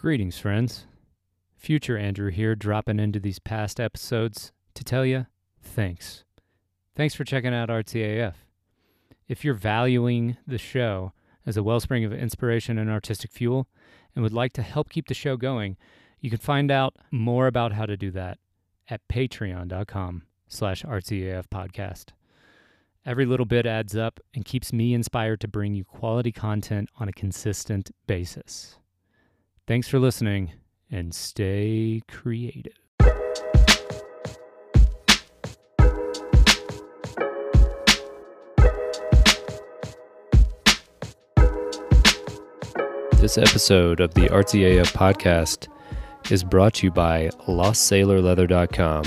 Greetings, friends. Future Andrew here, dropping into these past episodes to tell you thanks. Thanks for checking out RTAF. If you're valuing the show as a wellspring of inspiration and artistic fuel and would like to help keep the show going, you can find out more about how to do that at patreon.com slash RTAF podcast. Every little bit adds up and keeps me inspired to bring you quality content on a consistent basis. Thanks for listening and stay creative. This episode of the RTAF podcast is brought to you by LostSailorLeather.com.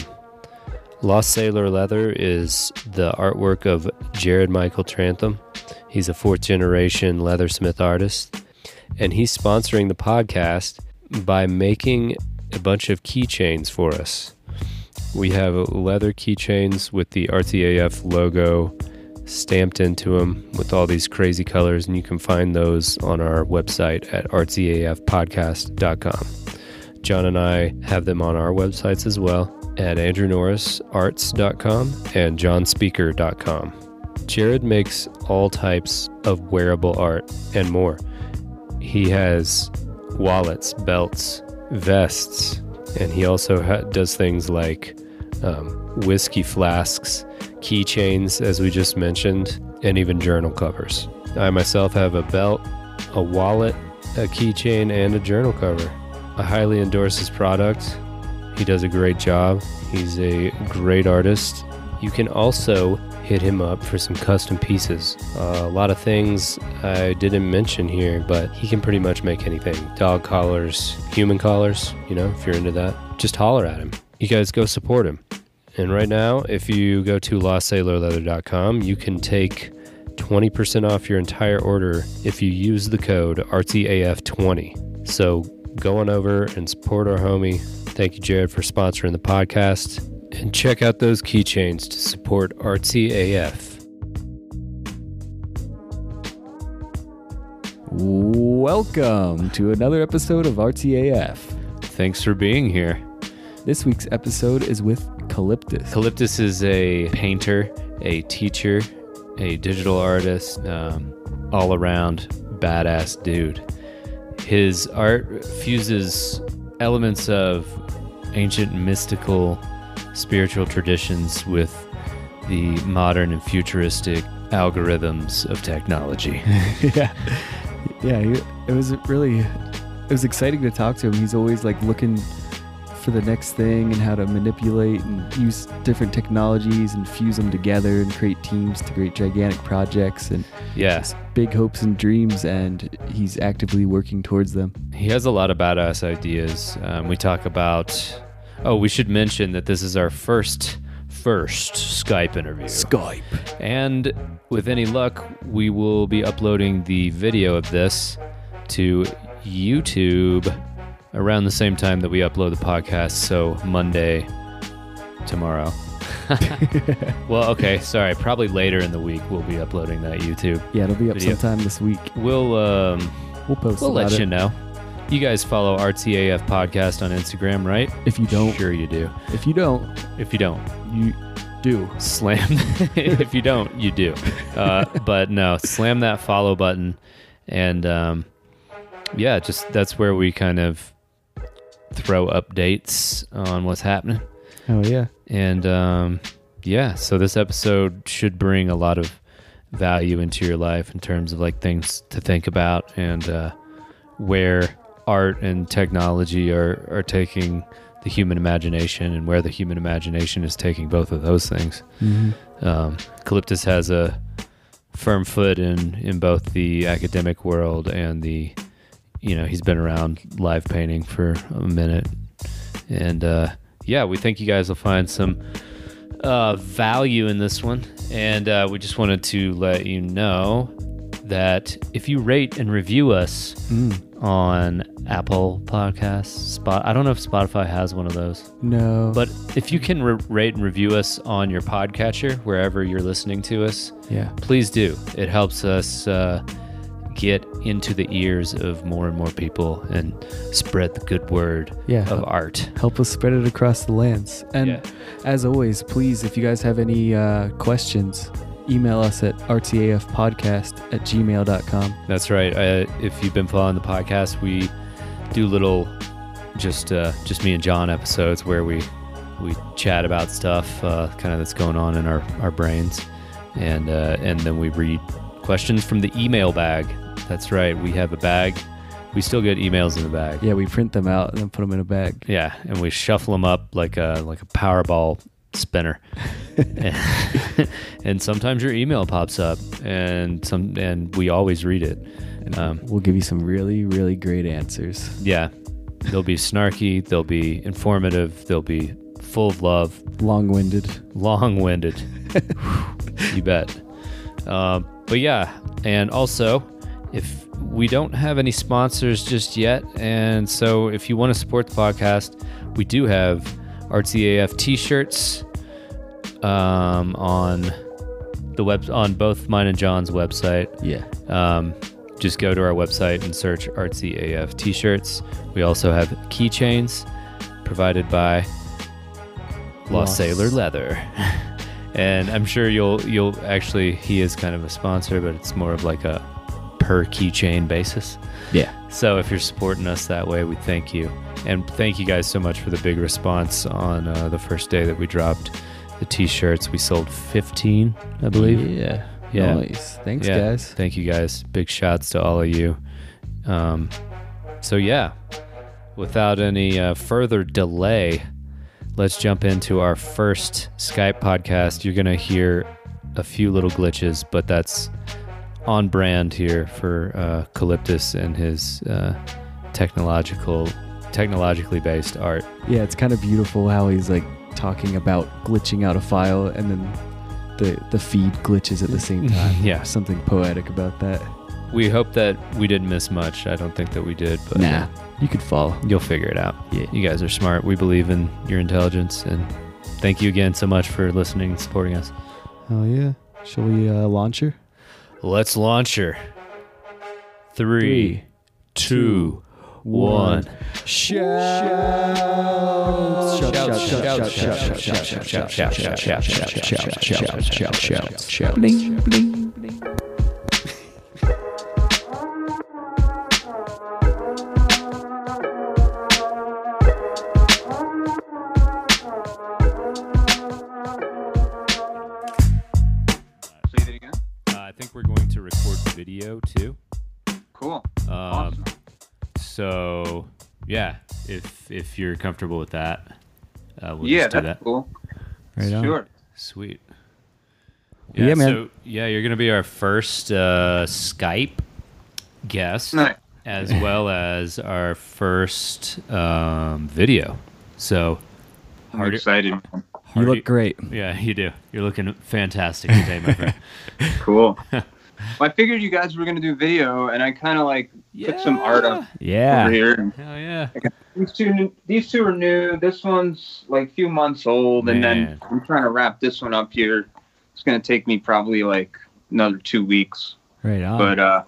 Lost Sailor Leather is the artwork of Jared Michael Trantham. He's a fourth generation leathersmith artist, and he's sponsoring the podcast by making a bunch of keychains for us. We have leather keychains with the RTAF logo stamped into them with all these crazy colors, and you can find those on our website at rtafpodcast.com. John and I have them on our websites as well at andrewnorrisarts.com and johnspeaker.com. Jared makes all types of wearable art and more. He has wallets, belts, vests, and he also ha- does things like um, whiskey flasks, keychains, as we just mentioned, and even journal covers. I myself have a belt, a wallet, a keychain, and a journal cover. I highly endorse his product. He does a great job. He's a great artist. You can also hit him up for some custom pieces. Uh, a lot of things I didn't mention here, but he can pretty much make anything dog collars, human collars, you know, if you're into that. Just holler at him. You guys go support him. And right now, if you go to lostsailorleather.com, you can take 20% off your entire order if you use the code RTAF20. So go on over and support our homie. Thank you, Jared, for sponsoring the podcast. And check out those keychains to support RTAF. Welcome to another episode of RTAF. Thanks for being here. This week's episode is with Calyptus. Calyptus is a painter, a teacher, a digital artist, um, all around badass dude. His art fuses elements of ancient mystical spiritual traditions with the modern and futuristic algorithms of technology. yeah, yeah. It was really, it was exciting to talk to him. He's always like looking for the next thing and how to manipulate and use different technologies and fuse them together and create teams to create gigantic projects and Yes, big hopes and dreams. And he's actively working towards them. he has a lot of badass ideas. Um, we talk about. Oh, we should mention that this is our first first Skype interview. Skype. And with any luck, we will be uploading the video of this to YouTube around the same time that we upload the podcast. So Monday, tomorrow. well, okay, sorry. Probably later in the week we'll be uploading that YouTube. Yeah, it'll be up Video. sometime this week. We'll um, We'll post we'll let it. you know. You guys follow RTAF podcast on Instagram, right? If you don't, Sure you do. if you don't, If you don't, you do. slam if you don't you do uh, but no slam that follow button and um, yeah just that's where we kind of throw updates on what's happening Oh yeah. and um, yeah so this episode should bring a lot of value into your life in terms of like things to think about and uh, where art and technology are, are taking the human imagination and where the human imagination is taking both of those things Mm-hmm. um, Calyptus has a firm foot in in both the academic world and the you know he's been around live painting for a minute and uh, yeah we think you guys will find some uh, value in this one and uh, we just wanted to let you know that if you rate and review us Mm. On Apple Podcasts, Spot. I don't know if Spotify has one of those, No. but if you can re- rate and review us on your podcatcher wherever you're listening to us, yeah. please do. It helps us uh, get into the ears of more and more people and spread the good word Yeah. of art. help us spread it across the lands. And Yeah. as always, please, if you guys have any uh, questions, email us at rtafpodcast at gmail.com. That's right. Uh, if you've been following the podcast, we do little, just uh, just me and John episodes where we we chat about stuff, uh, kind of that's going on in our, our brains, and uh, and then we read questions from the email bag. That's right. We have a bag. We still get emails in the bag. Yeah, we print them out and then put them in a bag. Yeah, and we shuffle them up like a like a Powerball spinner. and, and sometimes your email pops up, and some and we always read it. And Um, we'll give you some really, really great answers. Yeah, they'll be snarky, they'll be informative, they'll be full of love, Long winded. long-winded. you bet. Um, but yeah, and also, if we don't have any sponsors just yet, and so if you want to support the podcast, we do have RTAF T-shirts um, on the web on both mine and John's website. Yeah. Um, just go to our website and search Artsy AF t-shirts. We also have keychains provided by Lost Lost. Sailor Leather. and I'm sure you'll you'll actually he is kind of a sponsor, but it's more of like a per keychain basis. Yeah. So if you're supporting us that way, we thank you. And thank you guys so much for the big response on uh, the first day that we dropped the t-shirts. We sold 15, I believe. Yeah. Yeah. Nice. Thanks, Yeah. guys. Thank you guys. Big shouts to all of you. Um, so yeah, without any uh, further delay, let's jump into our first Skype podcast. You're gonna hear a few little glitches, but that's on brand here for uh, Calyptus and his uh, technological, technologically based art. Yeah, it's kind of beautiful how he's like talking about glitching out a file and then the the feed glitches at the same time. Yeah. Something poetic about that. We hope that we didn't miss much. I don't think that we did, but Nah. You could follow. You'll figure it out. Yeah. You guys are smart. We believe in your intelligence. And thank you again so much for listening and supporting us. Oh yeah. Shall we uh, launch her? Let's launch her. Three, two, one. Shout! Shout, shout, shout, shout, shout, shout, shout, shout, shout, shout, shout, shout, shout, shout, shout, shout. Bling, bling, bling. Say if if you're comfortable with that, uh, we'll yeah, just do that's that. cool. Right on. Sure. Sweet. Yeah, man. So yeah, you're gonna be our first uh, Skype guest, Nice. as well as our first um, video. So I'm Harder- excited. You look great. Yeah, you do. You're looking fantastic today, my friend. Cool. well, I figured you guys were gonna do video, and I kind of like put some art up Yeah. over here. And Hell yeah. these two, these two are new. This one's like a few months old, and then I'm trying to wrap this one up here. It's gonna take me probably like another two weeks, Right on. but uh,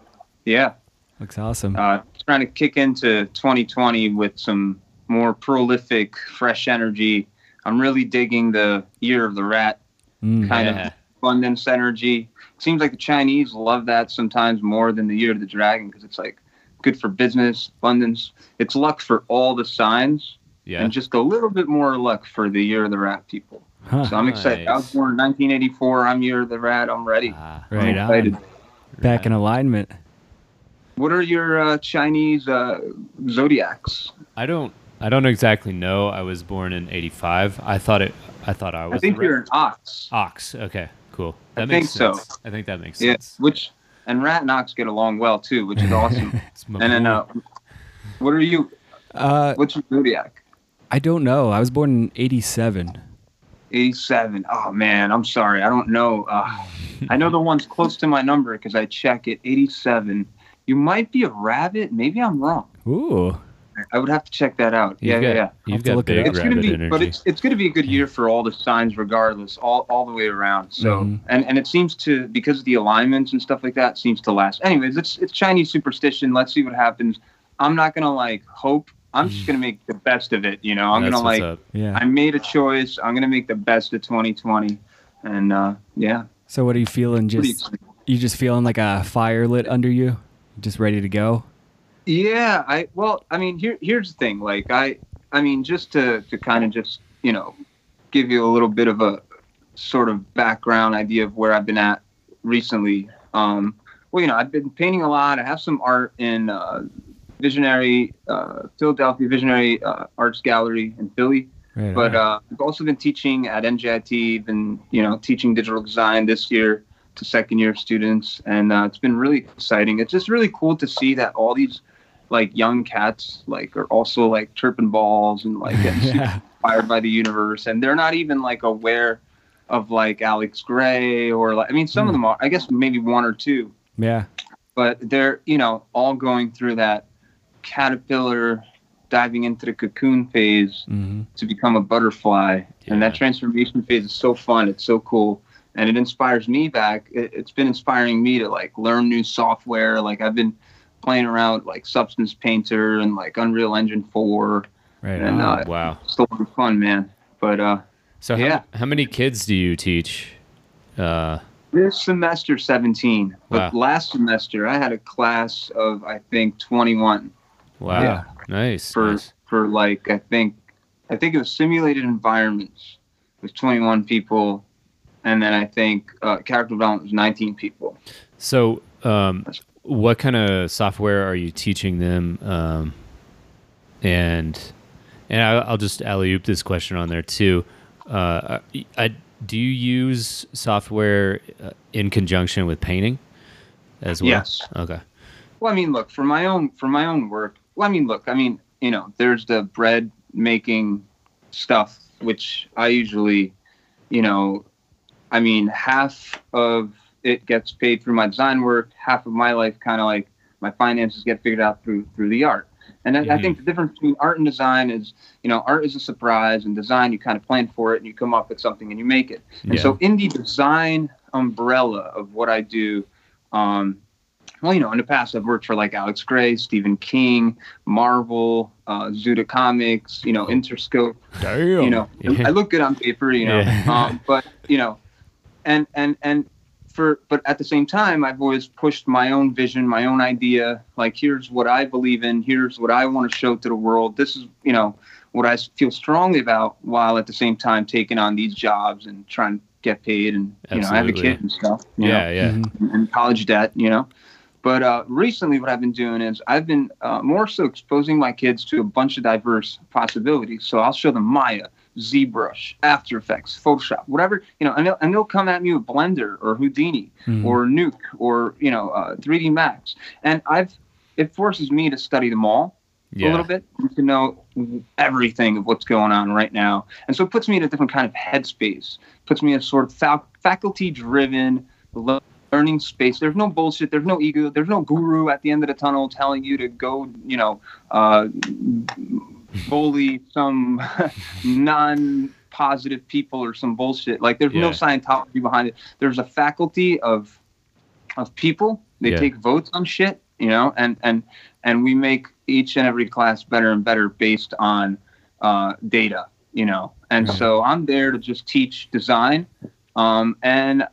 yeah, Looks awesome. uh, trying to kick into 2020 with some more prolific, fresh energy. I'm really digging the year of the rat Mm. kind Yeah. of abundance energy. Seems like the Chinese love that sometimes more than the year of the dragon because it's like good for business, abundance. It's luck for all the signs Yeah. and just a little bit more luck for the year of the rat people. Huh. So I'm excited. I was born in 1984. I'm year of the rat. I'm ready. Ah, I'm excited. on. Back in alignment. What are your uh, Chinese uh, zodiacs? I don't. I don't exactly know. I was born in '85. I thought it. I thought I was. I think you're rat. an ox. ox. Okay, cool. I That makes think so. I think that makes Yeah, sense. which and rat and ox get along well too, which is awesome. And then, uh, what are you? Uh, What's your zodiac? I don't know. I was born in 87. 87. Oh man, I'm sorry. I don't know. Uh, I know the one's close to my number because I check it. 87. You might be a rabbit. Maybe I'm wrong. Ooh. I would have to check that out. You've yeah, got, yeah, yeah. You've got to got look it big up. It's gonna be, energy. but it's it's gonna be a good year for all the signs, regardless, all all the way around. So, Mhm. and and it seems to because of the alignments and stuff like that, seems to last. Anyways, it's it's Chinese superstition. Let's see what happens. I'm not gonna like hope. I'm just gonna make the best of it. You know, I'm That's gonna like. Yeah. I made a choice. I'm gonna make the best of 2020, and uh, yeah, So what are you feeling? Just you just feeling like a fire lit under you, just ready to go? Yeah, I well, I mean, here here's the thing. Like, I I mean, just to to kind of just you know give you a little bit of a sort of background idea of where I've been at recently. Um, well, you know, I've been painting a lot. I have some art in uh, Visionary uh, Philadelphia Visionary uh, Arts Gallery in Philly. Right. But on. uh, I've also been teaching at NJIT, been you know teaching digital design this year to second year students, and uh, it's been really exciting. It's just really cool to see that all these like young cats like are also like chirping balls and like getting yeah. inspired by the universe, and they're not even like aware of like Alex Grey or like I mean some of Hmm. them are I guess maybe one or two, Yeah. but they're you know all going through that caterpillar diving into the cocoon phase hmm to become a butterfly. And that transformation phase is so fun. It's so cool. And it inspires me back. It, it's been inspiring me to like learn new software. Like I've been playing around like Substance Painter and like Unreal Engine 4. Right. And, on. uh, Wow. Still fun, man. But uh, So yeah. how, how many kids do you teach? Uh, this semester 17. But Wow. last semester I had a class of I think 21 wow. Yeah. Nice. for nice. for like I think I think it was simulated environments with 21 people, and then I think uh, character development was 19 people. So, um, what kind of software are you teaching them? Um, and and I, I'll just alley oop this question on there too. Uh, I, I- do you use software uh, in conjunction with painting as well? Yes. Okay. Well, I mean, look for my own for my own work. Well, I mean, look, I mean, you know, there's the bread making stuff, which I usually, you know, I mean, half of it gets paid through my design work. Half of my life, kind of like my finances, get figured out through through the art. And I, I Mhm. think the difference between art and design is, you know, art is a surprise, and design you kind of plan for it and you come up with something and you make it. And Yeah. so, in the design umbrella of what I do, um, well, you know, in the past I've worked for like Alex Grey, Stephen King, Marvel, uh, Zuda Comics, you know, Interscope. Damn. You know, Yeah. I look good on paper, you know, Yeah. um, but you know, and and and for but at the same time, I've always pushed my own vision, my own idea. Like, here's what I believe in. Here's what I want to show to the world. This is, you know, what I feel strongly about, while at the same time taking on these jobs and trying to get paid. And you know, I have a kid and stuff. you know yeah. Yeah. Mhm. and college debt, you know. But uh, recently, what I've been doing is I've been uh, more so exposing my kids to a bunch of diverse possibilities. So I'll show them Maya, ZBrush, After Effects, Photoshop, whatever, you know, and they'll, and they'll come at me with Blender or Houdini Mhm. or Nuke or, you know, uh, 3D Max. And I've, it forces me to study them all Yeah. a little bit to know everything of what's going on right now. And so it puts me in a different kind of headspace, puts me in a sort of fac- faculty driven learning space. There's no bullshit. There's no ego. There's no guru at the end of the tunnel telling you to go, you know, uh, bully some non positive people or some bullshit. Like there's no Yeah. Scientology behind it. There's a faculty of of people. They Yeah. take votes on shit, you know, and and and we make each and every class better and better based on uh, data, you know. And Yeah. so I'm there to just teach design, um, and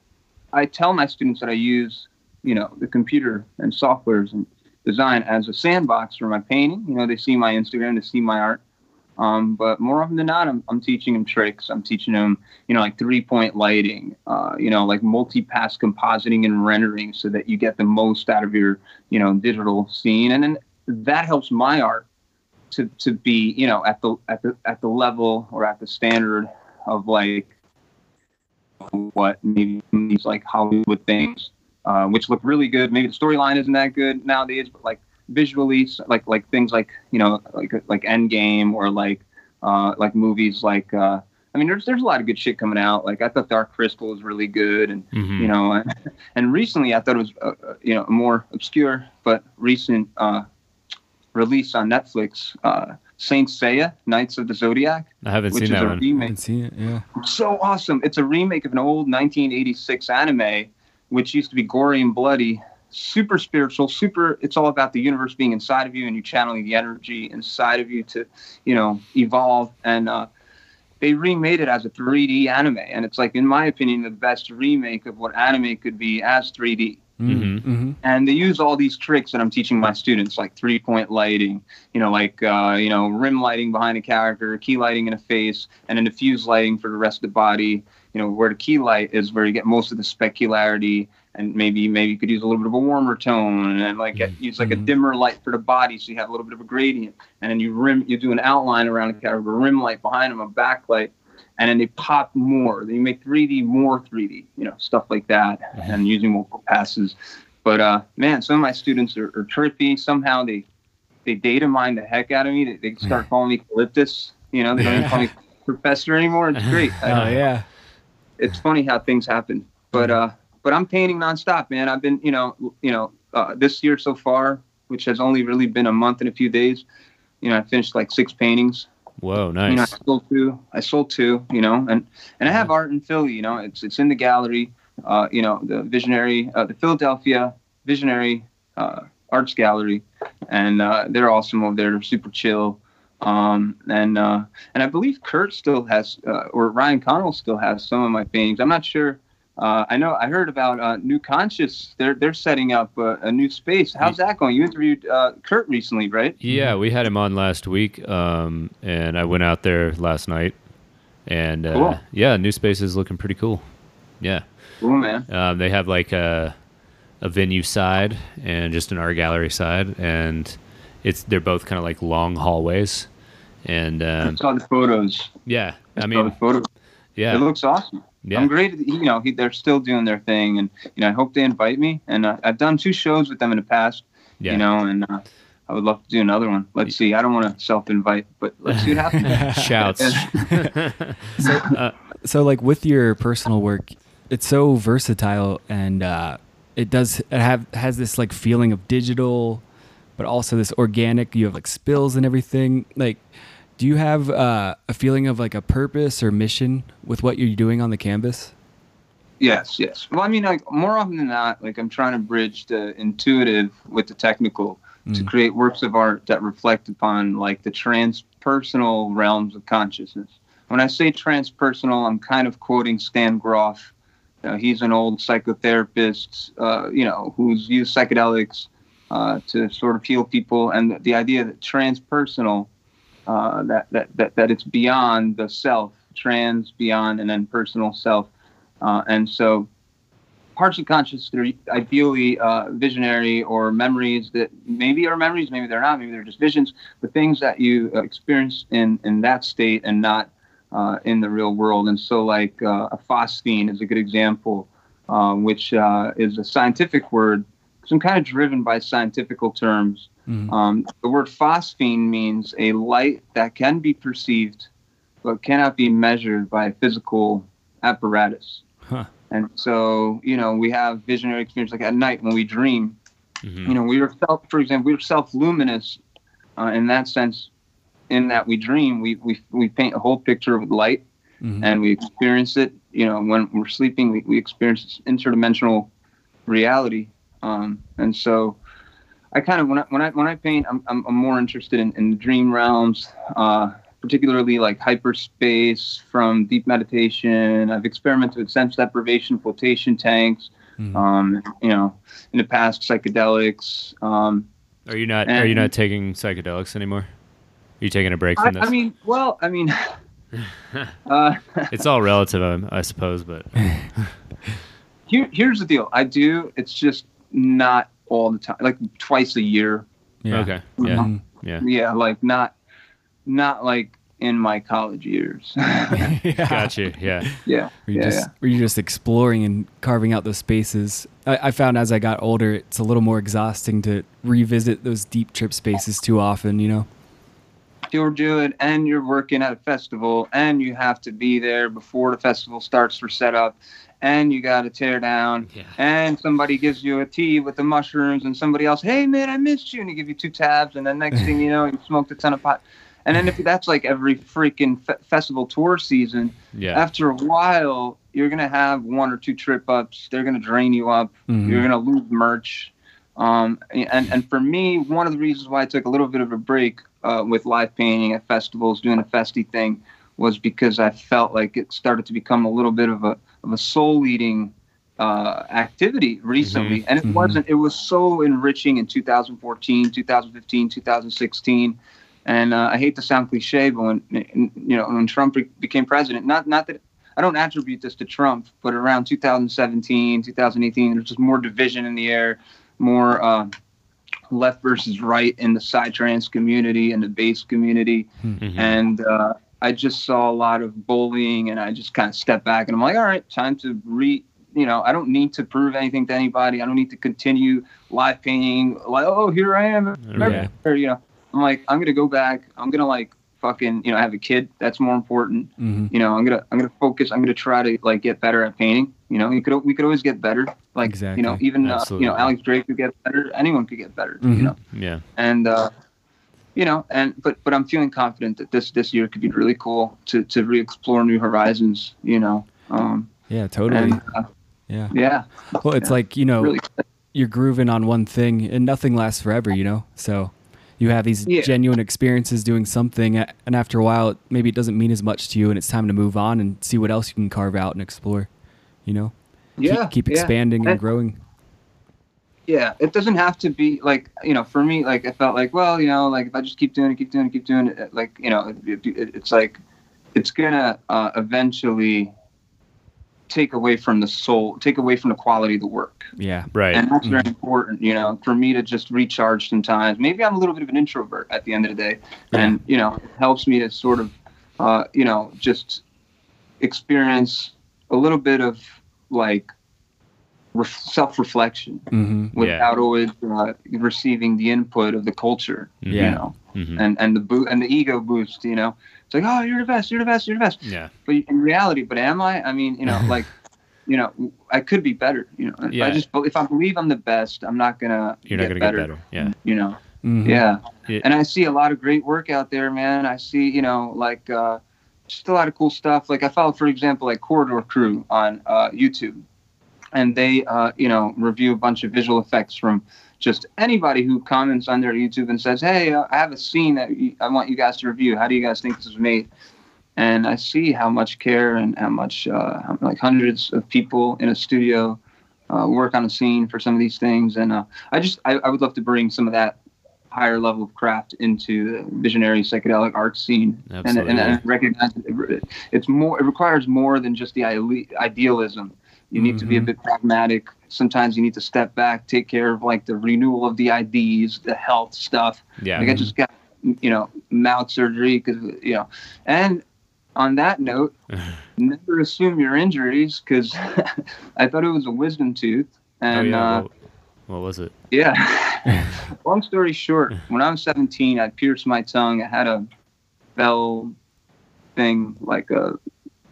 I tell my students that I use, you know, the computer and softwares and design as a sandbox for my painting. You know, they see my Instagram, they see my art. Um, but more often than not, I'm, I'm teaching them tricks. I'm teaching them, you know, like three point lighting, uh, you know, like multi pass compositing and rendering so that you get the most out of your, you know, digital scene. And then that helps my art to, to be, you know, at the, at the, at the level or at the standard of like what maybe these like Hollywood things, uh, which look really good. Maybe the storyline isn't that good nowadays, but like visually, like like things like you know like like Endgame or like uh, like movies like uh, I mean there's there's a lot of good shit coming out. Like I thought Dark Crystal was really good, and Mhm. you know, and, and recently I thought it was uh, uh, you know more obscure but recent uh, release on Netflix, uh, Saint Seiya, Knights of the Zodiac, I haven't which seen is that a one. I remake. haven't seen it. Yeah. So awesome! It's a remake of an old 1986 anime, which used to be gory and bloody. Super spiritual, super. It's all about the universe being inside of you and you channeling the energy inside of you to, you know, evolve. And uh, they remade it as a 3D anime, and it's like, in my opinion, the best remake of what anime could be as 3D Mhm. Mm-hmm. and they use all these tricks that I'm teaching my students, like three point lighting, you know, like uh, you know, rim lighting behind a character, key lighting in a face, and then diffuse lighting for the rest of the body. You know, where the key light is where you get most of the specularity, and maybe maybe you could use a little bit of a warmer tone, and like get, use like a Mhm. dimmer light for the body, so you have a little bit of a gradient, and then you rim, you do an outline around a character, a rim light behind them, a backlight. And then they pop more. Then you make 3D more 3D, you know, stuff like that, and using multiple passes. But uh, man, some of my students are, are trippy. Somehow they they data mine the heck out of me. They, they start calling me Calyptus. You know, they don't even call me professor anymore. It's great. Oh yeah. It's funny how things happen. But uh, but I'm painting nonstop, man. I've been, you know, you know, uh, this year so far, which has only really been a month and a few days. You know, I finished like six paintings. Whoa, You know, I sold two. I sold two. You know, and and I have art in Philly. You know, it's it's in the gallery. Uh, you know, the Visionary, uh, the Philadelphia Visionary uh, Arts Gallery, and uh, they're awesome over there. They're super chill. Um, and uh, and I believe Kurt still has, uh, or Ryan Connell still has some of my paintings. I'm not sure. Uh, I know I heard about uh, New Conscious. They're they're setting up uh, a new space. How's that going? You interviewed uh, Kurt recently, right? Yeah, we had him on last week, um, and I went out there last night, and uh, Cool. yeah, new space is looking pretty cool. Yeah, Cool, man. um, they have like a a venue side and just an art gallery side, and it's they're both kind of like long hallways, and I um, saw the photos. yeah, I saw mean, the photos. yeah, It looks awesome. yeah, I'm great. You know, he, they're still doing their thing, and you know, I hope they invite me. And uh, I've done two shows with them in the past. yeah. You know, and uh, I would love to do another one. Let's see. I don't want to self-invite, but let's see what happens. Shouts. So, Uh, so like with your personal work, it's so versatile and uh, it does it have has this like feeling of digital, but also this organic. You have like spills and everything. Like, do you have uh, a feeling of like a purpose or mission with what you're doing on the canvas? Yes, yes. Well, I mean, like more often than not, like I'm trying to bridge the intuitive with the technical to Mm. create works of art that reflect upon like the transpersonal realms of consciousness. When I say transpersonal, I'm kind of quoting Stan Grof. You know, he's an old psychotherapist, uh, you know, who's used psychedelics uh, to sort of heal people, and the idea that transpersonal, uh, that, that that that it's beyond the self, trans beyond, and then personal self. Uh, and so parts of consciousness are ideally uh, visionary or memories that maybe are memories, maybe they're not, maybe they're just visions, the things that you uh, experience in, in that state and not uh, in the real world. And so, like uh, a phosphene is a good example, uh, which uh, is a scientific word. So I'm kind of driven by scientifical terms. Mhm. Um, the word phosphene means a light that can be perceived but cannot be measured by a physical apparatus. Huh. And so, you know, we have visionary experience like at night when we dream. mhm. You know, we are self, for example, we are self-luminous uh, in that sense. In that we dream, we we we paint a whole picture of light, Mhm. and we experience it. You know, when we're sleeping, we, we experience this interdimensional reality. Um, and so, I kind of when I when I when I paint, I'm I'm, I'm more interested in, in the dream realms, uh, particularly like hyperspace from deep meditation. I've experimented with sense deprivation, flotation tanks. Mhm. Um, you know, in the past, psychedelics. Um, Are you not? Are you not taking psychedelics anymore? Are you taking a break I, from this? I mean, well, I mean, uh, it's all relative, I, I suppose, but here, here's the deal. I do. It's just not all the time. Like twice a year. yeah. okay, yeah, Mhm. yeah, Yeah, like not, not like in my college years. yeah. got you, yeah, yeah, Were you yeah, just were you just exploring and carving out those spaces? I, I found as I got older, it's a little more exhausting to revisit those deep trip spaces too often. You know. you're doing and you're working at a festival and you have to be there before the festival starts for setup and you got to tear down, Yeah. and somebody gives you a tea with the mushrooms, and somebody else, hey man, I missed you, and they give you two tabs, and the next thing you know, you smoked a ton of pot. And then if that's like every freaking fe- festival tour season, Yeah. after a while, you're gonna have one or two trip ups. They're gonna drain you up. Mhm. You're gonna lose merch. Um, and and for me, one of the reasons why I took a little bit of a break uh, with live painting at festivals, doing a festy thing, was because I felt like it started to become a little bit of a of a soul eating uh, activity recently, and it Mhm. wasn't. It was so enriching in 2014, 2015, 2016. And uh, I hate to sound cliche, but when you know when Trump be- became president, not not that I don't attribute this to Trump, but around 2017, 2018, there's just more division in the air, more uh, left versus right in the psytrance community and the bass community, Mhm. and uh, I just saw a lot of bullying, and I just kind of stepped back, and I'm like, all right, time to re. You know, I don't need to prove anything to anybody. I don't need to continue live painting. Like, oh, here I am. Yeah. Or, you know, I'm like, I'm gonna go back. I'm gonna like fucking, you know, have a kid. That's more important Mhm. you know i'm gonna i'm gonna focus i'm gonna try to like get better at painting you know you could we could always get better like you know even uh, you know alex drake could get better anyone could get better Mhm. you know Yeah. and uh you know and but but i'm feeling confident that this this year could be really cool to to re-explore new horizons you know um Yeah, totally. and uh, yeah. yeah Well, it's yeah. like you know, really you're grooving on one thing, and nothing lasts forever. You know, so you have these Yeah. genuine experiences doing something, and after a while, maybe it doesn't mean as much to you, and it's time to move on and see what else you can carve out and explore. You know, yeah keep, keep yeah. expanding and And- growing. Yeah it doesn't have to be like you know for me like i felt like well you know like if i just keep doing it keep doing it keep doing it like you know it, it, it's like it's gonna uh, eventually take away from the soul take away from the quality of the work Yeah. Right. and that's very Mhm. important you know for me to just recharge sometimes maybe i'm a little bit of an introvert at the end of the day and you know it helps me to sort of uh, you know just experience a little bit of like ref- self-reflection hmm without always uh, receiving the input of the culture. Yeah. You know, Mhm. and and the boot and the ego boost. You know, it's like, oh, you're the best, you're the best, you're the best. Yeah. But in reality, but am I? I mean, you know, like, you know, I could be better. You know, Yeah. I just if I believe I'm the best, I'm not gonna. You're not gonna better, get better. Yeah. You know. hmm Yeah. Yeah. And I see a lot of great work out there, man. I see, you know, like uh, just a lot of cool stuff. Like I follow, for example, like Corridor Crew on uh, YouTube, and they, uh, you know, review a bunch of visual effects from just anybody who comments on their YouTube and says, "Hey, uh, I have a scene that I want you guys to review. How do you guys think this was made?" And I see how much care and how much, uh, like hundreds of people in a studio uh, work on a scene for some of these things, and uh, I just, I, I would love to bring some of that higher level of craft into the visionary psychedelic art scene and, and, Absolutely. and recognize it, it's more it requires more than just the idealism you need to be a Mhm. bit pragmatic sometimes you need to step back take care of like the renewal of the ids the health stuff Yeah. like i just got you know mouth surgery because you know and on that note never assume your injuries because i thought it was a wisdom tooth oh and yeah. uh, what, what was it? yeah. Long story short, when I was 17, I pierced my tongue. I had a bell thing, like a,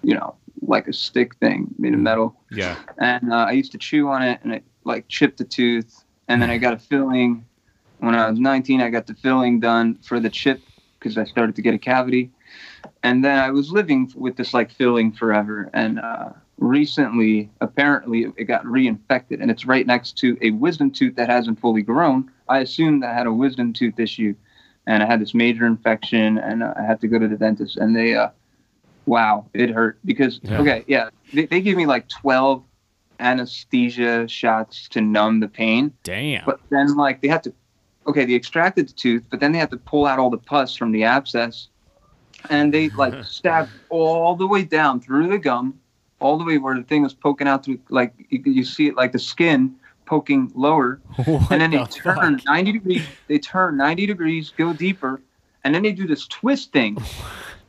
you know, like a stick thing made of metal. Yeah. And uh, I used to chew on it and it like chipped the tooth. And then I got a filling. When I was 19, I got the filling done for the chip because I started to get a cavity. And then I was living with this like filling forever. And uh, recently, apparently, it got reinfected, and it's right next to a wisdom tooth that hasn't fully grown. I assumed I had a wisdom tooth issue, and I had this major infection, and uh, I had to go to the dentist. And they, uh, wow, it hurt because Yeah. okay, yeah, they, they gave me like twelve anesthesia shots to numb the pain, Damn. but then like they had to, okay, they extracted the tooth, but then they had to pull out all the pus from the abscess, and they like stabbed all the way down through the gum, all the way where the thing was poking out through, like you, you see it like the skin poking lower, What and then they turn fuck? 90 degrees. They turn 90 degrees, go deeper, and then they do this twist thing.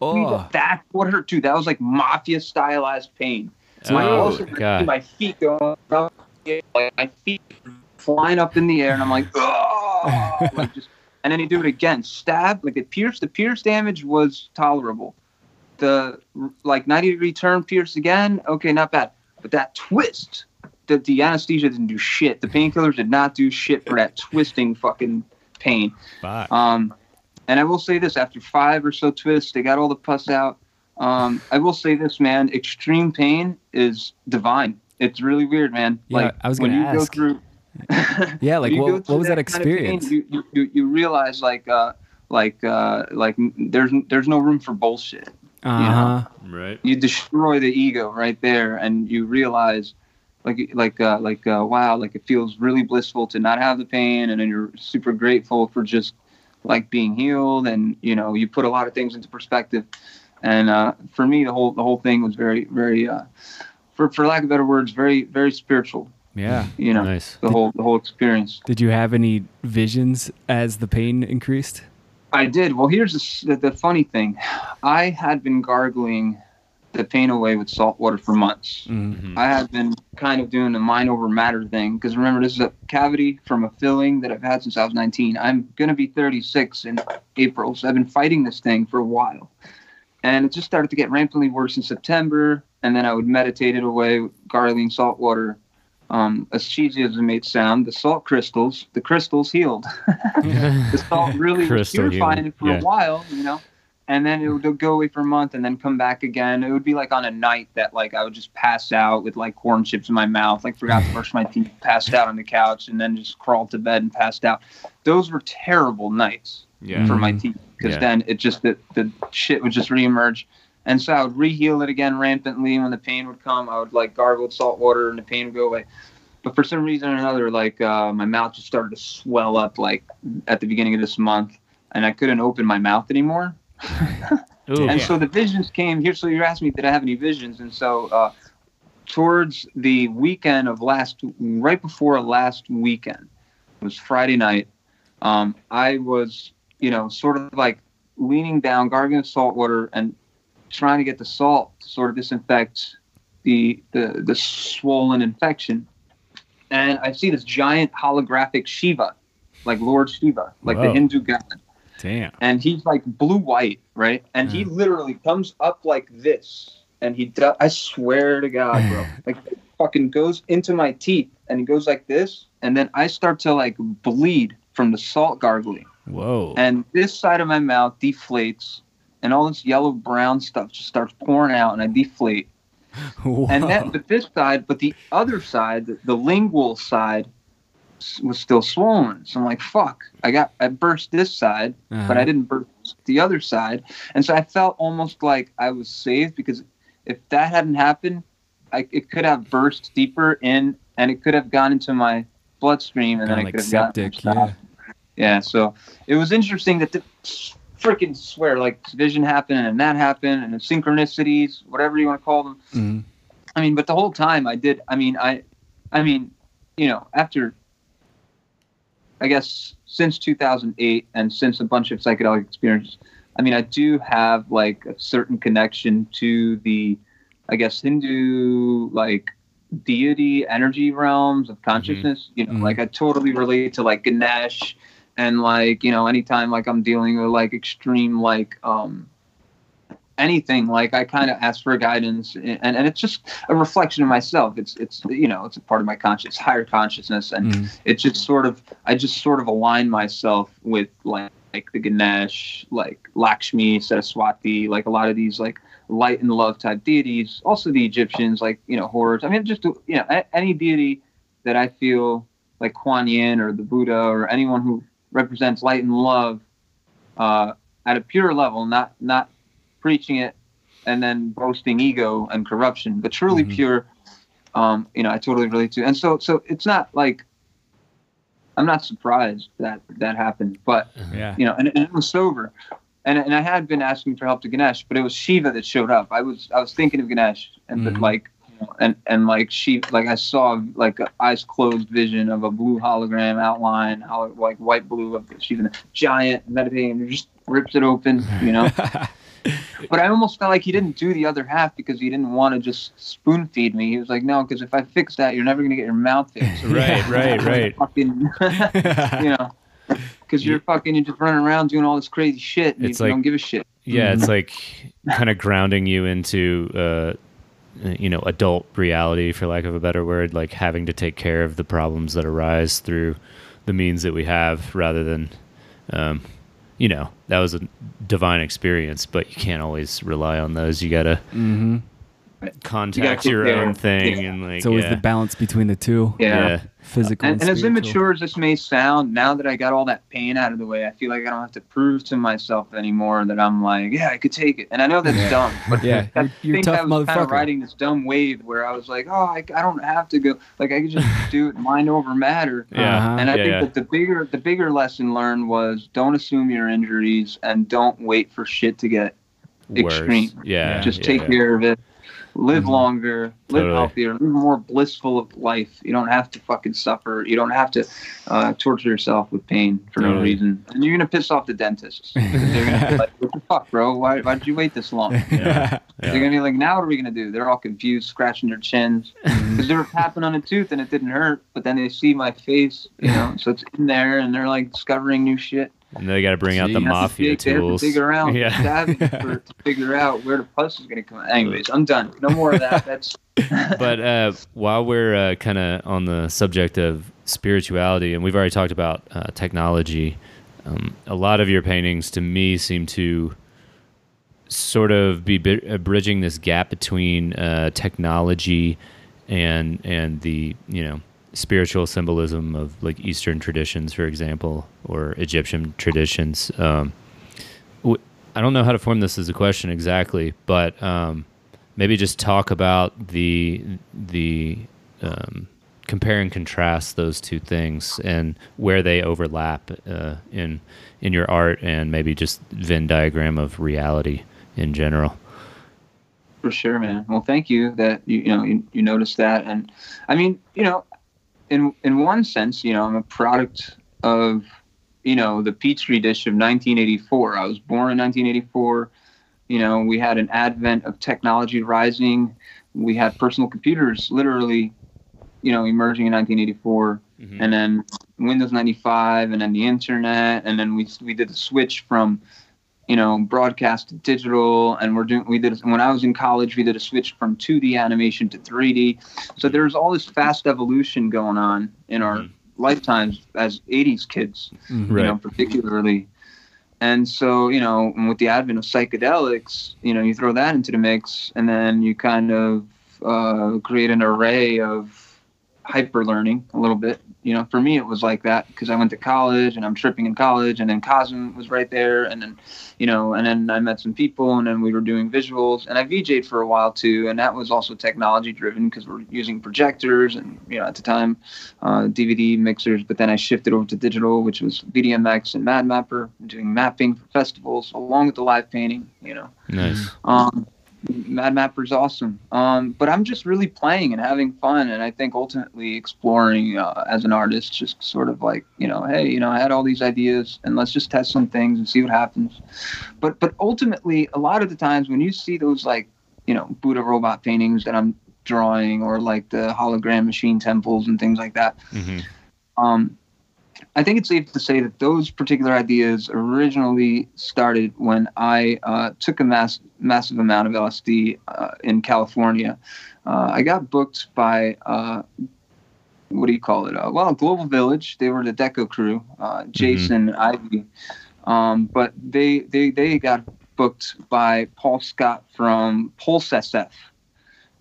Oh, That's what hurt too. That was like mafia stylized pain. oh I also god. my feet going up, like my feet flying up in the air, and I'm like, oh, like just, and then he do it again, stab, like the pierce. The pierce damage was tolerable. The like 90 degree turn pierce again, okay, not bad. but that twist, the, the anesthesia didn't do shit. The painkillers did not do shit for that twisting fucking pain. Fuck. Um, and I will say this: after five or so twists, they got all the pus out. Um, I will say this, man: extreme pain is divine. It's really weird, man. Yeah, like I was gonna you ask. go through. Yeah, like what, go what was that kind of pain, experience? you, you, you you realize like uh like uh like there's the's no room for bullshit. Uh huh. right. You destroy the ego right there, and you realize. Like, like, uh, like, uh, wow! Like, it feels really blissful to not have the pain, and then you're super grateful for just like being healed, and you know, you put a lot of things into perspective. And uh, for me, the whole the whole thing was very, very, uh, for for lack of better words, very, very spiritual. Yeah. You know, Nice. the whole the whole experience. Did you have any visions as the pain increased? I did. Well, here's the, the, the funny thing. I had been gargling the pain away with salt water for months. Mm. I had been kind of doing the mind over matter thing because remember, this is a cavity from a filling that I've had since I was 19. I'm going to be 36 in April, so I've been fighting this thing for a while. And it just started to get rampantly worse in September, and then I would meditate it away with gargling salt water. Um, as cheesy as it may sound, the salt crystals, the crystals healed. the salt really was purifying healing, it for yeah. a while, you know. And then it would go away for a month and then come back again. It would be like on a night that like I would just pass out with like corn chips in my mouth, like forgot to brush my teeth, passed out on the couch, and then just crawled to bed and passed out. Those were terrible nights Yeah. for my teeth because Yeah. then it just the, the shit would just reemerge. And so I would reheal it again rampantly. When the pain would come, I would like gargle with salt water and the pain would go away. But for some reason or another, like uh, my mouth just started to swell up like at the beginning of this month, and I couldn't open my mouth anymore. Ooh. And Yeah. so the visions came here. So you're asking me, did I have any visions? And so uh, towards the weekend of last, right before last weekend, it was Friday night. Um, I was, you know, sort of like leaning down, gargling salt water, and trying to get the salt to sort of disinfect the the, the swollen infection. And I see this giant holographic Shiva, like Lord Shiva, like the Hindu god Damn. and he's like blue white, right? And he mm. literally comes up like this, and he does. I swear to God, bro, like fucking goes into my teeth, and he goes like this, and then I start to like bleed from the salt gargling, Whoa. and this side of my mouth deflates, and all this yellow brown stuff just starts pouring out, and I deflate, and then but this side, but the other side, the, the lingual side. Was still swollen, so I'm like, "Fuck!" I got, I burst this side, but I didn't burst the other side. And so I felt almost like I was saved because if that hadn't happened, I, it could have burst deeper in and it could have gone into my bloodstream and then Kinda I like could have gotten septic, some yeah. Yeah, so it was interesting that the freaking swear like vision happened and that happened and the synchronicities, whatever you want to call them. Mhm. I mean, but the whole time I did. I mean, I, I mean, you know, after, I guess since 2008 and since a bunch of psychedelic experiences, I mean, I do have like a certain connection to the, I guess Hindu like deity energy realms of consciousness. You know, Mhm. like I totally relate to like Ganesh, and like you know, anytime like I'm dealing with like extreme like um anything like i kind of ask for guidance and, and it's just a reflection of myself it's it's you know it's a part of my conscious higher consciousness and Mhm. it just sort of i just sort of align myself with like like the ganesh like lakshmi saraswati like a lot of these like light and love type deities also the egyptians like you know horus i mean just you know a- any deity that i feel like kuan yin or the buddha or anyone who represents light and love uh, at a pure level not not preaching it and then boasting ego and corruption, but truly Mhm. pure. Um, you know, I totally relate to. And so, so it's not like I'm not surprised that that happened, but yeah. you know, and, and it was sober. And, and I had been asking for help to Ganesh, but it was Shiva that showed up. I was I was thinking of Ganesh, and but Mhm. like, you know, and and like she like I saw like a eyes closed vision of a blue hologram outline, holo, like white blue of Shiva, giant meditating, and just rips it open, you know. But I almost felt like he didn't do the other half because he didn't want to just spoon feed me. He was like, no, because if I fix that, you're never gonna get your mouth fixed. Right, right, right. Fucking, you know, because you're fucking, you're just running around doing all this crazy shit, and It's you like- don't give a shit. Yeah, it's like kind of grounding you into uh, uh, you know adult reality for lack of a better word like having to take care of the problems that arise through the means that we have rather than um, you know that was a divine experience but you can't always rely on those you gotta Mm-hmm. contact take your own thing Yeah. and like It's always yeah. the balance between the two, Yeah. yeah physical And, and, and as immature as this may sound, now that I got all that pain out of the way, I feel like I don't have to prove to myself anymore that I'm like, yeah, I could take it. And I know that's dumb, but Yeah, I you're, you're think tough I was kind of riding this dumb wave where I was like, oh, I, I don't have to go. Like I could just do it mind over matter. yeah Uh-huh. And I yeah, think yeah. that the bigger the bigger lesson learned was don't assume your injuries and don't wait for shit to get Worse. extreme. yeah just yeah, take yeah. care of it. Live Mhm. longer, live Totally. healthier, live more blissful of life. You don't have to fucking suffer. You don't have to uh, torture yourself with pain for no reason. And you're gonna piss off the dentists. They're gonna be like, "What the fuck, bro? Why why did you wait this long?" yeah, They're gonna be like, "Now what are we gonna do?" They're all confused, scratching their chins because they were tapping on a tooth and it didn't hurt. But then they see my face, you know, so it's in there, and they're like discovering new shit. And they got to bring out the. To mafia dig- they have to tools dig around, yeah for, to figure out where the pus is gonna come. out. Anyways, I'm done. No more of that. That's but uh, while we're uh, kind of on the subject of spirituality, and we've already talked about uh, technology, um, a lot of your paintings to me seem to sort of be bi- uh, bridging this gap between uh, technology and and the you know spiritual symbolism of like Eastern traditions, for example, or Egyptian traditions. Um, w- I don't know how to form this as a question exactly, but um, maybe just talk about the the um, compare and contrast those two things and where they overlap uh, in in your art and maybe just Venn diagram of reality in general. For sure, man. Well, thank you that you you know you, you noticed that, and I mean, you know, in in one sense, you know, I'm a product of you know the Petri dish of 1984. I was born in 1984. You know, we had an advent of technology rising. We had personal computers literally, you know, emerging in 1984 mm-hmm. and then Windows 95, and then the internet, and then we we did the switch from, you know, broadcast to digital, and we're doing we did when I was in college we did a switch from 2D animation to 3D, so there's all this fast evolution going on in our Mhm. lifetimes as 80s kids. Right. you know, particularly. And so, you know, with the advent of psychedelics, you know, you throw that into the mix, and then you kind of uh, create an array of hyper learning a little bit. You know, for me, it was like that because I went to college and I'm tripping in college, and then Cosm was right there, and then, you know, and then I met some people, and then we were doing visuals, and I VJ'd for a while too, and that was also technology driven because we're using projectors and, you know, at the time, uh, DVD mixers, but then I shifted over to digital, which was VDMX and Mad Mapper, doing mapping for festivals along with the live painting, you know. Nice. Um, Mad Mapper's awesome. Um, but I'm just really playing and having fun, and I think ultimately exploring uh, as an artist, just sort of like you know, hey, you know, I had all these ideas, and let's just test some things and see what happens. But but ultimately, a lot of the times when you see those like you know Buddha robot paintings that I'm drawing, or like the hologram machine temples and things like that, hmm um, I think it's safe to say that those particular ideas originally started when I uh, took a mass, massive amount of LSD uh, in California. Uh, I got booked by, uh, what do you call it? Uh, well, Global Village. They were the Deco crew, uh, Jason, Ivy. Um, but they, they, they got booked by Paul Scott from Pulse SF.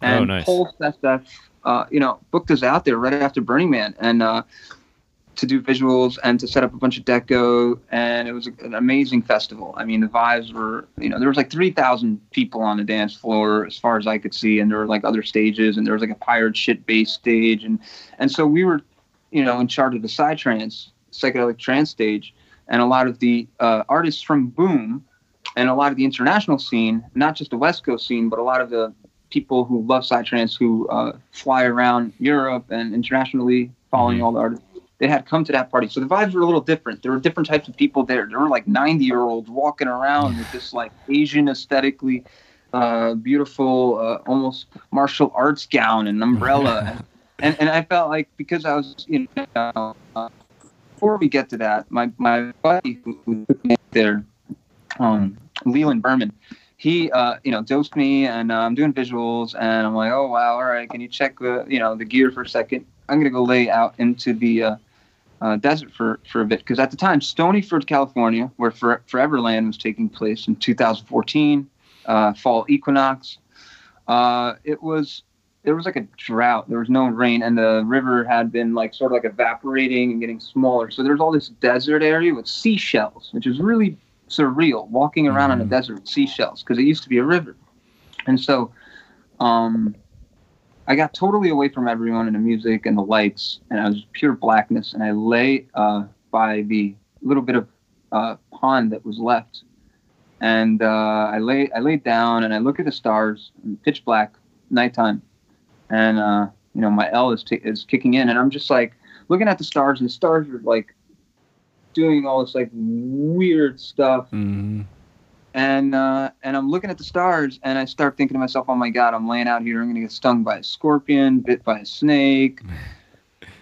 And Oh, nice. Pulse SF, uh, you know, booked us out there right after Burning Man. And, uh, to do visuals and to set up a bunch of deco and it was an amazing festival i mean the vibes were you know there was like 3000 people on the dance floor as far as i could see and there were like other stages and there was like a pirate shit based stage and and so we were you know in charge of the psytrance psychedelic trance stage and a lot of the uh, artists from boom and a lot of the international scene not just the west coast scene but a lot of the people who love psytrance who uh, fly around europe and internationally following Mhm. all the artists they had come to that party. So the vibes were a little different. There were different types of people there. There were like 90 year olds walking around with this like Asian aesthetically uh, beautiful, uh, almost martial arts gown and umbrella. and, and I felt like because I was, you know, uh, before we get to that, my, my buddy who took me there, um, Leland Berman, he, uh, you know, dosed me, and uh, I'm doing visuals, and I'm like, oh wow, all right, can you check the, you know, the gear for a second? I'm gonna go lay out into the uh, desert for for a bit because at the time, Stonyford, California, where for, Foreverland was taking place in 2014, uh, fall equinox, uh, it was there was like a drought. There was no rain, and the river had been like sort of like evaporating and getting smaller. So there's all this desert area with seashells, which is really surreal. Walking around on a Mhm. desert with seashells because it used to be a river, and so um, I got totally away from everyone and the music and the lights, and I was pure blackness. And I lay uh, by the little bit of uh, pond that was left, and uh, I lay I laid down and I look at the stars, pitch black, nighttime, and uh, you know my L is t- is kicking in, and I'm just like looking at the stars, and the stars are like doing all this like weird stuff, Mm-hmm. And uh, and I'm looking at the stars, and I start thinking to myself, oh my god, I'm laying out here, I'm gonna get stung by a scorpion, bit by a snake.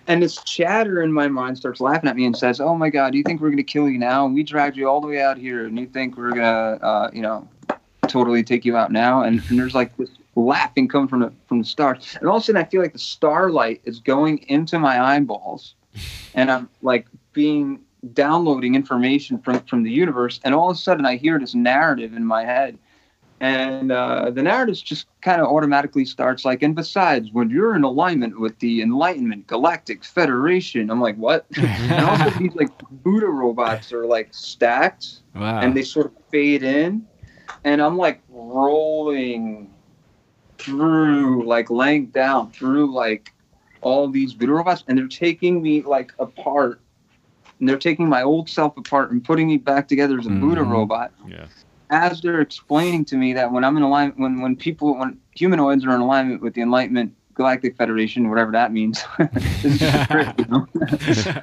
And this chatter in my mind starts laughing at me and says, "Oh my God, do you think we're gonna kill you now? And we dragged you all the way out here, and you think we're gonna, uh, you know, totally take you out now?" And, and there's like this laughing coming from the from the stars, and all of a sudden I feel like the starlight is going into my eyeballs, and I'm like being downloading information from from the universe, and all of a sudden I hear this narrative in my head, and uh, the narrative just kind of automatically starts like, and besides, when you're in alignment with the Enlightenment Galactic Federation, I'm like, what? and also these like Buddha robots are like stacked, Wow. and they sort of fade in, and I'm like rolling through, like laying down through like all these Buddha robots, and they're taking me like apart. And they're taking my old self apart and putting me back together as a Buddha Mhm. robot Yeah. as they're explaining to me that when I'm in alignment, when when people, when humanoids are in alignment with the Enlightenment Galactic Federation, whatever that means, this is just a trick, you know?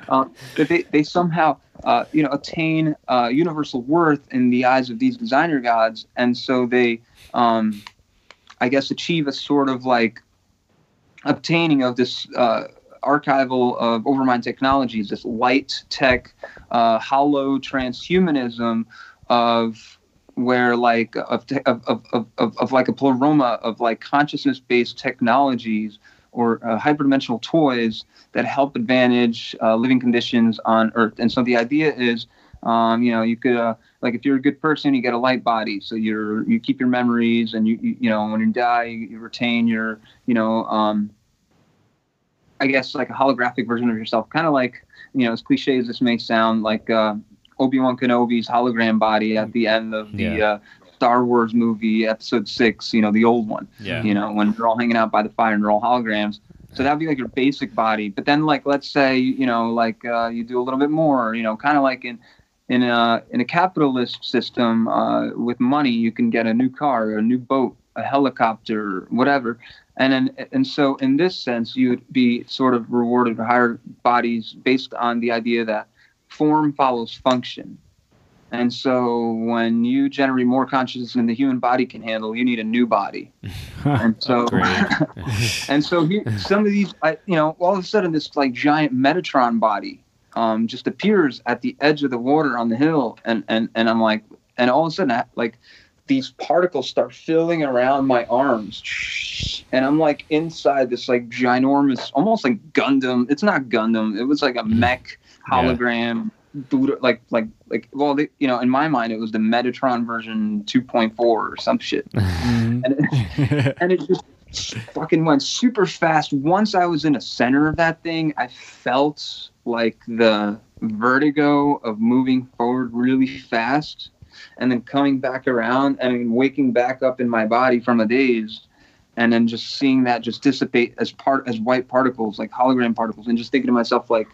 uh, that they, they somehow, uh, you know, attain uh, universal worth in the eyes of these designer gods, and so they, um, I guess, achieve a sort of like obtaining of this uh, archival of overmind technologies, this light tech, uh, hollow transhumanism of where like of, of, of, of, of like a pleroma of like consciousness based technologies or uh, hyperdimensional toys that help advantage uh, living conditions on earth. And so the idea is um, you know you could uh, like if you're a good person you get a light body. So you're you keep your memories and you you, you know when you die you, you retain your you know um, i guess like a holographic version of yourself kind of like you know as cliche as this may sound like uh, obi-wan kenobi's hologram body at the end of the Yeah. uh, star wars movie episode six you know the old one Yeah. you know when they're all hanging out by the fire and they're all holograms so that'd be like your basic body but then like let's say you know like uh, you do a little bit more you know kind of like in in a in a capitalist system uh, with money you can get a new car a new boat a helicopter whatever. And then and so in this sense you would be sort of rewarded higher bodies based on the idea that form follows function. And so when you generate more consciousness than the human body can handle you need a new body. And so and so he, some of these, I, you know, all of a sudden this like giant Metatron body um, just appears at the edge of the water on the hill, and and and I'm like, and all of a sudden, I, like these particles start filling around my arms, and I'm like inside this like ginormous, almost like Gundam. It's not Gundam. It was like a mm-hmm. mech hologram. Buddha, like, like, like, well, they, you know, in my mind, it was the Metatron version 2.4 or some shit and it, and it just fucking went super fast. Once I was in the center of that thing, I felt like the vertigo of moving forward really fast and then coming back around and waking back up in my body from a daze and then just seeing that just dissipate as part as white particles like hologram particles and just thinking to myself like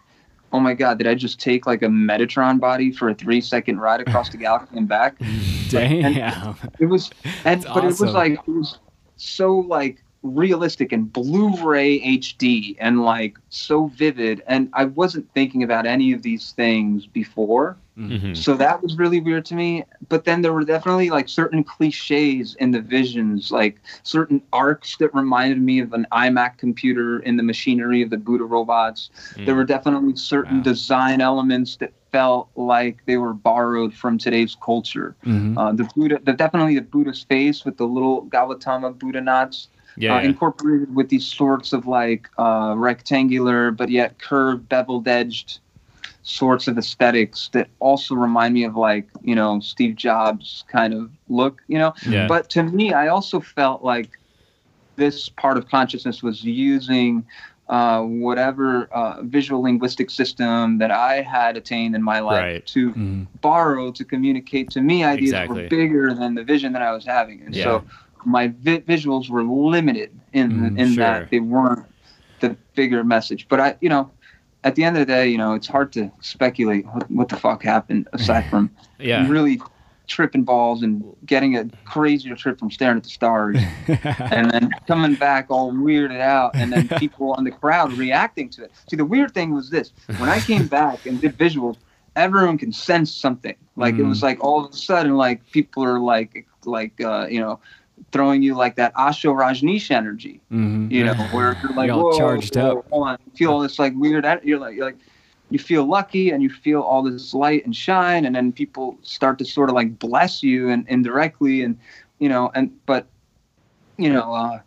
oh my god did i just take like a metatron body for a three second ride across the galaxy and back Damn. it was, and That's but it was like it was so like realistic and Blu-ray HD and like so vivid. And I wasn't thinking about any of these things before, Mhm. so that was really weird to me. But then there were definitely like certain cliches in the visions, like certain arcs that reminded me of an iMac computer in the machinery of the Buddha robots. There were definitely certain Wow. design elements that felt like they were borrowed from today's culture. Mhm. Uh, the Buddha, the definitely the Buddha's face with the little Gautama Buddha knots Yeah. uh, incorporated with these sorts of like uh, rectangular but yet curved, beveled edged sorts of aesthetics that also remind me of like you know Steve Jobs kind of look, you know. yeah. But to me, I also felt like this part of consciousness was using uh, whatever uh, visual linguistic system that I had attained in my life Right. to Mhm. borrow to communicate to me ideas that Exactly. were bigger than the vision that I was having. And Yeah. so my vi- visuals were limited in Mm, in sure. that they weren't the bigger message. But I, you know, at the end of the day, you know, it's hard to speculate what, what the fuck happened aside from yeah. really tripping balls and getting a crazier trip from staring at the stars and then coming back all weirded out and then people on the crowd reacting to it. See, the weird thing was this when I came back and did visuals, everyone can sense something. Like it was like all of a sudden, like people are like, like, uh, you know, throwing you like that Osho Rajneesh energy, Mhm. you know, where you're like, You're all whoa, charged whoa, up. hold on. You feel all this like weird, you're like, you're like, you feel lucky and you feel all this light and shine and then people start to sort of like bless you and indirectly and you know and but you know uh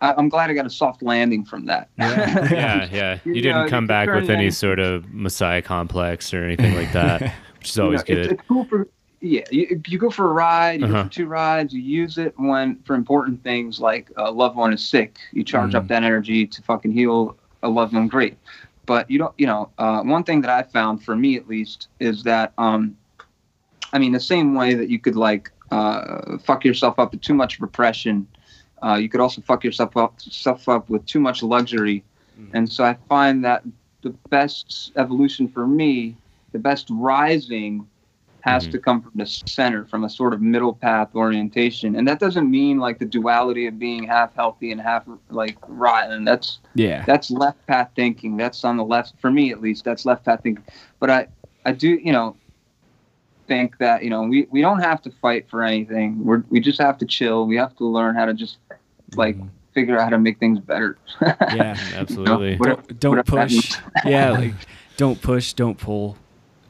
I, i'm glad i got a soft landing from that yeah, yeah. You You didn't know, come back with any in- sort of messiah complex or anything like that, which is You know, always it's- good. It's, cool for yeah. You, you go for a ride, you go Uh-huh. for two rides, you use it when for important things like a loved one is sick. You charge Mhm. up that energy to fucking heal a loved one. Great, but you don't. You know, uh, one thing that I found for me at least is that um, I mean, the same way that you could like uh, fuck yourself up with too much repression, uh, you could also fuck yourself up, yourself up with too much luxury. And so I find that the best evolution for me, the best rising, has Mhm. to come from the center, from a sort of middle path orientation. And that doesn't mean like the duality of being half healthy and half like rotten. That's Yeah. that's left path thinking. That's on the left for me at least. That's left path thinking. But I I do you know think that you know we we don't have to fight for anything. We're we just have to chill. We have to learn how to just like Mhm. figure out how to make things better. Yeah. Absolutely. Whatever- Don't, don't push. yeah, like don't push, don't pull.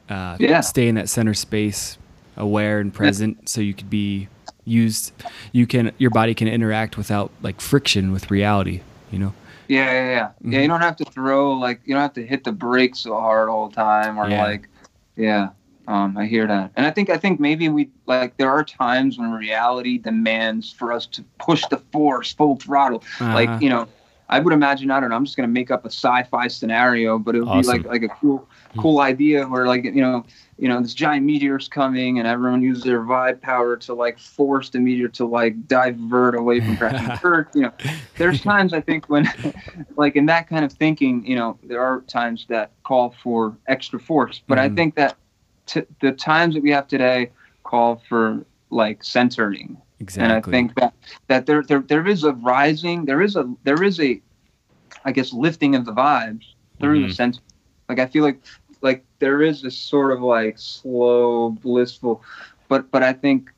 Uh, Yeah. Stay in that center space, aware and present, so you could be used. You can your body can interact without like friction with reality. You know. Yeah, yeah, yeah. Yeah, you don't have to throw like you don't have to hit the brakes so hard all the time or Yeah. like yeah. Um, I hear that. And I think I think maybe we like there are times when reality demands for us to push the force full throttle. Uh-huh. Like, you know, I would imagine I don't know, I'm just gonna make up a sci-fi scenario, but it would Awesome. be like like a cool cool idea where like you know you know this giant meteor's coming and everyone uses their vibe power to like force the meteor to like divert away from crashing earth you know there's times i think when like in that kind of thinking you know there are times that call for extra force but i Mhm. think that t- the times that we have today call for like centering exactly. and I think that that there, there there is a rising, there is a there is a, I guess lifting of the vibes through Mhm. the center. Like I feel like like there is this sort of like slow, blissful, but but I think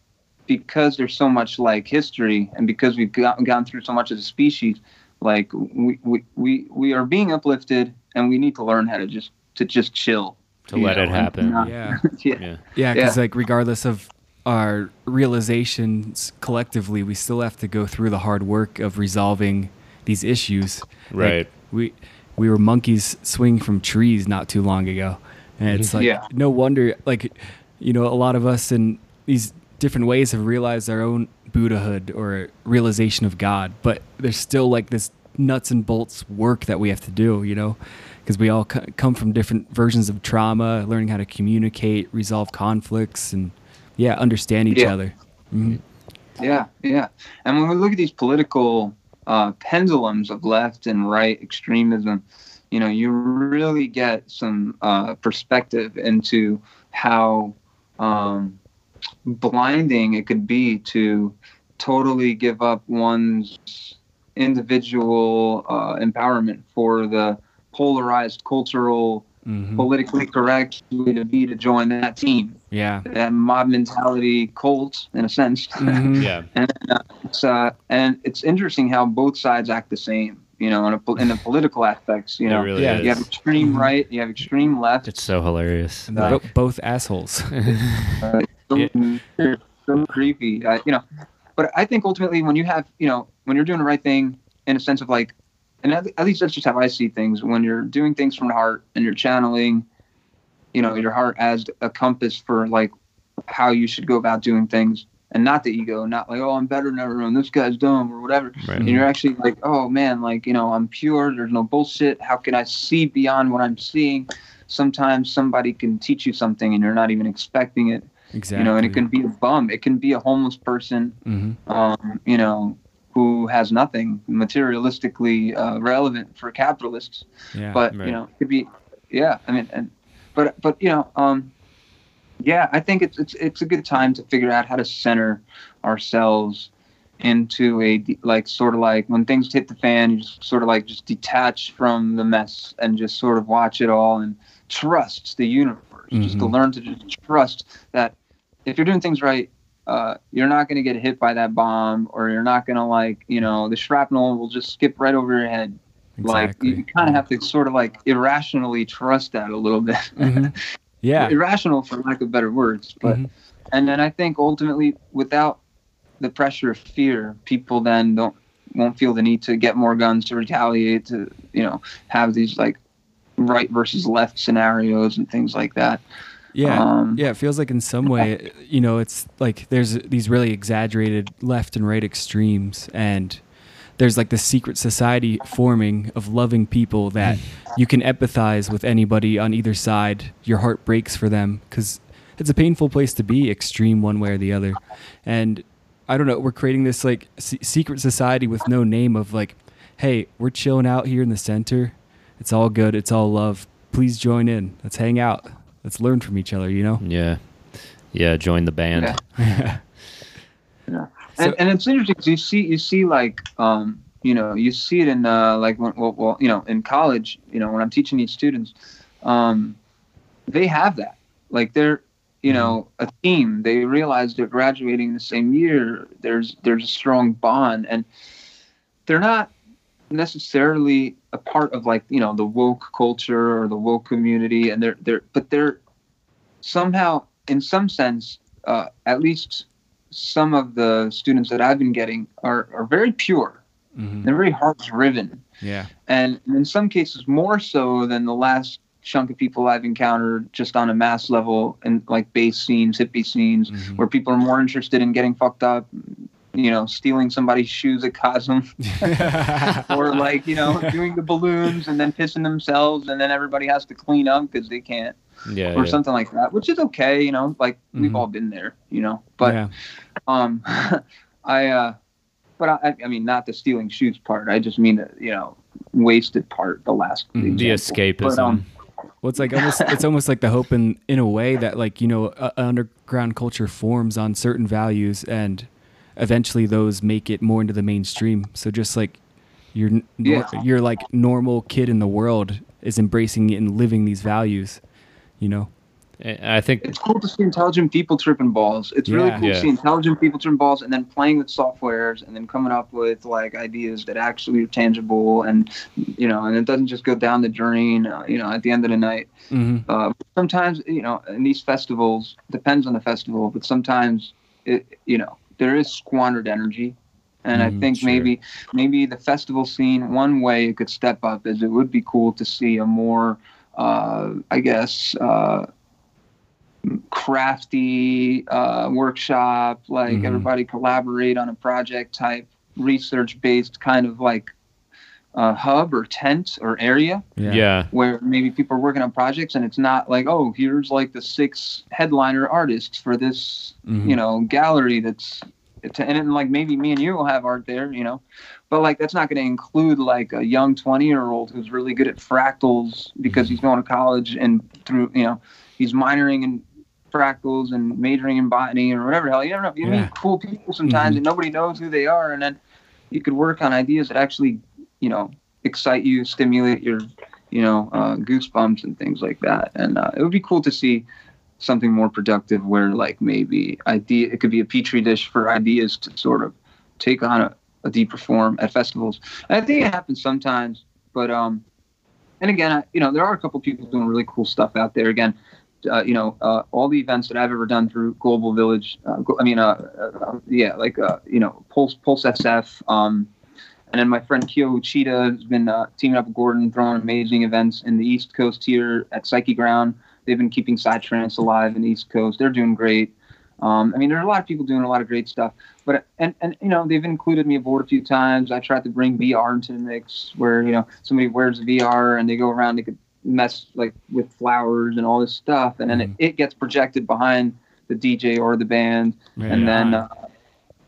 because there's so much like history and because we've got, gone through so much as a species, like we, we we we are being uplifted and we need to learn how to just to just chill. To you let it happen. not- yeah. yeah. Yeah. Yeah, because Yeah. like regardless of our realizations collectively, we still have to go through the hard work of resolving these issues. Like, Right. we we were monkeys swinging from trees not too long ago, and it's like Yeah. no wonder like you know a lot of us in these different ways have realized our own Buddhahood or realization of God, but there's still like this nuts and bolts work that we have to do, you know, because we all co- come from different versions of trauma, learning how to communicate, resolve conflicts, and yeah, understand each Yeah. other. Mhm. Yeah, yeah. And when we look at these political uh, pendulums of left and right extremism, you know, you really get some uh, perspective into how um, blinding it could be to totally give up one's individual uh, empowerment for the polarized cultural Mhm. politically correct way to be to join that team Yeah. that mob mentality cult in a sense Mhm. Yeah. and uh, it's uh, and it's interesting how both sides act the same. you know, in, a, in the political aspects. You know, really Yeah, is. you have extreme Mhm. right, you have extreme left. it's so hilarious. And Like- both assholes. uh, so, Yeah. so creepy. I, you know, but I think ultimately when you have, you know, when you're doing the right thing in a sense of like, and at, at least that's just how I see things. When you're doing things from the heart and you're channeling, you know, your heart as a compass for like how you should go about doing things, and not the ego, not like, oh, I'm better than everyone. This guy's dumb or whatever. Right. And you're actually like, oh man, like you know, I'm pure. There's no bullshit. How can I see beyond what I'm seeing? Sometimes somebody can teach you something and you're not even expecting it exactly. you know and it can be a bum it can be a homeless person hmm um, you know who has nothing materialistically uh, relevant for capitalists Yeah. but Right. you know it could be yeah i mean and but but you know um yeah i think it's it's it's a good time to figure out how to center ourselves into a like sort of like when things hit the fan you just sort of like just detach from the mess and just sort of watch it all and trust the universe just to Mhm. learn to just trust that if you're doing things right uh, you're not going to get hit by that bomb or you're not going to like you know the shrapnel will just skip right over your head like you kind of have to sort of like irrationally trust that a little bit Mhm. Yeah. irrational for lack of better words but Mhm. and then i think ultimately without the pressure of fear people then don't won't feel the need to get more guns to retaliate to you know have these like right versus left scenarios and things like that Yeah. um, yeah, it feels like in some way, you know, it's like there's these really exaggerated left and right extremes, and there's like this secret society forming of loving people that mm. you can empathize with anybody on either side. Your heart breaks for them because it's a painful place to be, extreme one way or the other. And I don't know, we're creating this like se- secret society with no name of like, hey, we're chilling out here in the center. It's all good. It's all love. Please join in. Let's hang out. Let's learn from each other, you know? Yeah. Yeah. Join the band. Yeah. So- and, and it's interesting 'cause you see you see like um you know you see it in uh like when, well, well you know in college you know when i'm teaching these students um they have that. Like they're you know a team. They realize they're graduating the same year. There's there's a strong bond. And they're not necessarily a part of like you know the woke culture or the woke community. And they're they're but they're somehow in some sense uh, at least some of the students that I've been getting are, are very pure. Mhm. They're very heart driven. Yeah. And in some cases, more so than the last chunk of people I've encountered just on a mass level and like bass scenes, hippie scenes, Mhm. where people are more interested in getting fucked up, you know, stealing somebody's shoes at Cosm, or like, you know, doing the balloons and then pissing themselves and then everybody has to clean up because they can't Yeah. or yeah. something like that, which is okay, you know, like we've Mhm. all been there, you know, but yeah. um, I, uh, but I, I mean, not the stealing shoes part. I just mean the, you know, wasted part, the last. Mhm. The escapism. But, um, Well, it's like almost it's almost like the hope in in a way that like you know a underground culture forms on certain values and eventually those make it more into the mainstream. So just like your n- nor- Yeah. your like normal kid in the world is embracing it and living these values, you know. I think it's cool to see intelligent people tripping balls. It's really cool Yeah. to see intelligent people tripping balls and then playing with softwares and then coming up with like ideas that actually are tangible and you know, and it doesn't just go down the drain. Uh, you know, at the end of the night, hmm uh, sometimes you know in these festivals depends on the festival but sometimes it you know there is squandered energy and i Mm, think sure. maybe maybe the festival scene one way it could step up is it would be cool to see a more uh, i guess uh, crafty uh, workshop like Mhm. everybody collaborate on a project type research based kind of like uh, hub or tent or area Yeah. yeah. where maybe people are working on projects and it's not like oh here's like the six headliner artists for this Mhm. you know gallery that's it's, and then, like maybe me and you will have art there you know but like that's not going to include like a young 20 year old who's really good at fractals because he's going to college and through you know he's minoring in fractals and majoring in botany or whatever hell you never know you Yeah. meet cool people sometimes Mhm. and nobody knows who they are and then you could work on ideas that actually you know excite you stimulate your you know uh, goosebumps and things like that and uh, it would be cool to see something more productive where like maybe idea it could be a petri dish for ideas to sort of take on a deeper form at festivals. And I think it happens sometimes, but um, and again, I, you know, there are a couple people doing really cool stuff out there. Again, uh, you know, uh, all the events that I've ever done through Global Village. Uh, I mean, uh, uh, yeah, like uh, you know, Pulse Pulse SF. Um, and then my friend Kyo Uchida has been uh, teaming up with Gordon, throwing amazing events in the East Coast here at Psyche Ground. They've been keeping Psytrance alive in the East Coast. They're doing great. Um, I mean, there are a lot of people doing a lot of great stuff. But and and you know, they've included me aboard a few times. I tried to bring VR into the mix, where you know somebody wears VR and they go around, they could mess like with flowers and all this stuff, and then Mhm. it, it gets projected behind the DJ or the band, Right and then. Uh,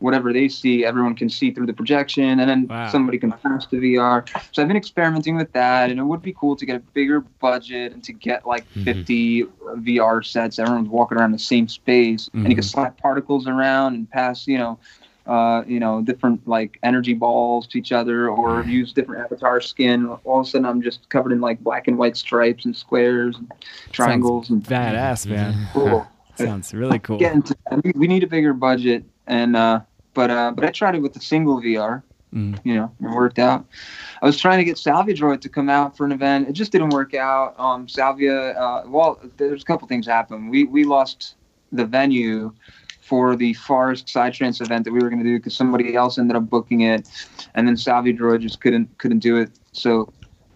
Whatever they see, everyone can see through the projection, and then Wow. somebody can pass the VR. So I've been experimenting with that, and it would be cool to get a bigger budget and to get like Mhm. 50 VR sets. Everyone's walking around the same space, and you can Mhm. slap particles around and pass, you know, uh, you know, different like energy balls to each other, or use different avatar skin. All of a sudden, I'm just covered in like black and white stripes and squares and triangles and badass, man. cool. Sounds really cool. Get into that. We- We need a bigger budget, and uh, but uh, but I tried it with the single VR Mm. you know, it worked out. I was trying to get Salvia Droid to come out for an event. It just didn't work out. Um, Salvia, uh, well, there's a couple things happened. We we lost the venue for the Forest Psytrance event that we were going to do because somebody else ended up booking it, and then Salvia Droid just couldn't couldn't do it. So,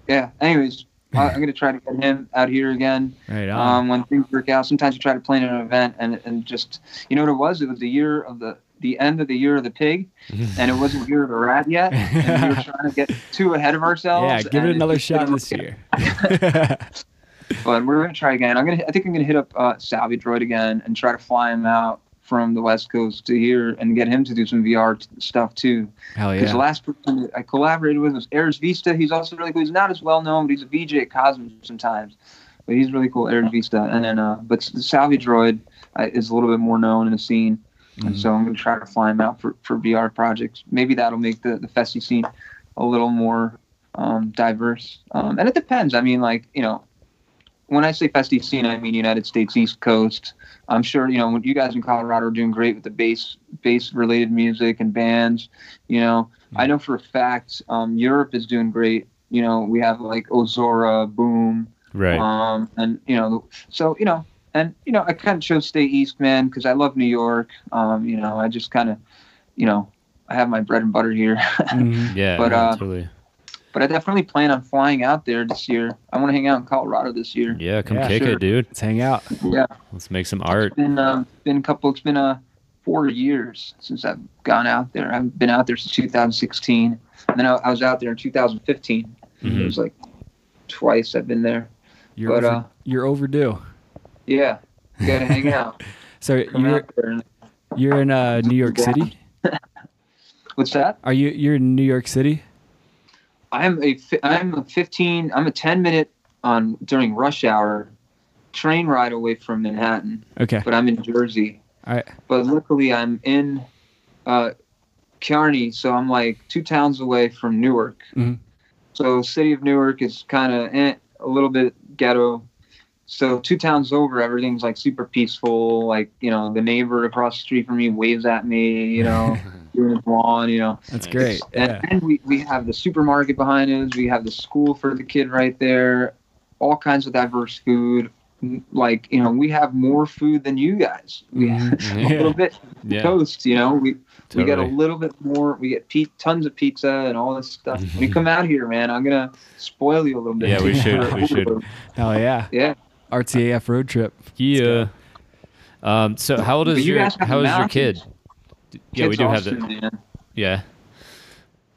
yeah. Anyways, I- I'm going to try to get him out here again Right on. um, when things work out. Sometimes you try to plan an event and and just you know what it was? It was the year of the the end of the year of the pig, and it wasn't year of the rat yet. And we were trying to get too ahead of ourselves. yeah, give it another just shot this year. But we're gonna try again. I'm gonna I think I'm gonna hit up uh, Droid again and try to fly him out from the West Coast to here and get him to do some VR t- stuff too. Hell Because yeah. the last person that I collaborated with was Eris Vista. He's also really cool. He's not as well known, but he's a VJ at Cosmos sometimes. But he's really cool, Eris Vista. And then, uh, but the Droid uh, is a little bit more known in the scene. And Mhm. so I'm going to try to fly them out for, for VR projects. Maybe that'll make the, the Festi scene a little more um, diverse. Um, and it depends. I mean, like, you know, when I say Festi scene, I mean United States East Coast. I'm sure, you know, when you guys in Colorado are doing great with the bass, bass related music and bands, you know, I know for a fact um, Europe is doing great. You know, we have like Ozora, Boom, Right. um, and you know, so you know, and you know, I kind of chose stay east, man, because I love New York. Um, you know, I just kind of, you know, I have my bread and butter here. Mhm. yeah. but, yeah, uh, totally. but I definitely plan on flying out there this year. I want to hang out in Colorado this year. Yeah, come Yeah, kick sure. it, dude. Let's hang out. Yeah, Let's make some art. it's been um, been a couple. It's been uh, four years since I've gone out there. I've been out there since 2016, and then I, I was out there in 2015. It Mhm. was like twice I've been there. You're But, over- uh, you're overdue. Yeah, gotta hang out. So Come you're out you're in uh, New York Yeah. City. What's that? Are you you're in New York City? I'm a I'm a 15. I'm a 10 minute on during rush hour train ride away from Manhattan, Okay. but I'm in Jersey. All right. But luckily, I'm in uh, Kearny, so I'm like two towns away from Newark. Mhm. So city of Newark is kind of eh, a little bit ghetto. So two towns over, everything's like super peaceful. Like you know, the neighbor across the street from me waves at me. You know, doing his lawn. You know, That's great. and, Yeah. and we, we have the supermarket behind us. We have the school for the kid right there. All kinds of diverse food. Like you know, we have more food than you guys. We have a Mhm. little bit Yeah. toast. You know, we we get a little bit more. We get pe- tons of pizza and all this stuff. when you come out here, man, I'm gonna spoil you a little bit. Yeah, we should, we should. Hell yeah. Yeah. RTAF road trip. Yeah. Um. So how old is you your guys have how is your kid? mountains. Yeah, we do have awesome, that. Man. Yeah.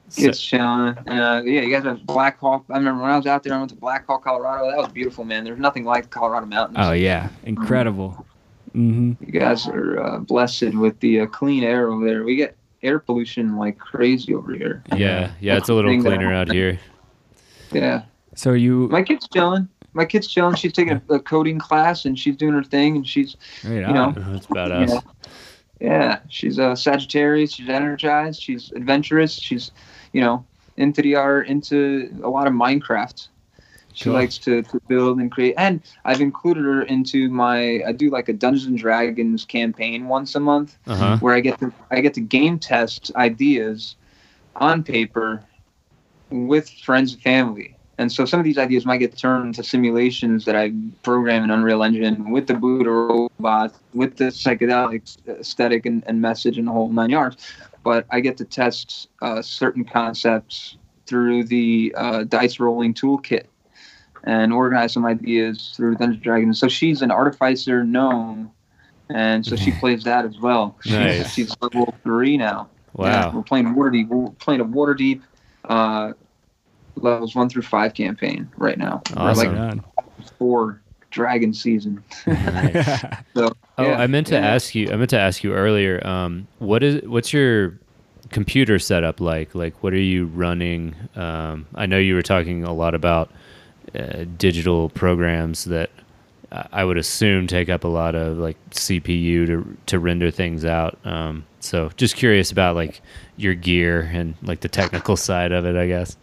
So- Kids chilling. Uh, yeah, you guys have Black Hawk. I remember when I was out there, I went to Black Hawk, Colorado. That was beautiful, man. There's nothing like the Colorado mountains. Oh yeah. Incredible. hmm You guys are uh, blessed with the uh, clean air over there. We get air pollution like crazy over here. yeah. Yeah. It's a little cleaner out here. Yeah, So you my kid's chilling. My kid's chilling. She's taking a, a coding class and she's doing her thing. And she's, right you know. That's badass. yeah, yeah. She's a Sagittarius. She's energized. She's adventurous. She's, you know, into the art, into a lot of Minecraft. She Cool. likes to, to build and create. And I've included her into my. I do like a Dungeons and Dragons campaign once a month. Uh huh. where I get to I get to game test ideas on paper with friends and family. And so some of these ideas might get turned into simulations that I program in Unreal Engine with the Buddha robot, with the psychedelic aesthetic and, and message and the whole nine yards. But I get to test uh, certain concepts through the uh, dice rolling toolkit and organize some ideas through Dungeons Dragons. So she's an artificer gnome, and so she plays that as well. She's, Nice. she's level three now. Yeah, Wow. we're playing Waterdeep. We're playing a Waterdeep uh, levels one through five campaign right now. We're Awesome. like four dragon season. Nice. So Oh, yeah, I meant to yeah. ask you. I meant to ask you earlier. Um, what is what's your computer setup like? Like, what are you running? Um, I know you were talking a lot about uh, digital programs that I I would assume take up a lot of like CPU to to render things out. Um, so, just curious about like your gear and like the technical side of it. I guess.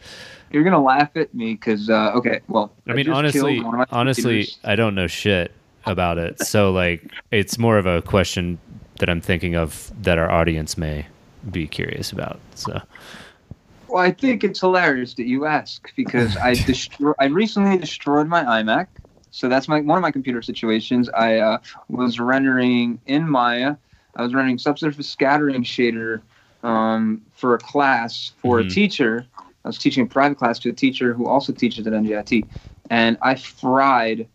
You're gonna laugh at me because uh, okay, well, I mean, honestly, killed one of my honestly, computers. I don't know shit about it. So like, it's more of a question that I'm thinking of that our audience may be curious about. So Well, I think it's hilarious that you ask because I destroy. I recently destroyed my iMac, so that's my one of my computer situations. I uh, was rendering in Maya. I was rendering subsurface scattering shader um, for a class for Mhm. a teacher. I was teaching a private class to a teacher who also teaches at NJIT, and I fried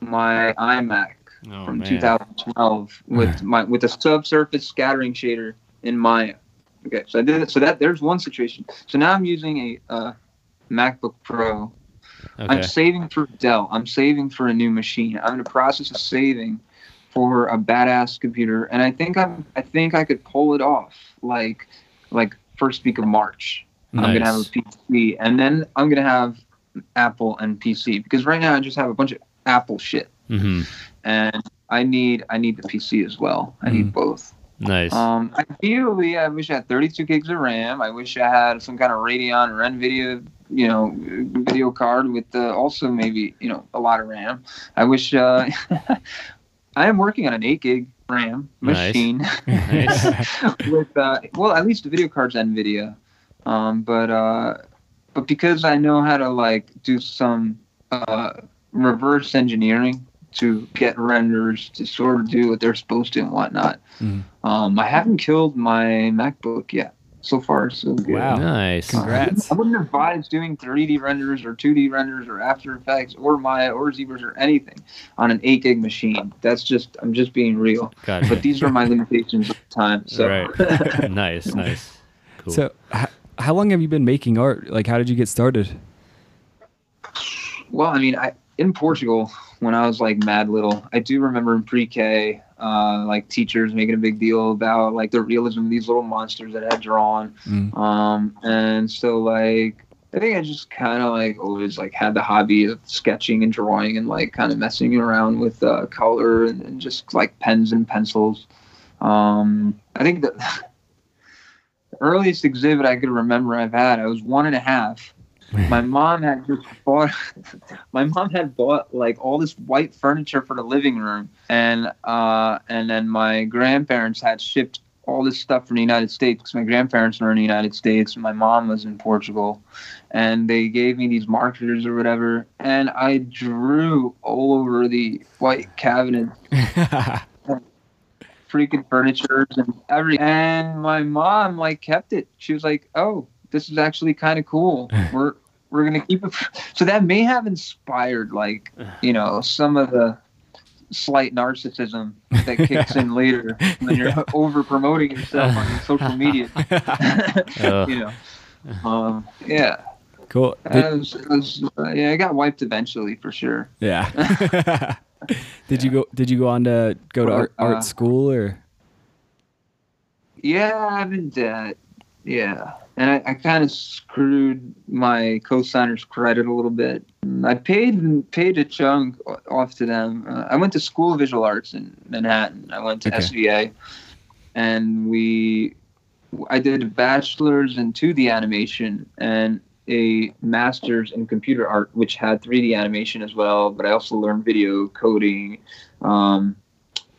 my iMac oh, from 2012 with my with a subsurface scattering shader in Maya. Okay, so I did it. So that there's one situation. So now I'm using a uh, MacBook Pro. Okay. I'm saving for Dell. I'm saving for a new machine. I'm in the process of saving for a badass computer, and I think I'm. I think I could pull it off, like like first week of March. I'm gonna have a PC, and then I'm gonna have Apple and PC because right now I just have a bunch of Apple shit hmm and I need I need the PC as well. I need both. Nice. Um, ideally, I wish I had 32 gigs of RAM. I wish I had some kind of Radeon or NVIDIA, you know, video card with uh, also maybe you know a lot of RAM. I wish uh, I am working on an 8 gig RAM Nice. machine Nice. with uh, well at least the video card's NVIDIA, um, but uh, but because I know how to like do some uh, reverse engineering to get renders to sort of do what they're supposed to and whatnot. Mhm. Um, I haven't killed my MacBook yet. So far, so good. Wow. nice. Congrats. I wouldn't advise doing 3D renders or 2D renders or After Effects or Maya or ZBrush or anything on an 8 gig machine. That's just I'm just being real. Gotcha. But these are my limitations at the time. So Right. nice. Nice. Cool. So, h- how long have you been making art? Like, how did you get started? Well, I mean, I in Portugal when I was like mad little, I do remember in pre-K, uh, like teachers making a big deal about like the realism of these little monsters that I had drawn. Mm. Um, and so like I think I just kind of like always like had the hobby of sketching and drawing and like kind of messing around with uh, color and, and just like pens and pencils. Um, I think that earliest exhibit I could remember I've had, I was one and a half. My mom had just bought. My mom had bought like all this white furniture for the living room, and uh, and then my grandparents had shipped all this stuff from the United States because my grandparents were in the United States and my mom was in Portugal, and they gave me these markers or whatever, and I drew all over the white cabinet freaking furniture and every and my mom like kept it. She was like oh this is actually kind of cool. We're we're gonna keep it so that may have inspired like you know some of the slight narcissism that kicks in later when you're over promoting yourself on social media. You know. Um yeah. Cool. Did- was, it was, uh, yeah i got wiped eventually for sure. Yeah. did you go? Did you go on to go to art uh, school or? Yeah, I've been dead. Yeah. And I, I kind of screwed my co-signer's credit a little bit. I paid paid a chunk off to them. Uh, I went to School of Visual Arts in Manhattan. I went to Okay. SVA, and we, I did a bachelor's in 2D animation and a master's in computer art, which had 3D animation as well. But I also learned video coding, um,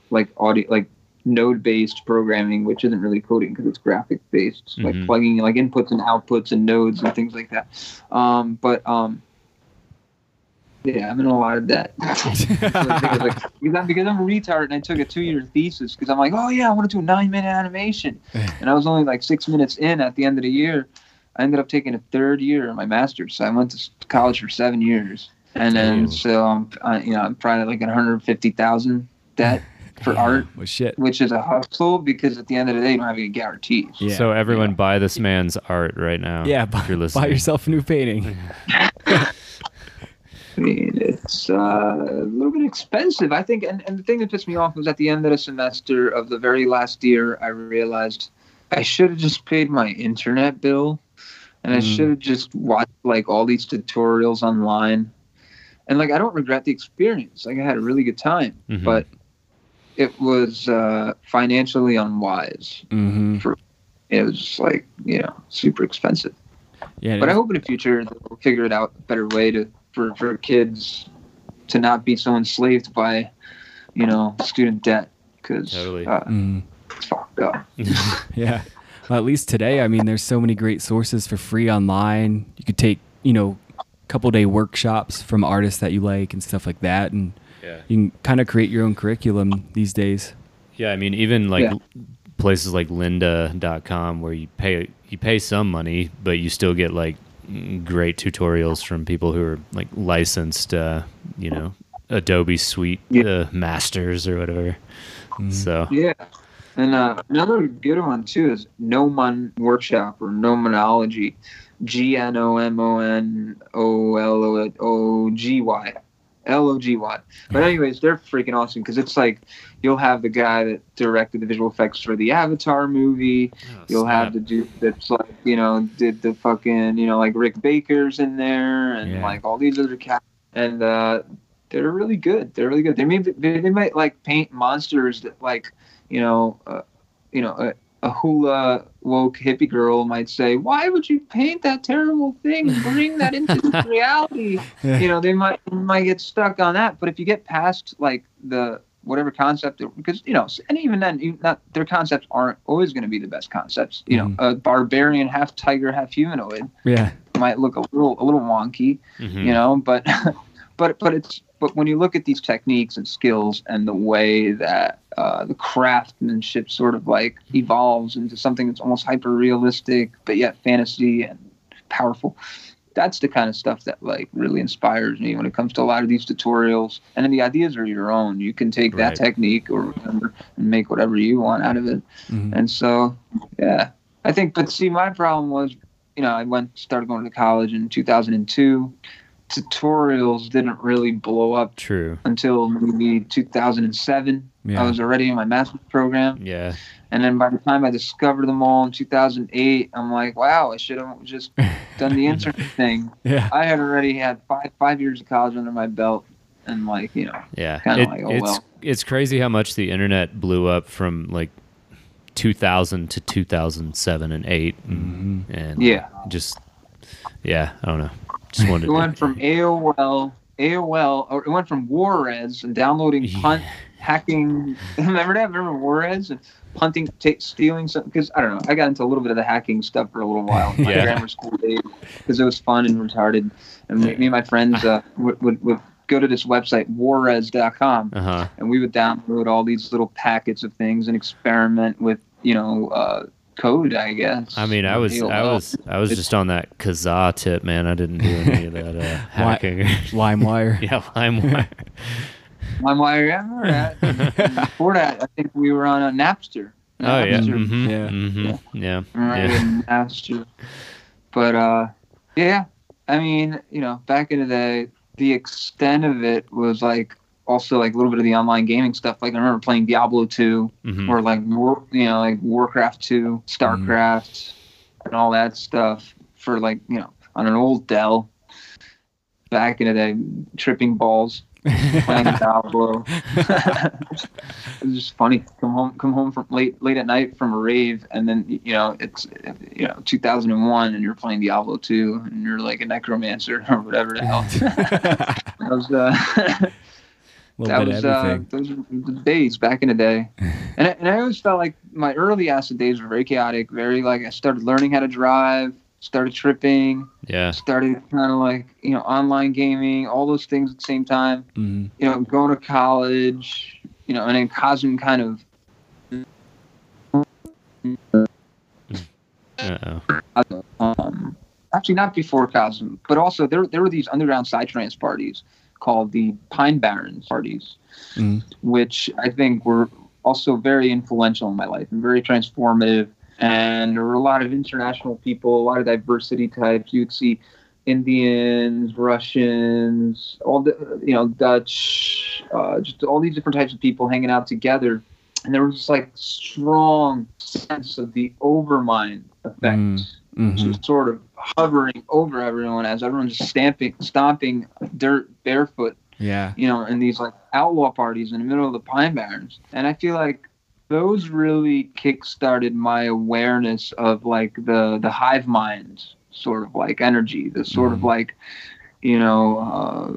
like audio, like node based programming, which isn't really coding because it's graphic based, like plugging like inputs and outputs and nodes and things like that. Um, but um, yeah, I'm in a lot of debt. because, like, because I'm, because I'm a retard and I took a two year thesis because I'm like, oh yeah, I want to do a nine minute animation, and I was only like six minutes in at the end of the year. I ended up taking a third year of my master's, so I went to college for seven years, and then Damn. so I'm, uh, you know, I'm probably like 150,000 debt for art, Well, shit. which is a hustle because at the end of the day, you don't have any guarantees. Yeah. So everyone Yeah. buy this man's art right now. yeah, if buy, you're listening. buy yourself a new painting. I mean, it's uh, a little bit expensive, I think. And, and the thing that pissed me off was at the end of the semester of the very last year, I realized I should have just paid my internet bill and I Mm. should have just watched like all these tutorials online. And like, I don't regret the experience. Like, I had a really good time, Mhm. but it was uh, financially unwise. Mm-hmm. It was just like, you know, super expensive. Yeah. But I hope in the future they'll figure it out a better way to for, for kids to not be so enslaved by, you know, student debt because Totally. uh, Mhm. it's fucked up. Yeah. Well, at least today, I mean, there's so many great sources for free online. You could take, you know, couple day workshops from artists that you like and stuff like that, and yeah. you can kind of create your own curriculum these days. Yeah, I mean, even like Yeah. places like lynda.com where you pay you pay some money, but you still get like mm, great tutorials from people who are like licensed, uh, you know, Adobe Suite Yeah. uh, masters or whatever. Mhm. So Yeah. And uh, another good one too is Gnomon Workshop or Gnomonology, G N O M O N O L O G Y, L O G Y. But anyways, they're freaking awesome because it's like you'll have the guy that directed the visual effects for the Avatar movie. You'll have the dude that's like, you know, did the fucking, you know, like Rick Baker's in there and Yeah. like all these other cats. And uh, they're really good. They're really good. They may they might like paint monsters that like, you know, uh, you know, a, a hula woke hippie girl might say, "Why would you paint that terrible thing? Bring that into reality." Yeah. You know, they might might get stuck on that. But if you get past like the whatever concept, because you know, and even then, even not their concepts aren't always going to be the best concepts. You know, a barbarian, half tiger, half humanoid Yeah. might look a little a little wonky Mhm. you know but but but it's but when you look at these techniques and skills and the way that uh, the craftsmanship sort of like evolves into something that's almost hyper realistic but yet fantasy and powerful that's the kind of stuff that like really inspires me when it comes to a lot of these tutorials and then the ideas are your own you can take that technique or whatever and make whatever you want out of it Mhm. and so, yeah, I think. But see, my problem was, you know, I went started going to college in 2002. Tutorials didn't really blow up True. until maybe 2007. Yeah. I was already in my master's program, Yeah. and then by the time I discovered them all in 2008, I'm like, wow, I should have just done the internship thing. yeah. I had already had five five years of college under my belt, and like, you know, Yeah. It- like, oh, it's well. it's crazy how much the internet blew up from like 2000 to 2007 and 8 and, and Yeah. just yeah, I don't know. Just wanted It went from AOL, AOL, or it went from Warez and downloading Yeah. punt, hacking. Remember that? Remember Warez and punting, ta stealing something? Because I don't know. I got into a little bit of the hacking stuff for a little while in my Yeah. grammar school days because it was fun and retarded. And me, me and my friends uh, would, would, would go to this website, warez.com, uh-huh. and we would download all these little packets of things and experiment with, you know, uh, code, I guess. I mean, I was I was I was just on that Kazaa tip, man. I didn't do any of that uh, hacking. LimeWire. yeah, LimeWire. LimeWire, yeah, I remember that. Before that, I think we were on a Napster. Oh yeah. Napster. hmm Yeah. hmm Yeah. Right, Yeah. and Napster. But uh, yeah, I mean, you know, back in the day, the extent of it was like also like a little bit of the online gaming stuff. Like I remember playing Diablo 2 Mhm. or like War, you know, like Warcraft 2, StarCraft, and all that stuff for like you know on an old Dell. Back in the day, tripping balls playing Diablo. it was just funny. Come home, come home from late, late at night from a rave, and then you know it's you know 2001, and you're playing Diablo 2, and you're like a necromancer or whatever the hell. that was uh, that was uh, those were the days back in the day, and I, and I always felt like my early acid days were very chaotic. Very like I started learning how to drive, started tripping, Yeah. started kind of like you know online gaming, all those things at the same time. Mhm. You know, going to college, you know, and then Cosm kind of um, actually not before Cosm, but also there there were these underground side psytrance parties called the Pine Barrens parties, Mhm. which I think were also very influential in my life and very transformative. And there were a lot of international people, a lot of diversity types. You'd see Indians, Russians, all the you know Dutch, uh, just all these different types of people hanging out together. And there was this like strong sense of the overmind effect Mm, mhm. just sort of hovering over everyone as everyone's stamping, stomping dirt barefoot, Yeah. you know, in these like outlaw parties in the middle of the Pine Barrens. And I feel like those really kick-started my awareness of like the the hive mind sort of like energy, the sort of Mhm. like, you know, uh,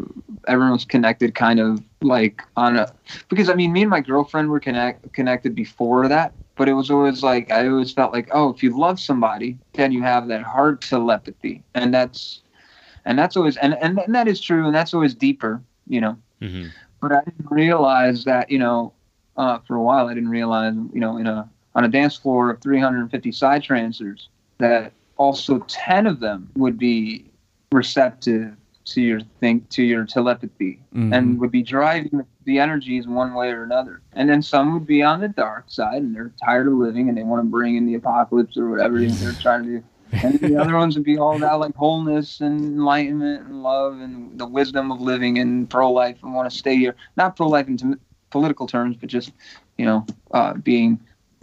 everyone's connected kind of like on a because I mean, me and my girlfriend were connect connected before that, but it was always like I always felt like, oh, if you love somebody, then you have that heart telepathy, and that's and that's always and and, and that is true, and that's always deeper, you know. hmm But I didn't realize that, you know, uh, for a while I didn't realize, you know, in a on a dance floor of 350 psytrancers, that also 10 of them would be receptive to your think to your telepathy Mhm. and would be driving the energies one way or another. And then some would be on the dark side and they're tired of living and they want to bring in the apocalypse or whatever they're trying to do. And the other ones would be all about like wholeness and enlightenment and love and the wisdom of living and pro life and want to stay here. Not pro life in t- political terms, but just, you know, uh, being,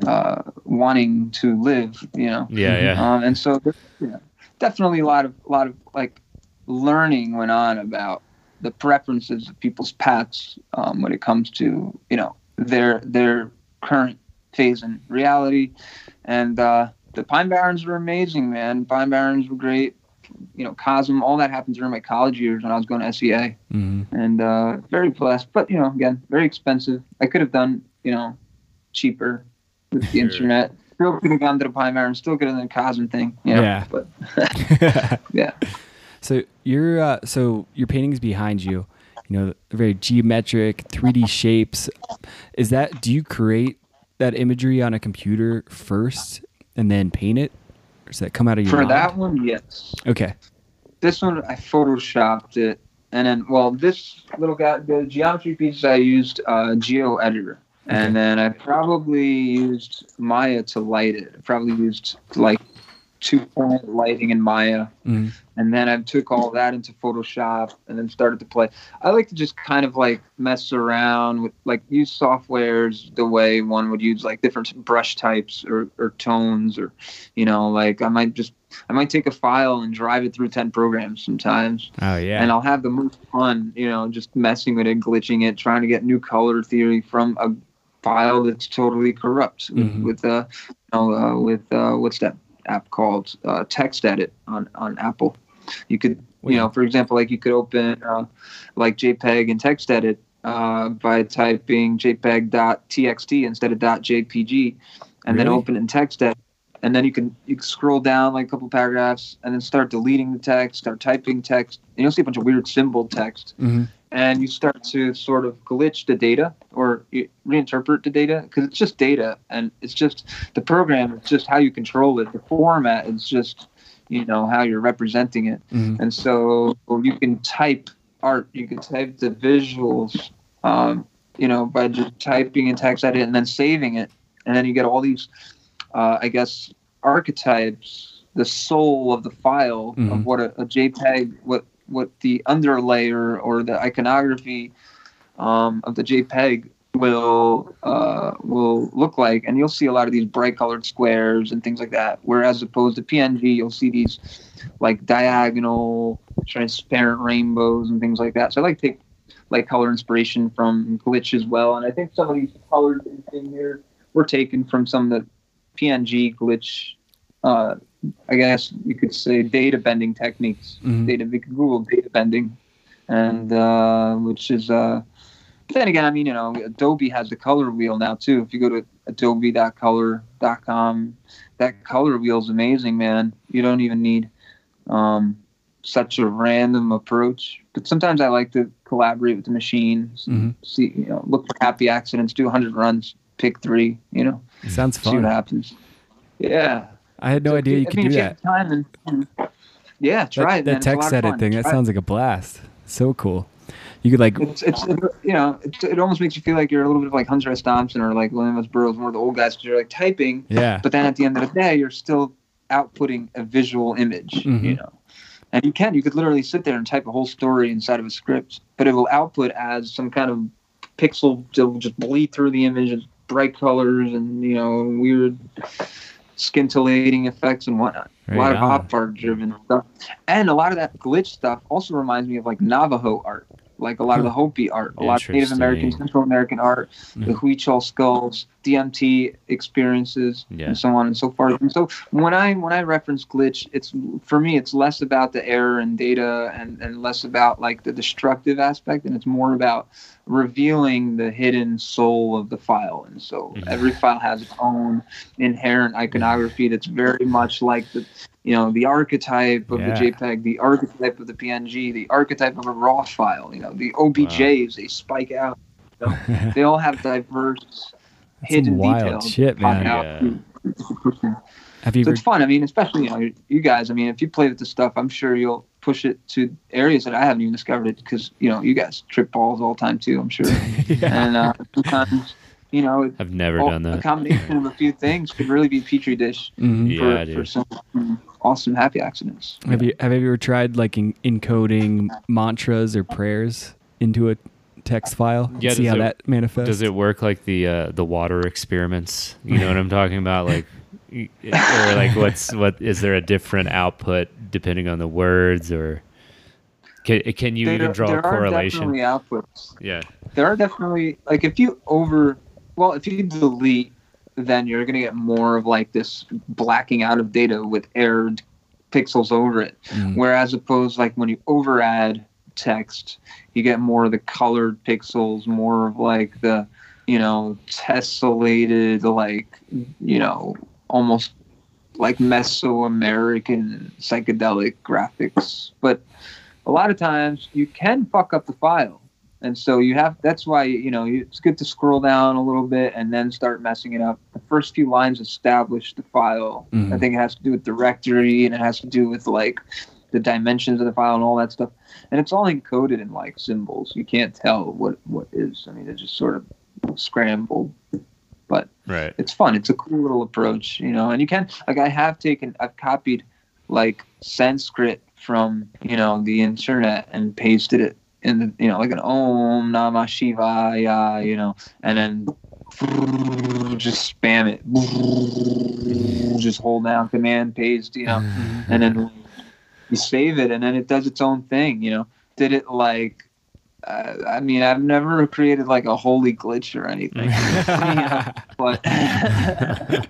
uh, wanting to live, you know. Yeah, yeah. Um, and so, yeah, definitely a lot of a lot of like learning went on about the preferences of people's paths um, when it comes to you know their their current phase in reality. And uh, the Pine Barrens were amazing, man. Pine Barrens were great. You know, Cosm, all that happened during my college years when I was going to SEA, Mhm. and uh, very blessed. But you know, again, very expensive. I could have done you know cheaper with the Sure. internet. Still could have gone to the Pine Barrens. Still could have done the Cosm thing. You know? Yeah. But yeah. So your uh, so your paintings behind you, you know, very geometric, 3D shapes. Is that do you create that imagery on a computer first and then paint it, or does that come out of your For mind? that one, yes. Okay. This one, I photoshopped it, and then well, this little guy, the geometry pieces, I used uh, Geo Editor, Okay. and then I probably used Maya to light it. I probably used like two point lighting in Maya, Mhm. and then I took all that into Photoshop and then started to play. I like to just kind of like mess around with like use softwares the way one would use like different brush types or, or tones or you know like I might just I might take a file and drive it through 10 programs sometimes Oh yeah. and I'll have the most fun you know just messing with it glitching it trying to get new color theory from a file that's totally corrupt with, Mhm. with uh you know uh, with uh what's that app called uh, text edit on on Apple. You could you know for example like you could open uh, like jpeg and text edit uh, by typing jpeg.txt instead of .jpg and then open it in text edit. And then you can you can scroll down like a couple paragraphs and then start deleting the text start typing text. And you'll see a bunch of weird symbol text. Mhm. And you start to sort of glitch the data or reinterpret the data because it's just data and it's just the program it's just how you control it the format is just you know how you're representing it Mhm. and so you can type art you can type the visuals um, you know by just typing in text edit and then saving it and then you get all these uh, i guess archetypes the soul of the file Mhm. of what a, a jpeg what what the underlayer or the iconography um, of the jpeg will uh, will look like. And you'll see a lot of these bright colored squares and things like that. Whereas opposed to png you'll see these like diagonal transparent rainbows and things like that. So i like to take like color inspiration from glitch as well. And i think some of these colors in here were taken from some of the png glitch uh, i guess you could say data bending techniques Mhm. data we could google data bending and uh, which is uh, then again, I mean, you know, Adobe has the color wheel now too. If you go to adobe.color.com, that color wheel is amazing, man. You don't even need um, such a random approach. But sometimes I like to collaborate with the machines, hmm see, you know, look for happy accidents, do 100 runs, pick three, you know, Sounds see what fun. happens. Yeah. I had no So, idea you I could do you that. and, and- yeah, try that it. that text edit thing, that Try it. sounds like a blast. So cool. You could like It's it's you know it's, it almost makes you feel like you're a little bit of like Hunter S. Thompson or like William S. Burroughs, one of the old guys, because you're like typing, yeah. but then at the end of the day, you're still outputting a visual image, Mhm. you know. And you can, you could literally sit there and type a whole story inside of a script, but it will output as some kind of pixel that will just bleed through the image, bright colors and you know weird scintillating effects and whatnot. Right a lot of on. op art driven stuff, and a lot of that glitch stuff also reminds me of like Navajo art, like a lot of the Hopi art, a lot of Native American, Central American art, the Mhm. Huichol skulls, DMT experiences, Yeah. and so on and so forth. And so when I when I reference glitch, it's for me it's less about the error and data and, and less about like the destructive aspect, and it's more about revealing the hidden soul of the file. And so Mhm. every file has its own inherent iconography that's very much like the you know the archetype of Yeah. the JPEG, the archetype of the PNG, the archetype of a RAW file. You know the OBJs they spike out. You know, they all have diverse hidden details. shit, man. Yeah. to- to the person. Have you So ever it's fun. I mean, especially you know you guys. I mean, if you play with the stuff, I'm sure you'll push it to areas that I haven't even discovered it because you know you guys trip balls all the time too. I'm sure. yeah. And uh, sometimes you know I've never all- done a that. combination of a few things could really be petri dish Mhm. Yeah, for, I for some awesome happy accidents. Have you have you ever tried like in, encoding mantras or prayers into a text file? Yeah, See does how it- that manifests. Does it work like the uh, the water experiments? You know what I'm talking about, like, or like what's what is there a different output depending on the words, or can can you There- even draw there a correlation? Are definitely outputs. Yeah, there are definitely like if you over well if you delete then you're going to get more of like this blacking out of data with errored pixels over it. Mm. whereas opposed like when you over add text you get more of the colored pixels more of like the you know tessellated like you know almost like mesoamerican psychedelic graphics. But a lot of times you can fuck up the file and so you have that's why you know it's good to scroll down a little bit and then start messing it up the first few lines establish the file Mhm. i think it has to do with directory and it has to do with like the dimensions of the file and all that stuff and it's all encoded in like symbols you can't tell what what is i mean it's just sort of scrambled but right. it's fun. It's a cool little approach, you know. And you can like I have taken I've copied like Sanskrit from you know the internet and pasted it in the you know like an Om Namah Shivaya, you know, and then just spam it, just hold down Command Paste, you know, and then you save it, and then it does its own thing, you know. Did it like. Uh, I mean, I've never created like a holy glitch or anything but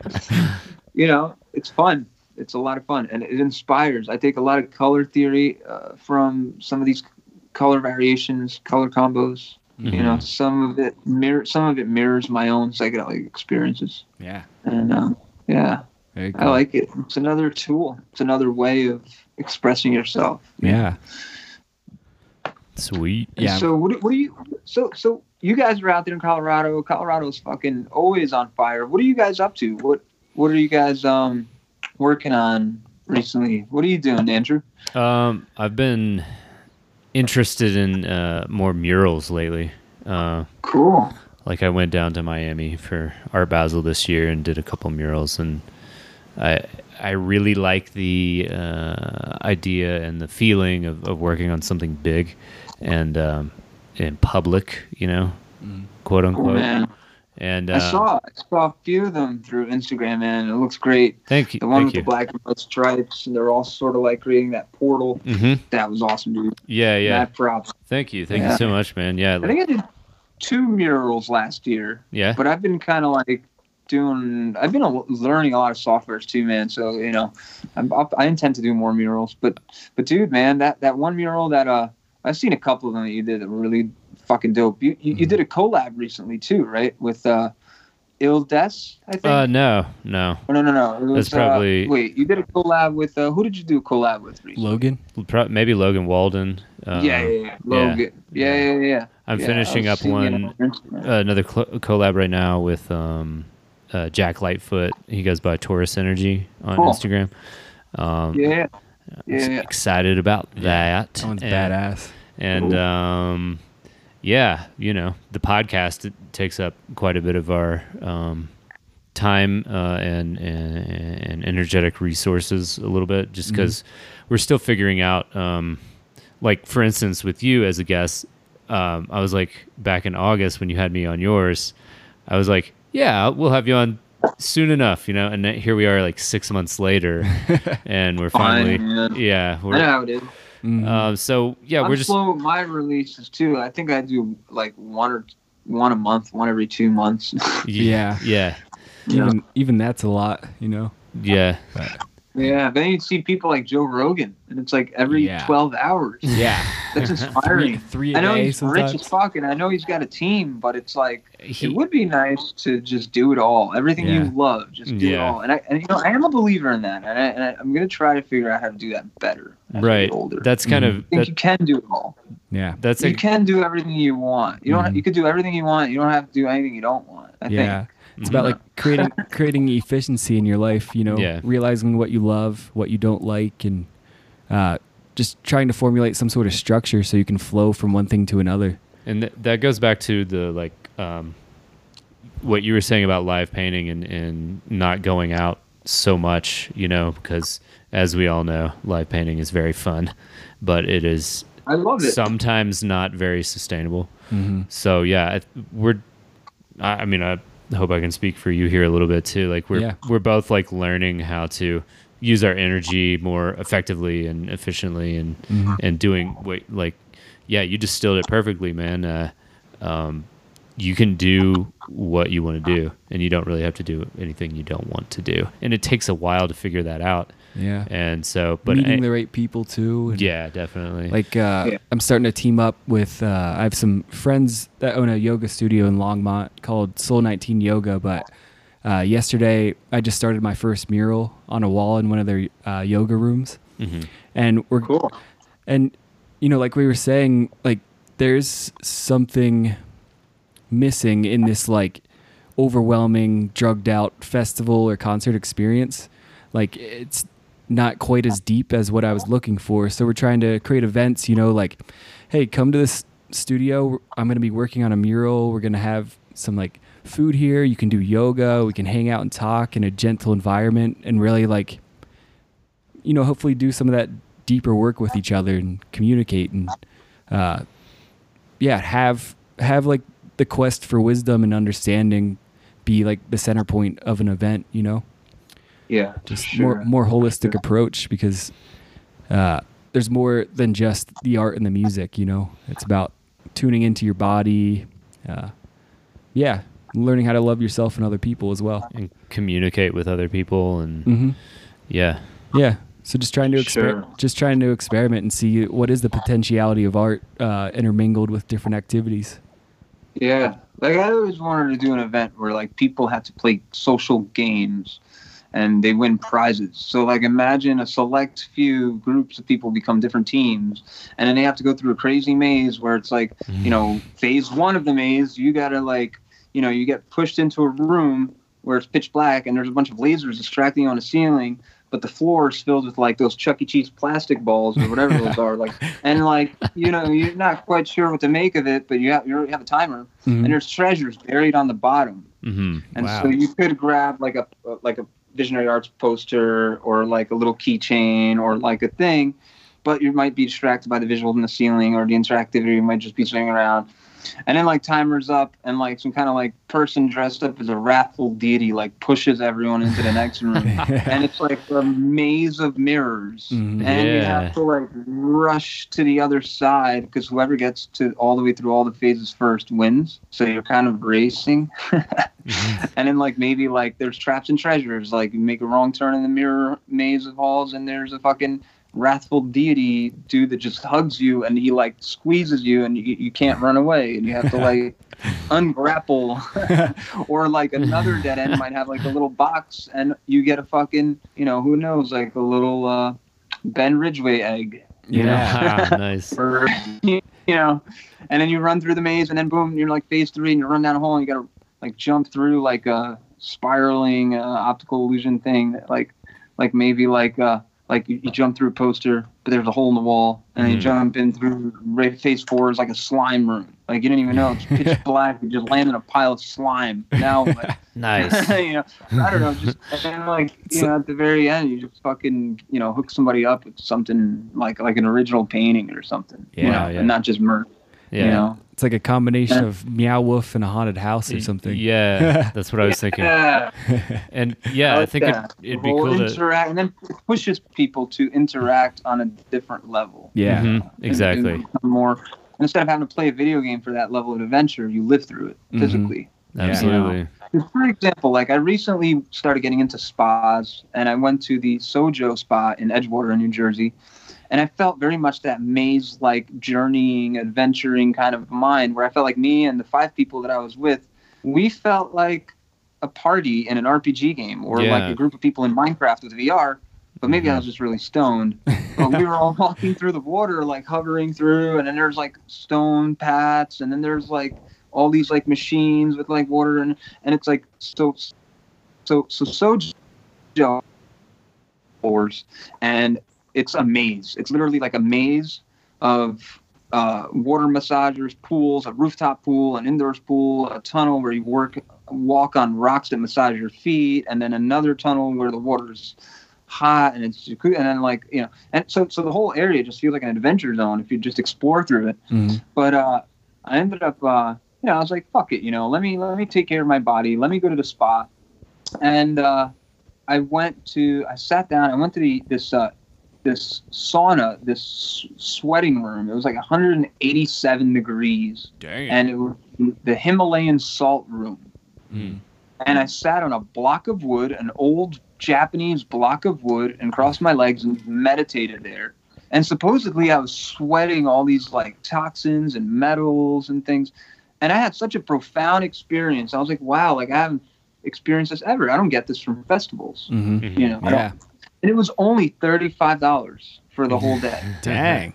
you know it's fun it's a lot of fun and it inspires i take a lot of color theory uh, from some of these color variations color combos you know some of it mirror some of it mirrors my own psychedelic experiences yeah. and um, yeah Very cool. i like it it's another tool it's another way of expressing yourself Yeah. Sweet. And Yeah. So what, do- what do you? So so you guys are out there in Colorado. Colorado's fucking always on fire. What are you guys up to? What What are you guys um working on recently? What are you doing, Andrew? Um, I've been interested in uh, more murals lately. Uh, Cool. like I went down to Miami for Art Basel this year and did a couple murals, and I I really like the uh, idea and the feeling of, of working on something big and um, in public, you know, quote Cool, unquote. man. And I uh, saw I saw a few of them through Instagram, man. It looks great. thank you, The one with you. the black and white stripes, and they're all sort of like creating that portal. hmm That was awesome, dude. Yeah, yeah. Mad props. Thank you, thank Yeah. you so much, man. Yeah, I like, think I did two murals last year. yeah. but I've been kind of like doing. I've been a, learning a lot of softwares too, man. So you know, I'm up, I intend to do more murals. But but dude, man, that that one mural that uh I've seen a couple of them that you did that were really fucking dope. You you, you Mhm. did a collab recently too, right? With uh, Il Des, I think. Uh, no, no, Oh, no, no, no. It was, That's probably- Uh, wait, you did a collab with uh, who did you do a collab with recently? Logan. Pro- maybe Logan Walden. Uh, yeah, yeah, yeah. Logan. Yeah, yeah, yeah. yeah. I'm Yeah, finishing up one on another cl- collab right now with um, uh, Jack Lightfoot. He goes by Taurus Energy on Cool. Instagram. Um, yeah, I'm yeah. excited about that. That one's and, badass. And Cool. um, yeah, you know, the podcast it takes up quite a bit of our um, time uh, and, and and energetic resources a little bit, just because we're still figuring out. Um, like for instance, with you as a guest, um, I was like back in August when you had me on yours, I was like, yeah, we'll have you on soon enough, you know. And here we are, like six months later, and we're finally, Fine, yeah, I know how it is. Mhm. Um, so yeah, I'm we're just slow with my releases too. I think I do like one or one a month, one every two months. Yeah. yeah, even even that's a lot, you know. yeah. yeah, then you see people like Joe Rogan, and it's like every Yeah. 12 hours. Yeah. That's three, inspiring. three a I know day he's sometimes. rich as fuck, and I know he's got a team, but it's like He- it would be nice to just do it all. Everything Yeah. you love, just do it all. And I, and you know, I am a believer in that, and, I, and I, I'm gonna try to figure out how to do that better. As I right. get older. That's kind Mhm. Of think that, you can do it all. Yeah. that's you a, can do everything you want. You don't. Mhm. You could do everything you want. You don't have to do anything you don't want. I yeah. think. It's about like creating creating efficiency in your life, you know, Yeah. realizing what you love, what you don't like and uh, just trying to formulate some sort of structure so you can flow from one thing to another. and th- that goes back to the like um, what you were saying about live painting and, and not going out so much you know because as we all know live painting is very fun but it is I love it. sometimes not very sustainable Mm-hmm. so yeah I- we're I, I mean i hope i can speak for you here a little bit too like we're Yeah. we're both like learning how to use our energy more effectively and efficiently and Mhm. and doing what like yeah you distilled it perfectly man uh, um, you can do what you want to do and you don't really have to do anything you don't want to do and it takes a while to figure that out Yeah. and so but Meeting I- the right people too. and- yeah definitely Like uh, Yeah. I'm starting to team up with uh, I have some friends that own a yoga studio in Longmont called Soul 19 Yoga, but uh, yesterday I just started my first mural on a wall in one of their uh, yoga rooms, hmm and we're cool. and you know like we were saying like there's something missing in this like overwhelming drugged out festival or concert experience like it's not quite as deep as what i was looking for. So we're trying to create events you know like hey come to this studio. I'm going to be working on a mural. We're going to have some like food here. You can do yoga. We can hang out and talk in a gentle environment and really like you know hopefully do some of that deeper work with each other and communicate and uh, yeah have have like the quest for wisdom and understanding be like the center point of an event you know Yeah. just sure. more more holistic Sure. approach because uh, there's more than just the art and the music you know it's about tuning into your body uh, yeah learning how to love yourself and other people as well and communicate with other people and hmm yeah Yeah. So just trying to exper- Sure. just trying to experiment and see what is the potentiality of art uh, intermingled with different activities. Yeah. Like I always wanted to do an event where like people had to play social games and they win prizes. So like imagine a select few groups of people become different teams and then they have to go through a crazy maze where it's like, you know, phase 1 of the maze, you got to like, you know, you get pushed into a room where it's pitch black and there's a bunch of lasers distracting you on the ceiling, but the floor is filled with like those Chuck E. Cheese plastic balls or whatever those are like and like, you know, you're not quite sure what to make of it, but you have you already have a timer Mhm. and there's treasures buried on the bottom hmm and Wow. so you could grab like a like a visionary arts poster or like a little keychain or like a thing but you might be distracted by the visual in the ceiling or the interactivity you might just be swinging around and then like timers up and like some kind of like person dressed up as a wrathful deity like pushes everyone into the next room. And it's like a maze of mirrors. Mhm. and you have to like rush to the other side because whoever gets to all the way through all the phases first wins. So you're kind of racing. And then like maybe like there's traps and treasures. Like you make a wrong turn in the mirror maze of halls, and there's a fucking wrathful deity dude that just hugs you and he like squeezes you and you, you can't run away and you have to like ungrapple or like another dead end might have like a little box and you get a fucking you know who knows like a little uh ben ridgway egg you? Yeah, Ah, nice. or you know and then you run through the maze and then boom you're like phase three and you run down a hole and you gotta like jump through like a spiraling uh, optical illusion thing that like like maybe like uh like you, you jump through a poster but there's a hole in the wall and then you mm. jump in through phase four is like a slime room like you didn't even know it's pitch black you just land in a pile of slime now like, Nice. you know i don't know just and like you know at the very end you just fucking you know hook somebody up with something like like an original painting or something you Yeah, know yeah. and not just murder Yeah. you know It's like a combination Yeah. of Meow Wolf and a haunted house or something. Yeah, that's what I was thinking. yeah And yeah, I like think it, that. it'd be We'll cool to. and then pushes people to interact on a different level Yeah. Mhm, And- exactly. and more instead of having to play a video game for that level of adventure you live through it Mhm. physically Absolutely. For example, like I recently started getting into spas, and I went to the Sojo Spa in Edgewater, in New Jersey, and I felt very much that maze-like journeying, adventuring kind of mind, where I felt like me and the five people that I was with, we felt like a party in an RPG game, or Yeah. like a group of people in Minecraft with VR. But maybe I mm-hmm. was just really stoned. But we were all walking through the water, like hovering through, and then there's like stone paths, and then there's like all these like machines with like water and and it's like so so so sojo floors and it's a maze it's literally like a maze of uh, water massagers pools a rooftop pool an indoors pool a tunnel where you work walk on rocks that massage your feet and then another tunnel where the water is hot and it's jacuzzi and then like you know and so so the whole area just feels like an adventure zone if you just explore through it Mhm. but uh, I ended up, uh, you know, I was like, fuck it, you know, let me let me take care of my body. Let me go to the spa, and uh, I went to, I sat down. I went to the this uh, this sauna, this sweating room. It was like 187 degrees, Dang. and it was the Himalayan salt room. Mm. And I sat on a block of wood, an old Japanese block of wood, and crossed my legs and meditated there and supposedly I was sweating all these like toxins and metals and things, and I had such a profound experience. I was like, wow, like I haven't experienced this ever. I don't get this from festivals, Mhm. Mhm. you know. I Yeah. Don't- And it was only thirty five dollars for the whole day. Dang.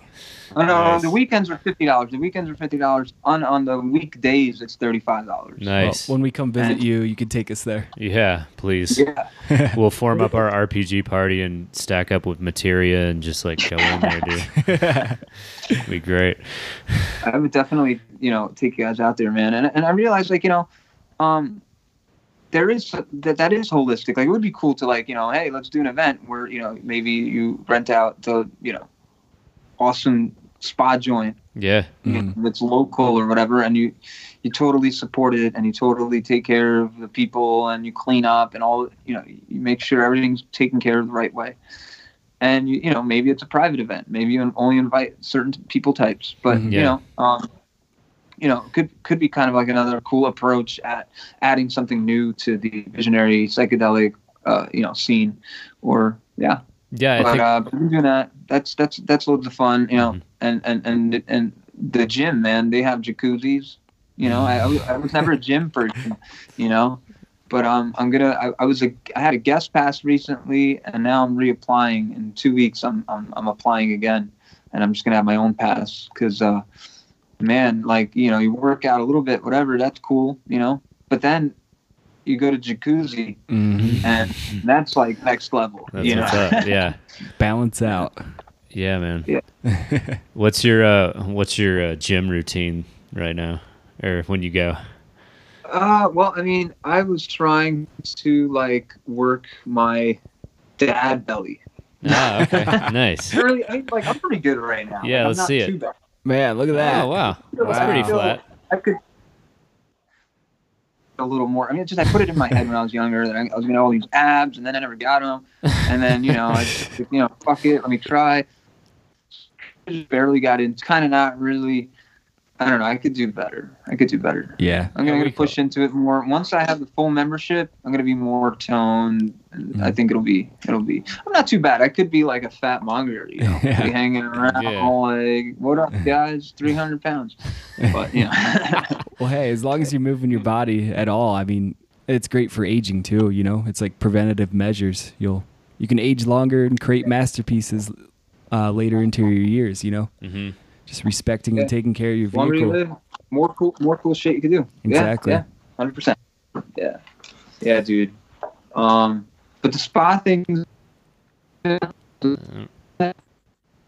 Oh, no, Nice. the weekends are fifty dollars. The weekends are fifty dollars. On on the weekdays, it's thirty five dollars. Nice. Well, when we come visit And- you, you can take us there. yeah, please. Yeah, We'll form up our RPG party and stack up with materia and just like go in there, dude. be great. I would definitely, you know, take you guys out there, man. And and I realized, like, you know, um, there is that that is holistic. Like, it would be cool to like, you know, hey, let's do an event where you know maybe you rent out the, you know, awesome spa joint Yeah. you Mhm. that's local or whatever, and you you totally support it and you totally take care of the people and you clean up and all, you know, you make sure everything's taken care of the right way. And you, you know, maybe it's a private event. Maybe you only invite certain people types, but Mhm. you Yeah. know, um, you know, could could be kind of like another cool approach at adding something new to the visionary psychedelic, uh, you know, scene, or yeah. Yeah, I but think uh, doing that. That's that's that's loads of fun, you know. Mhm. And and and and the gym, man, they have jacuzzis. You know, I, I was- I was never a gym person, you know, but um, I'm gonna. I, I was a. I had a guest pass recently, and now I'm reapplying. In two weeks, I'm I'm I'm applying again, and I'm just gonna have my own pass because, uh, man, like you know, you work out a little bit, whatever. That's cool, you know. But then you go to jacuzzi, Mhm. and that's like next level. that's you know? up. Yeah. Balance out. Yeah, man. Yeah. What's your uh what's your uh, gym routine right now? Or when you go? Uh, well, I mean, I was trying to like work my dad belly. Ah, okay. nice. Really, I mean, like I'm pretty good right now. Yeah, Like, I'm let's not see it. too bad. Man, look at that. Oh, wow. Wow. That's pretty flat. I could a little more. I mean, it's just I put it in my head when I was younger that I, I was gonna have all these abs, and then I never got them. And then you know, I just, you know, fuck it, let me try. Just barely got in. It's kind of not really. I don't know. I could do better. I could do better. Yeah. I'm Yeah, gonna, we push into it more. Once I have the full membership, I'm gonna be more toned, and I Mhm. think it'll be it'll be. I'm not too bad. I could be like a fat monger, you know, Yeah. be hanging around Yeah. all like, what up, guys? 300 pounds, but you know, Well, hey, as long as you're moving your body at all, I mean, it's great for aging too. You know, it's like preventative measures. You'll you can age longer and create masterpieces uh, later into your years. You know, Mm-hmm. Just respecting Yeah. and taking care of your vehicle. live, more cool, more cool shit you could do. Exactly. Yeah, hundred percent. Yeah, yeah, dude. Um, but the spa things.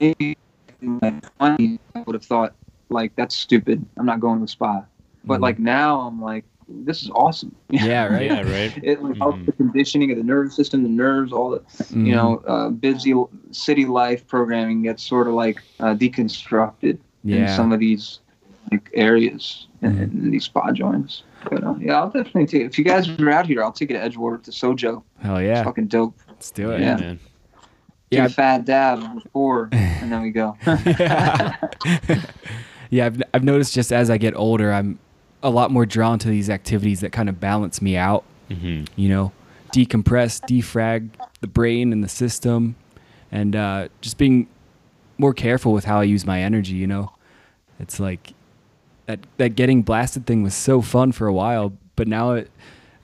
maybe in my 20s, I would have thought like that's stupid. I'm not going to the spa. But Mhm. like now, I'm like, this is awesome. Yeah, right. Yeah, right. It like, helps Mhm. the conditioning of the nervous system, the nerves, all the Mhm. you know, uh, busy city life programming gets sort of like uh, deconstructed in some of these like areas in, Mhm. in these spa joints. But uh, yeah, I'll definitely take. it. If you guys are out here, I'll take it to Edgewater to Sojo. Hell It's yeah, fucking dope. let's do it. Yeah, Yeah. man. Take Yeah. a fat dab before, and then we go. yeah, I've, I've noticed just as I get older, I'm a lot more drawn to these activities that kind of balance me out. Mm-hmm. You know, decompress, defrag the brain and the system, and uh, just being more careful with how I use my energy. You know, it's like that that getting blasted thing was so fun for a while, but now it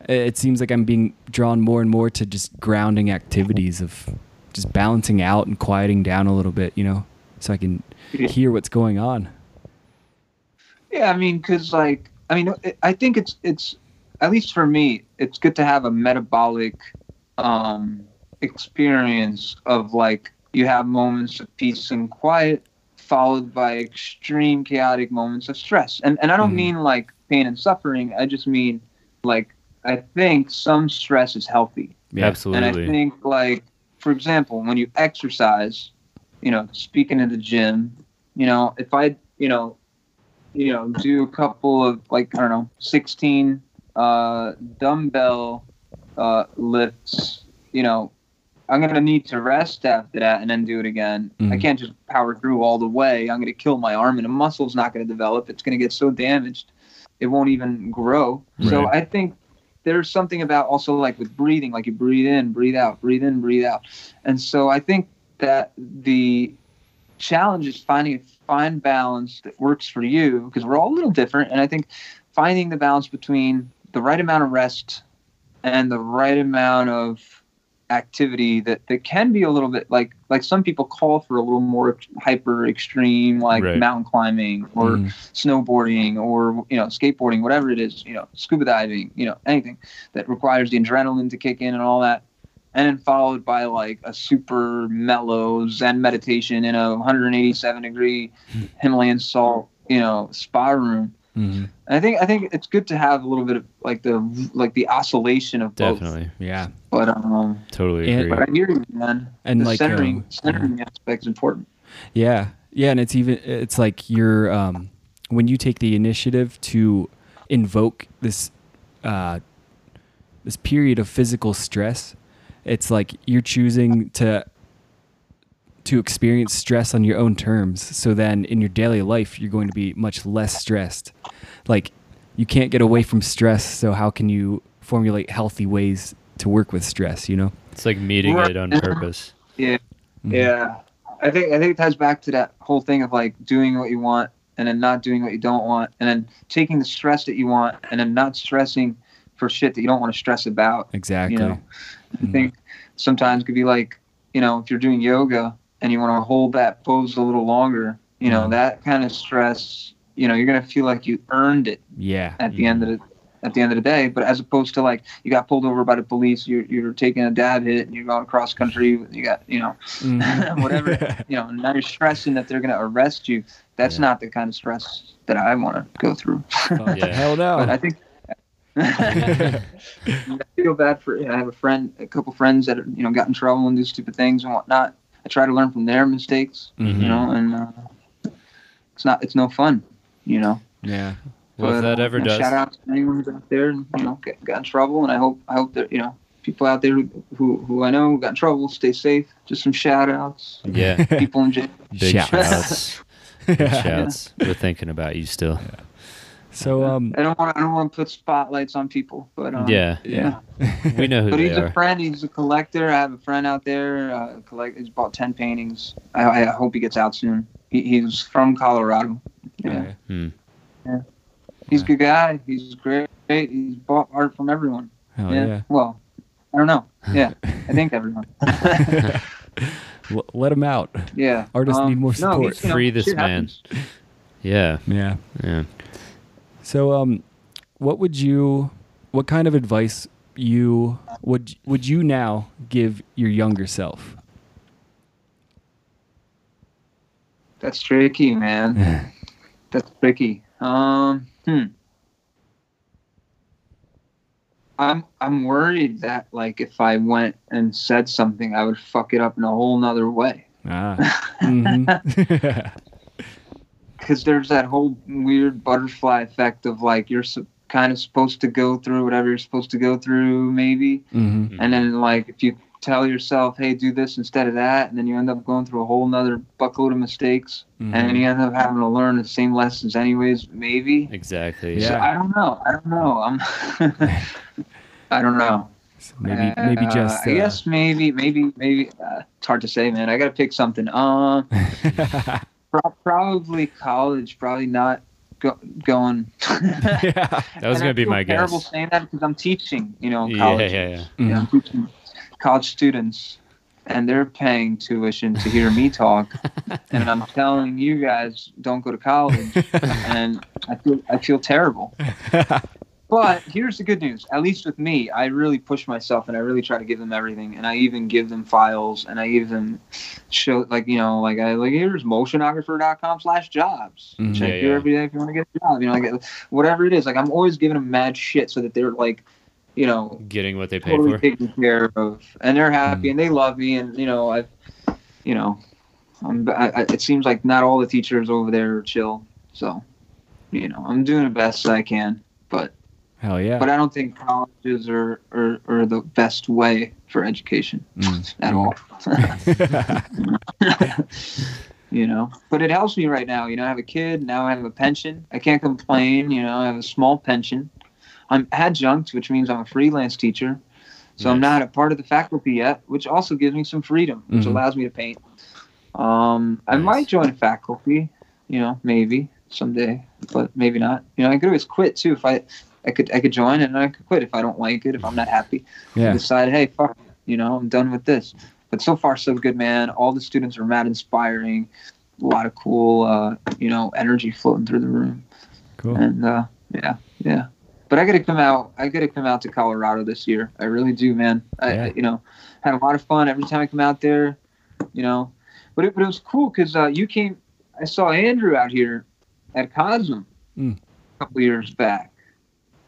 it seems like I'm being drawn more and more to just grounding activities of just balancing out and quieting down a little bit. You know, so I can hear what's going on. Yeah, I mean, because like, I mean, it- I think it's it's at least for me, it's good to have a metabolic um, experience of like you have moments of peace and quiet, followed by extreme chaotic moments of stress. And and I don't Mhm. mean like pain and suffering. I just mean like I think some stress is healthy. Yeah, Absolutely. And I think, like, for example, when you exercise, you know, speaking of the gym, you know, if I, you know, you know, do a couple of like I don't know, sixteen uh, dumbbell uh, lifts, you know, I'm gonna need to rest after that and then do it again. I Mhm. can't just power through all the way. I'm gonna kill my arm, and the muscle's not gonna develop. It's gonna get so damaged, it won't even grow. So I think there's something about also like with breathing, like you breathe in, breathe out, breathe in, breathe out. And so I think that the challenge is finding a fine balance that works for you because we're all a little different. And I think finding the balance between the right amount of rest and the right amount of activity that, that can be a little bit like like some people call for a little more hyper extreme like Right. mountain climbing or Mhm. snowboarding or you know skateboarding whatever it is you know scuba diving you know anything that requires the adrenaline to kick in and all that and then followed by like a super mellow zen meditation in a 187 degree himalayan salt you know spa room Mhm. and i think i think it's good to have a little bit of like the like the oscillation of both Definitely. Yeah, but um Totally And- agree. but i hear you man And the like, centering um, centering aspect is important yeah, yeah, and it's even it's like you're um, when you take the initiative to invoke this uh, this period of physical stress. It's like you're choosing to to experience stress on your own terms. So then in your daily life, you're going to be much less stressed. Like you can't get away from stress, so how can you formulate healthy ways to work with stress, you know? It's like meeting it on purpose. yeah Mhm. Yeah, I think I think it ties back to that whole thing of like doing what you want and then not doing what you don't want, and then taking the stress that you want and then not stressing for shit that you don't want to stress about. Exactly. You know, I Mhm. think sometimes it could be like, you know, if you're doing yoga and you want to hold that pose a little longer, you know, Mhm. that kind of stress, you know, you're gonna feel like you earned it Yeah. at the end of the at the end of the day. But as opposed to like you got pulled over by the police, you're you're taking a dad hit and you're going cross country, you got you know Mhm. whatever you know now you're stressing that they're going to arrest you that's Yeah. not the kind of stress that i want to go through Oh, Yeah. Hell no. but i think i feel bad for i have a friend a couple friends that you know got in trouble and do stupid things and whatnot i try to learn from their mistakes Mhm. you know and uh, it's not it's no fun you know Yeah. Well, if But, that uh, ever you know, does, shout out to anyone who's out there and you know get, got in trouble and i hope i hope that you know people out there who who i know got in trouble stay safe just some shout outs yeah, people in jail big Shouts. shouts. Shouts. We're thinking about you still. So um, I don't want I don't want to put spotlights on people, but um, Yeah. yeah. We know who But they he's a friend. He's a collector. I have a friend out there. Uh, collect. He's bought ten paintings. I, I hope he gets out soon. He, he's from Colorado. Yeah, Okay. Hmm. he's a good guy. He's great. He's bought art from everyone. Hell yeah. yeah. Well, I don't know. Yeah, I think everyone. Let him out. yeah. Artists Um, need more support. he's, you know, Free this man. happens. Yeah. Yeah. Yeah. So um, what would you? What kind of advice you would would you now give your younger self? That's tricky, man. That's tricky. Um, hmm. I'm I'm worried that like if I went and said something, I would fuck it up in a whole nother way. ah. Mhm. Because there's that whole weird butterfly effect of like you're su- kind of supposed to go through whatever you're supposed to go through, maybe, Mhm. and then like if you tell yourself, hey, do this instead of that, and then you end up going through a whole nother buckload of mistakes, and then you end up having to learn the same lessons anyways, maybe. Exactly. Yeah. So I don't know. I don't know. I'm. I don't know. So maybe maybe Uh, just. I uh, guess maybe maybe maybe. Uh, it's hard to say, man. I gotta pick something. Um, pro- probably college. Probably not go- going. yeah. That was gonna I be feel my terrible guess. saying that because I'm teaching. You know, in Yeah, college. yeah, yeah. You know, Mhm. I'm teaching college students, and they're paying tuition to hear me talk, and I'm telling you guys don't go to college, and I feel I feel terrible. But here's the good news. At least with me, I really push myself and I really try to give them everything. And I even give them files and I even show like you know like I like here's motionographer.com slash jobs. Mhm. Check Yeah, here yeah. every day if you want to get a job. You know like whatever it is. Like I'm always giving them mad shit so that they're like you know Getting what they paid totally for. taken care of and they're happy Mm. and they love me and you know I've you know I'm I, I- it seems like not all the teachers over there are chill. So you know I'm doing the best I can. But Hell yeah. but I don't think colleges are, are, are the best way for education Mm. at all. you know, but it helps me right now. You know, I have a kid now. I have a pension. I can't complain. You know, I have a small pension. I'm adjunct, which means I'm a freelance teacher. So I'm not a part of the faculty yet, which also gives me some freedom, which Mhm. allows me to paint. Um, I might join a faculty, you know, maybe someday, but maybe not. You know, I could always quit too if I, I could, I could join and I could quit if I don't like it, if I'm not happy. yeah. Decide, hey, fuck, you know, I'm done with this. But so far, so good, man. All the students are mad inspiring. A lot of cool, uh, you know, energy floating through the room. Cool. And uh, yeah, yeah. But I got to come out. I got to come out to Colorado this year. I really do, man. I, Yeah. I you know, had a lot of fun every time I come out there. You know, but it, but it was cool because uh, you came. I saw Andrew out here at Cosm Mm. a couple years back.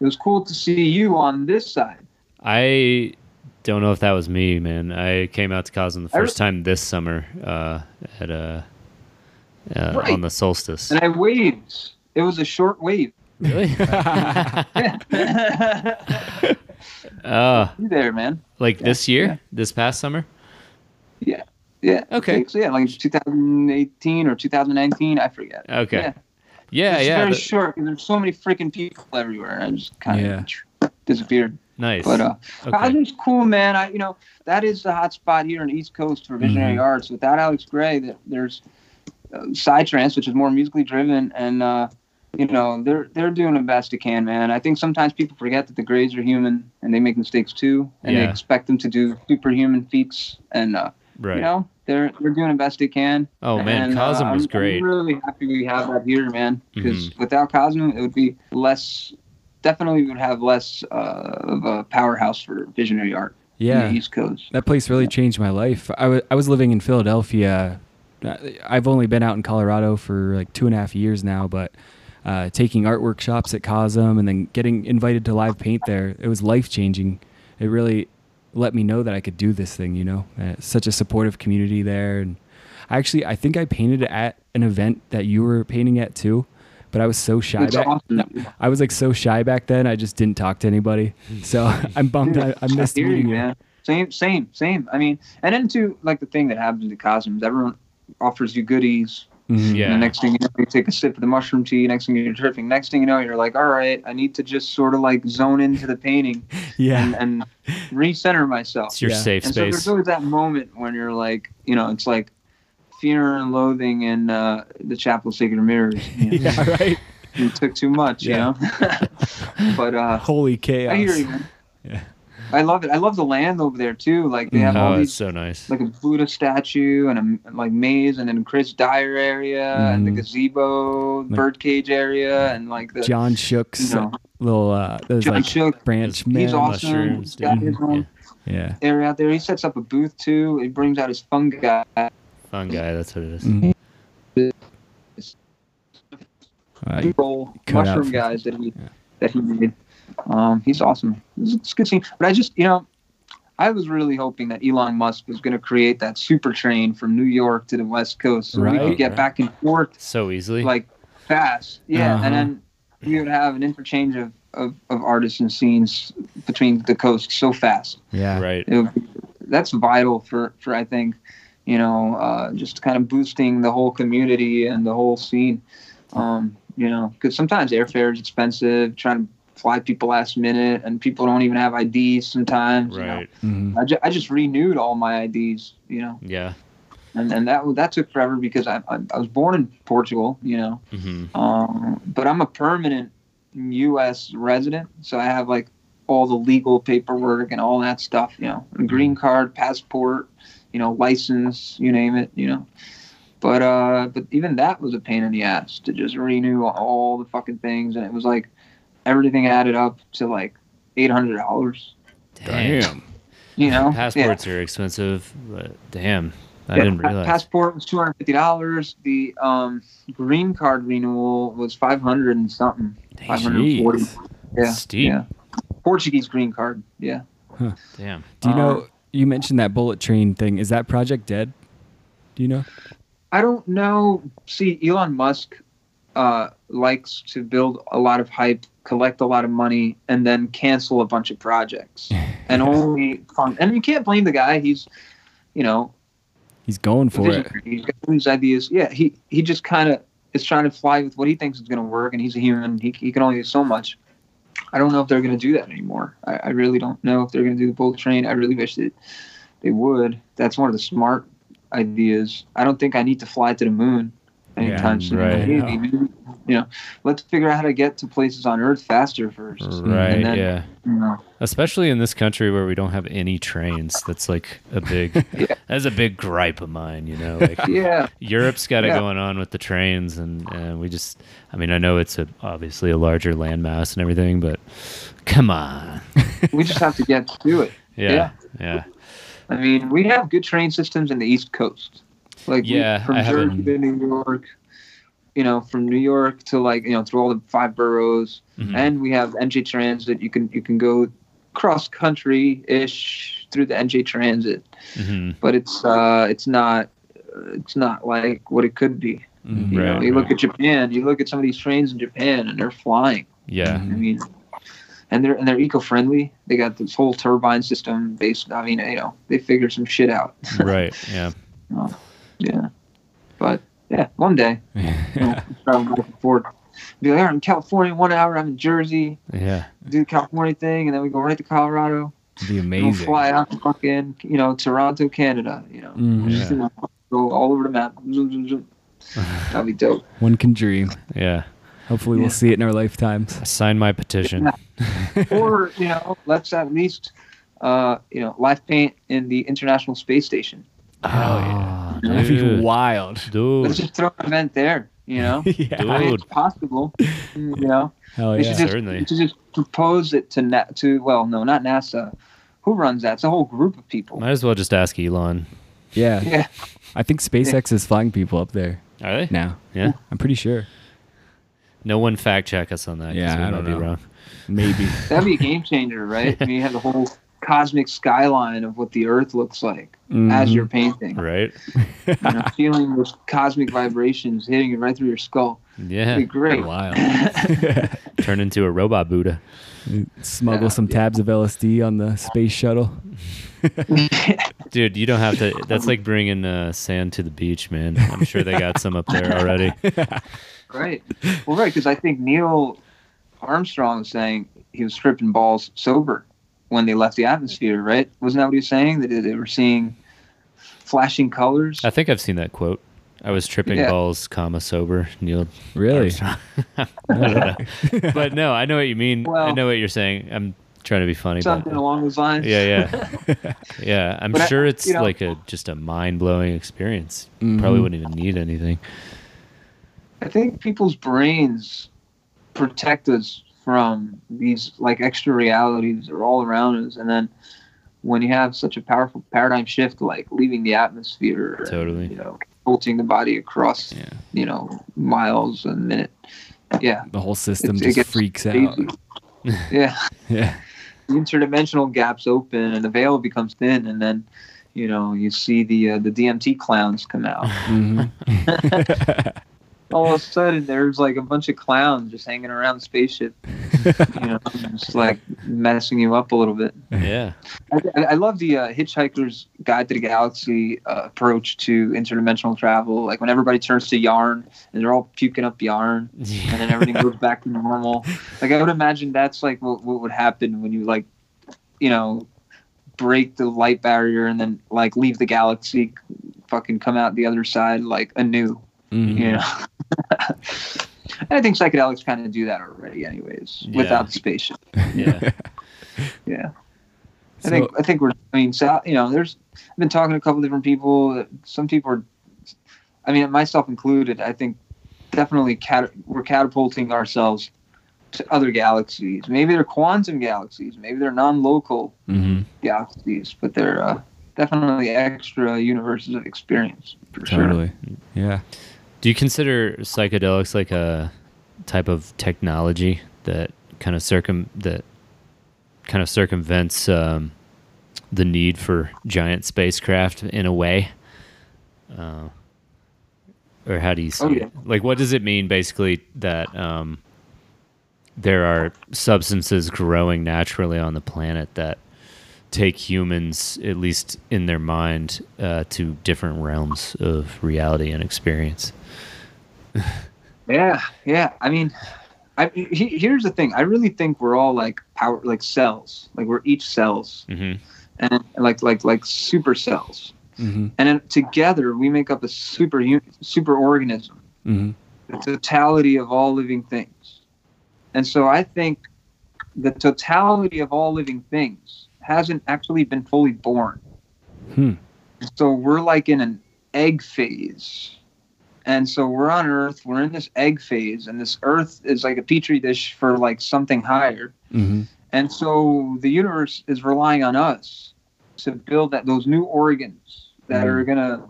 It was cool to see you on this side. I don't know if that was me, man. I came out to Cosm the I re- first time this summer uh, at uh, uh, Right. on the solstice. And I waved. It was a short wave. Really? Yeah. uh, you there, man? like this year, yeah. this past summer. Yeah. Yeah. Okay. So yeah, like 2018 or 2019, I forget. Okay. Yeah. Yeah, it's yeah. very the- short because there's so many freaking people everywhere. I just kind of Yeah. disappeared. nice. But uh, okay. Cosm's cool, man. I you know that is the hot spot here in the East Coast for visionary Mhm. arts. Without Alex Grey, that there's uh, Psytrance, which is more musically driven, and uh, you know they're they're doing the best they can, man. I think sometimes people forget that the Greys are human and they make mistakes too, and they expect them to do superhuman feats, and uh, right. you know they're they're doing the best they can. oh man, And, uh, Cosm was I'm- great. I'm really happy we have that here, man. Because Mm-hmm. without Cosm, it would be less. Definitely, would have less uh, of a powerhouse for visionary art in yeah. the East Coast. That place really changed my life. I wa- I was living in Philadelphia. Uh, I've only been out in Colorado for like two and a half years now, but uh, taking art workshops at Cosm and then getting invited to live paint there, it was life changing. It really let me know that I could do this thing, you know. Such a supportive community there. And I actually, I think I painted at an event that you were painting at too, but I was so shy. Back- awesome. I was like so shy back then. I just didn't talk to anybody. So I'm bummed. I, I missed you, meeting you. man. Same, same, same. I mean, and then too, like the thing that happens at Cosmos, everyone offers you goodies. Mhm. Yeah. And the next thing you know, you take a sip of the mushroom tea. Next thing you're tripping. Next thing you know, you're like, all right, I need to just sort of like zone into the painting Yeah. and, and recenter myself. It's your Yeah. safe And so there's always that moment when you're like, you know, it's like fear and loathing in uh, the Chapel of Sacred Mirrors. You, know? yeah. Right. you took too much, Yeah. you know. but uh, Holy chaos. I hear you, man. Yeah. I love it. I love the land over there too. Like they have all oh, it's these, so nice. like a Buddha statue and a like maze, and then Chris Dyer area and the Mhm. gazebo, Like- birdcage area, and like the John Shook's you know, little uh those John like Shook. branch man. He's awesome. mushrooms, He's got dude. his own Yeah. area out there. He sets up a booth too. He brings out his fungi. Fun guy. That's what it is. Cut mushroom guys that he Yeah. that he made. Um, he's awesome. It's, it's a good scene. But I just, you know, I was really hoping that Elon Musk was going to create that super train from New York to the West Coast, so we could get back and forth So easily. like fast. Yeah, Uh-huh. and then we would have an interchange of, of, of artists and scenes between the coasts so fast. yeah. right. It would that's vital for, for I think, you know, uh, just kind of boosting the whole community and the whole scene. Um, you know, because sometimes airfare is expensive, trying to fly people last minute, and people don't even have IDs sometimes. you know. Right. Mhm. I, ju- I just renewed all my IDs, you know, Yeah. and, and that that took forever because I, I, I was born in Portugal, you know, hmm um, but I'm a permanent U.S. resident, so I have like all the legal paperwork and all that stuff. You know, a green card, passport, you know, license, you name it. You know, but uh, but even that was a pain in the ass to just renew all the fucking things, and it was like everything added up to like eight hundred dollars. Damn. You know, Passports are expensive, but damn, I Yeah, didn't pa- realize. Passport was two hundred fifty dollars. The um, green card renewal was five hundred and something. Five hundred and forty. Yeah, Steep. yeah. Portuguese green card. Yeah. Damn. Do you know Um, you mentioned that bullet train thing? Is that project dead? Do you know? I don't know. See, Elon Musk uh, likes to build a lot of hype, collect a lot of money, and then cancel a bunch of projects, and only fund. And you can't blame the guy. He's, you know, He's going for it. He's got these ideas. Yeah, he he just kind of is trying to fly with what he thinks is going to work, and he's a human. He he can only do so much. I don't know if they're going to do that anymore. I, I really don't know if they're going to do the bullet train. I really wish that they would. That's one of the smart ideas. I don't think I need to fly to the moon anytime Yeah, soon. right. Maybe, maybe, you know, let's figure out how to get to places on Earth faster first. Right. And then- yeah. You know, Especially in this country where we don't have any trains. That's like a big. Yeah. That's a big gripe of mine. You know, like yeah, Europe's got it Yeah. going on with the trains, and, and we just. I mean, I know it's a, obviously a larger landmass and everything, but come on. we just have to get to it. Yeah. Yeah. Yeah. I mean, we have good train systems in the East Coast. Like we- Yeah, from I Jersey haven't- to New York, you know, from New York to like you know through all the five boroughs, Mhm. and we have NJ Transit. You can you can go cross country ish through the NJ Transit, Mhm. but it's uh it's not it's not like what it could be. Mhm. You know, Right, you look at Japan, you look at some of these trains in Japan, and they're flying. Yeah. I mean, and they're and they're eco-friendly. They got this whole turbine system based. I mean, you know, they figured some shit out. right. Yeah. Yeah, but yeah, one day you know, travel back and forth. Be like, I'm in California one hour. I'm in Jersey. Yeah. Do the California thing, and then we go right to Colorado. It'd be And we'll amazing. fly out to fucking you know Toronto, Canada. You know. Just, you know, go all over the map. Zoom, zoom, zoom. That'd be dope. One can dream. Yeah. Hopefully, Yeah. we'll see it in our lifetimes. Sign my petition. or you know, let's at least uh, you know live paint in the International Space Station. Hell yeah. That'd be Dude. Let's just throw an event there. You know, yeah. I mean, Dude. it's possible. You know. Hell yeah. should just, Certainly. they should just propose it to Na- to well, no, not NASA. Who runs that? It's a whole group of people. Might as well just ask Elon. Yeah. Yeah, I think SpaceX is flying people up there Are they? now. Yeah. I'm pretty sure. No one fact check us on that. Yeah, I don't be know. wrong. Maybe. that'd be a game changer, right? I mean, you have the whole cosmic skyline of what the Earth looks like as Mhm. you're painting. Right? You know, feeling those cosmic vibrations hitting it right through your skull. Yeah. It'd be great. Wild. Turn into a robot Buddha. Smuggle Yeah. some tabs of LSD on the space shuttle. Dude, you don't have to. That's like bringing uh, sand to the beach, man. I'm sure they got some up there already. right. Well, right, because I think Neil Armstrong was saying he was stripping balls sober when they left the atmosphere, right? Wasn't that what he was saying? That they were seeing flashing colors. I think I've seen that quote. I was tripping Yeah. balls, comma sober. Neil. Really? Armstrong. I don't know. but no, I know what you mean. I know what you're saying. I'm trying to be funny, Something but along those lines. yeah, yeah, yeah. I'm But I- sure it's you know- like a just a mind blowing experience. Mhm. Probably wouldn't even need anything. I think people's brains protect us from these like extra realities that are all around us, and then when you have such a powerful paradigm shift, like leaving the atmosphere, and, Totally. you know, jolting the body across, Yeah. you know, miles a minute. Yeah, The whole system It's- it just gets freaks out. yeah. Yeah. the interdimensional gaps open and the veil becomes thin, and then you know you see the uh, the DMT clowns come out. Mhm. All of a sudden, there's like a bunch of clowns just hanging around the spaceship, you know, just like messing you up a little bit. Yeah. I, I love the uh, Hitchhiker's Guide to the Galaxy uh, approach to interdimensional travel. Like when everybody turns to yarn and they're all puking up yarn, and then everything goes back to normal. Like I would imagine that's like what, what would happen when you like, you know, break the light barrier and then like leave the galaxy, fucking come out the other side like anew. Mhm. You know. And I think psychedelics kind of do that already, anyways, Yeah. without the spaceship. Yeah. Yeah. I think I think we're. I mean, Sal, you know, there's. I've been talking to a couple different people. Some people are. I mean, myself included. I think definitely cat, we're catapulting ourselves to other galaxies. Maybe they're quantum galaxies. Maybe they're non-local Mhm. galaxies, but they're uh, definitely extra universes of experience for sure. Totally. Yeah. Do you consider psychedelics like a type of technology that kind of circum that kind of circumvents um, the need for giant spacecraft in a way? Uh, or how do you see Oh, yeah. it? Like, what does it mean basically that um, there are substances growing naturally on the planet that take humans, at least in their mind, uh, to different realms of reality and experience? Yeah, yeah. I mean, I he, here's the thing. I really think we're all like power, like cells. Like we're each cells, hmm and like like like super cells. Mhm. and then together we make up a super super organism Mhm. the totality of all living things and so i think the totality of all living things hasn't actually been fully born Hmm. so we're like in an egg phase and so we're on earth we're in this egg phase and this earth is like a petri dish for like something higher Mhm. and so the universe is relying on us to build that those new organs that Mm. are going to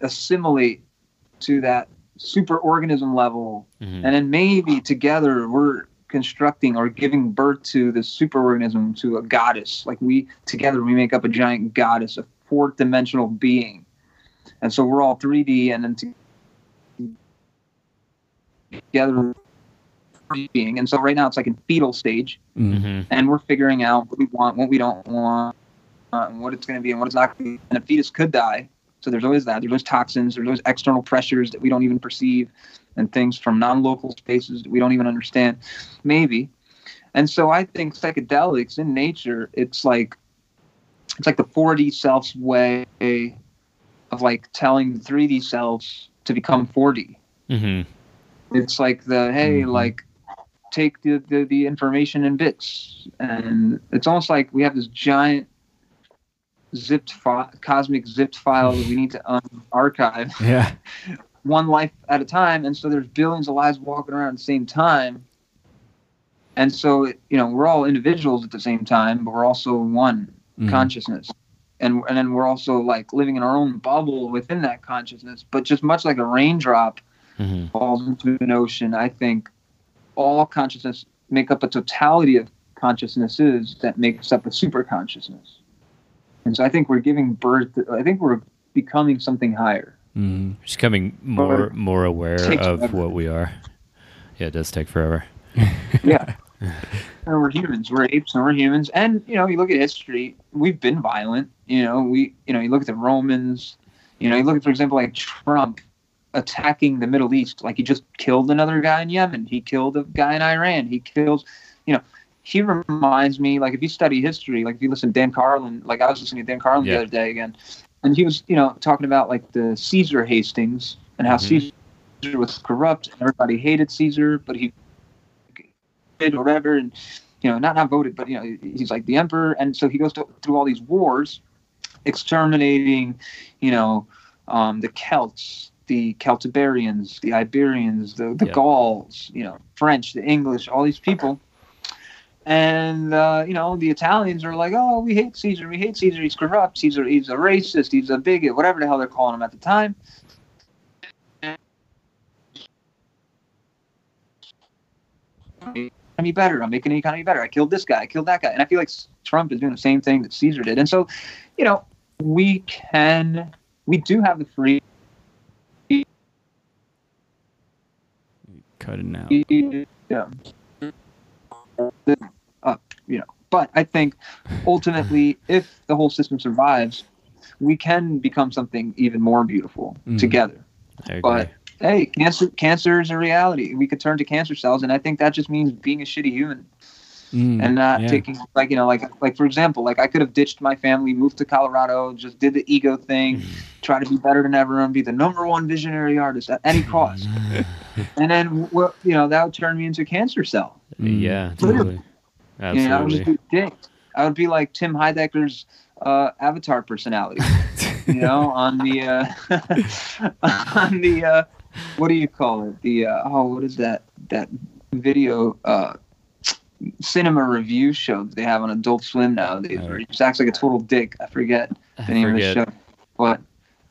assimilate to that super organism level. hmm And then maybe together we're constructing or giving birth to this superorganism to a goddess. Like we together we make up a giant goddess, a fourth dimensional being. And so we're all 3D and then together being. And so right now it's like in fetal stage Mhm. hmm and we're figuring out what we want, what we don't want, uh, and what it's going to be, and what it's not. Gonna be. And a fetus could die, so there's always that. There's always toxins. There's always external pressures that we don't even perceive, and things from non-local spaces that we don't even understand, maybe. And so I think psychedelics in nature, it's like, it's like the 4D self's way of like telling the 3D selves to become 4D. hmm It's like the hey, Mhm. like take the, the the information in bits, and it's almost like we have this giant zipped fi- cosmic zipped file that we need to unarchive Yeah. one life at a time, and so there's billions of lives walking around at the same time, and so you know we're all individuals at the same time, but we're also one Mhm. consciousness. And, and then we're also like living in our own bubble within that consciousness, but just much like a raindrop hmm falls into an ocean, I think all consciousness make up a totality of consciousnesses that makes up a super consciousness. And so I think we're giving birth. I think we're becoming something higher. Mhm. Just becoming more Or- more aware of forever. what we are. Yeah, it does take forever. Yeah. And we're humans. We're apes and we're humans. And you know, you look at history. We've been violent. You know, we. You know, you look at the Romans. You know, you look at, for example, like Trump attacking the Middle East. Like he just killed another guy in Yemen. He killed a guy in Iran. He kills. You know, he reminds me like if you study history, like if you listen to Dan Carlin, like I was listening to Dan Carlin Yeah. the other day again, and he was you know talking about like the Caesar Hastings and how Mhm. Caesar was corrupt and everybody hated Caesar, but he did whatever and you know not not voted, but you know he's like the emperor, and so he goes to, through all these wars, exterminating, you know, um, the Celts. The Celtiberians, the Iberians, the, the Yeah. Gauls, you know, French, the English, all these people, and uh, you know the Italians are like, oh, we hate Caesar, we hate Caesar, he's corrupt, Caesar, he's a racist, he's a bigot, whatever the hell they're calling him at the time. Economy better. I'm making the economy better. I killed this guy. I killed that guy. And I feel like Trump is doing the same thing that Caesar did. And so, you know, we can, we do have the free Cutting out. yeah. up, you know. But I think ultimately, if the whole system survives, we can become something even more beautiful Mhm. together. But hey, cancer cancer is a reality. We could turn to cancer cells, and I think that just means being a shitty human Mm, and not yeah. taking like you know like like for example like I could have ditched my family, moved to Colorado, just did the ego thing, try to be better than everyone, be the number one visionary artist at any cost, and then well, you know that would turn me into a cancer cell. Mm. yeah, totally. You know, I would just be a dick. I would be like Tim Heidecker's uh, avatar personality. you know, on the uh, on the uh, what do you call it? The uh, oh, what is that that video uh, cinema review show that they have on Adult Swim now. Where he just acts like a total dick. I forget the I name of the show, but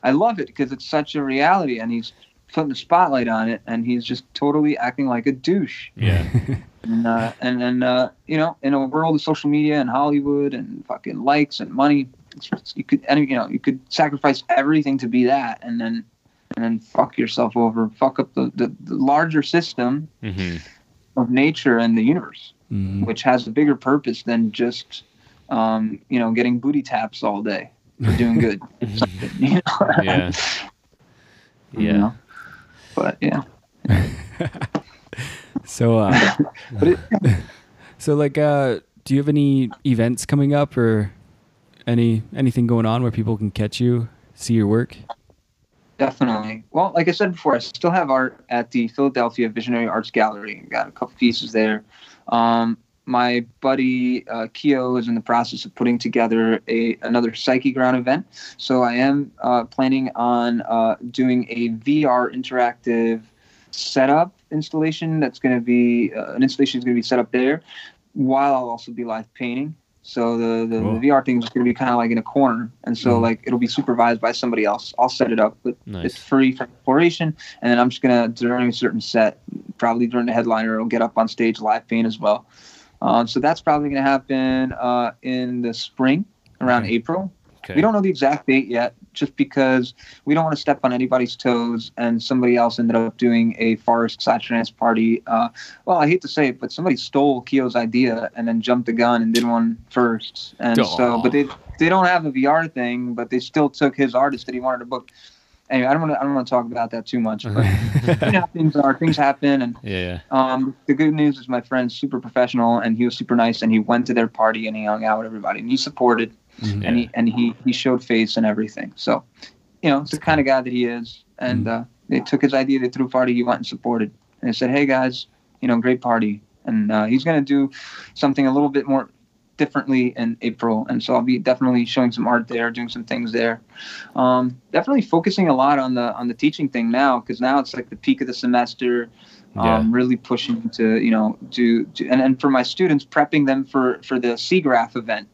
I love it because it's such a reality, and he's putting the spotlight on it, and he's just totally acting like a douche Yeah. and uh, and and uh, you know, in a world of social media and Hollywood and fucking likes and money, it's, it's- you could and you know you could sacrifice everything to be that, and then and then fuck yourself over, fuck up the the, the larger system hmm of nature and the universe, Mhm. which has a bigger purpose than just um, you know getting booty taps all day for doing good. You know? Yeah. You Yeah. know? But yeah. So, uh, But it, so like, uh, do you have any events coming up or any anything going on where people can catch you, see your work? Definitely. Well, like I said before, I still have art at the Philadelphia Visionary Arts Gallery. Got a couple pieces there. Um, my buddy uh, Keo is in the process of putting together a another Psyche Ground event. So I am uh, planning on uh, doing a VR interactive setup installation. That's going to be uh, an installation is going to be set up there, while I'll also be live painting. So the the, Cool. the VR thing is going to be kind of like in a corner, and so Mhm. like it'll be supervised by somebody else. I'll set it up, but it's free for exploration. And then I'm just gonna during a certain set, probably during the headliner, I'll get up on stage live paint as well. Um, so that's probably gonna happen uh, in the spring, around Okay. April. Okay. We don't know the exact date yet, just because we don't want to step on anybody's toes. And somebody else ended up doing a forest psytrance party. Uh, well, I hate to say it, but somebody stole Keo's idea and then jumped the gun and did one first. And so, but they they don't have a VR thing, but they still took his artist that he wanted to book. Anyway, I don't want to I don't want to talk about that too much. But you know, things are things happen, and yeah. um, the good news is my friend's super professional, and he was super nice, and he went to their party and he hung out with everybody, and he supported Mhm. and he and he he showed face and everything. So, you know, it's the kind of guy that he is. And uh, they took his idea, they threw a party, he went and supported, and they said, "Hey guys, you know, great party." And uh, he's gonna do something a little bit more differently in April, and so I'll be definitely showing some art there, doing some things there. Um, definitely focusing a lot on the on the teaching thing now, because now it's like the peak of the semester. Yeah. Um, really pushing to you know do, do and, and for my students prepping them for for the SIGGRAPH event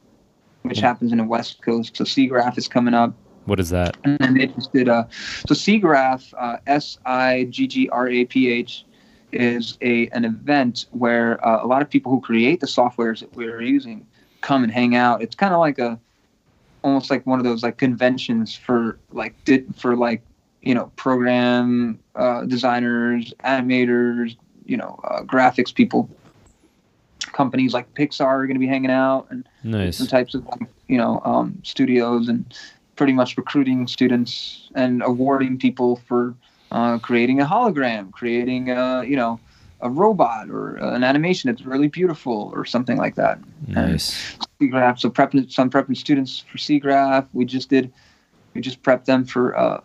which happens in the West Coast. So SIGGRAPH is coming up, What is that? and then they just did a so SIGGRAPH, uh, S I G G R A P H, is a an event where uh, a lot of people who create the softwares that we're using come and hang out. It's kind of like a almost like one of those like conventions for like did for like you know program uh, designers, animators, you know uh, graphics people. Companies like Pixar are going to be hanging out and Nice. some types of you know um, studios and pretty much recruiting students and awarding people for uh, creating a hologram, creating a you know a robot or an animation that's really beautiful or something like that. Nice. SIGGRAPH. So prepping some prepping students for SIGGRAPH. We just did we just prepped them for uh,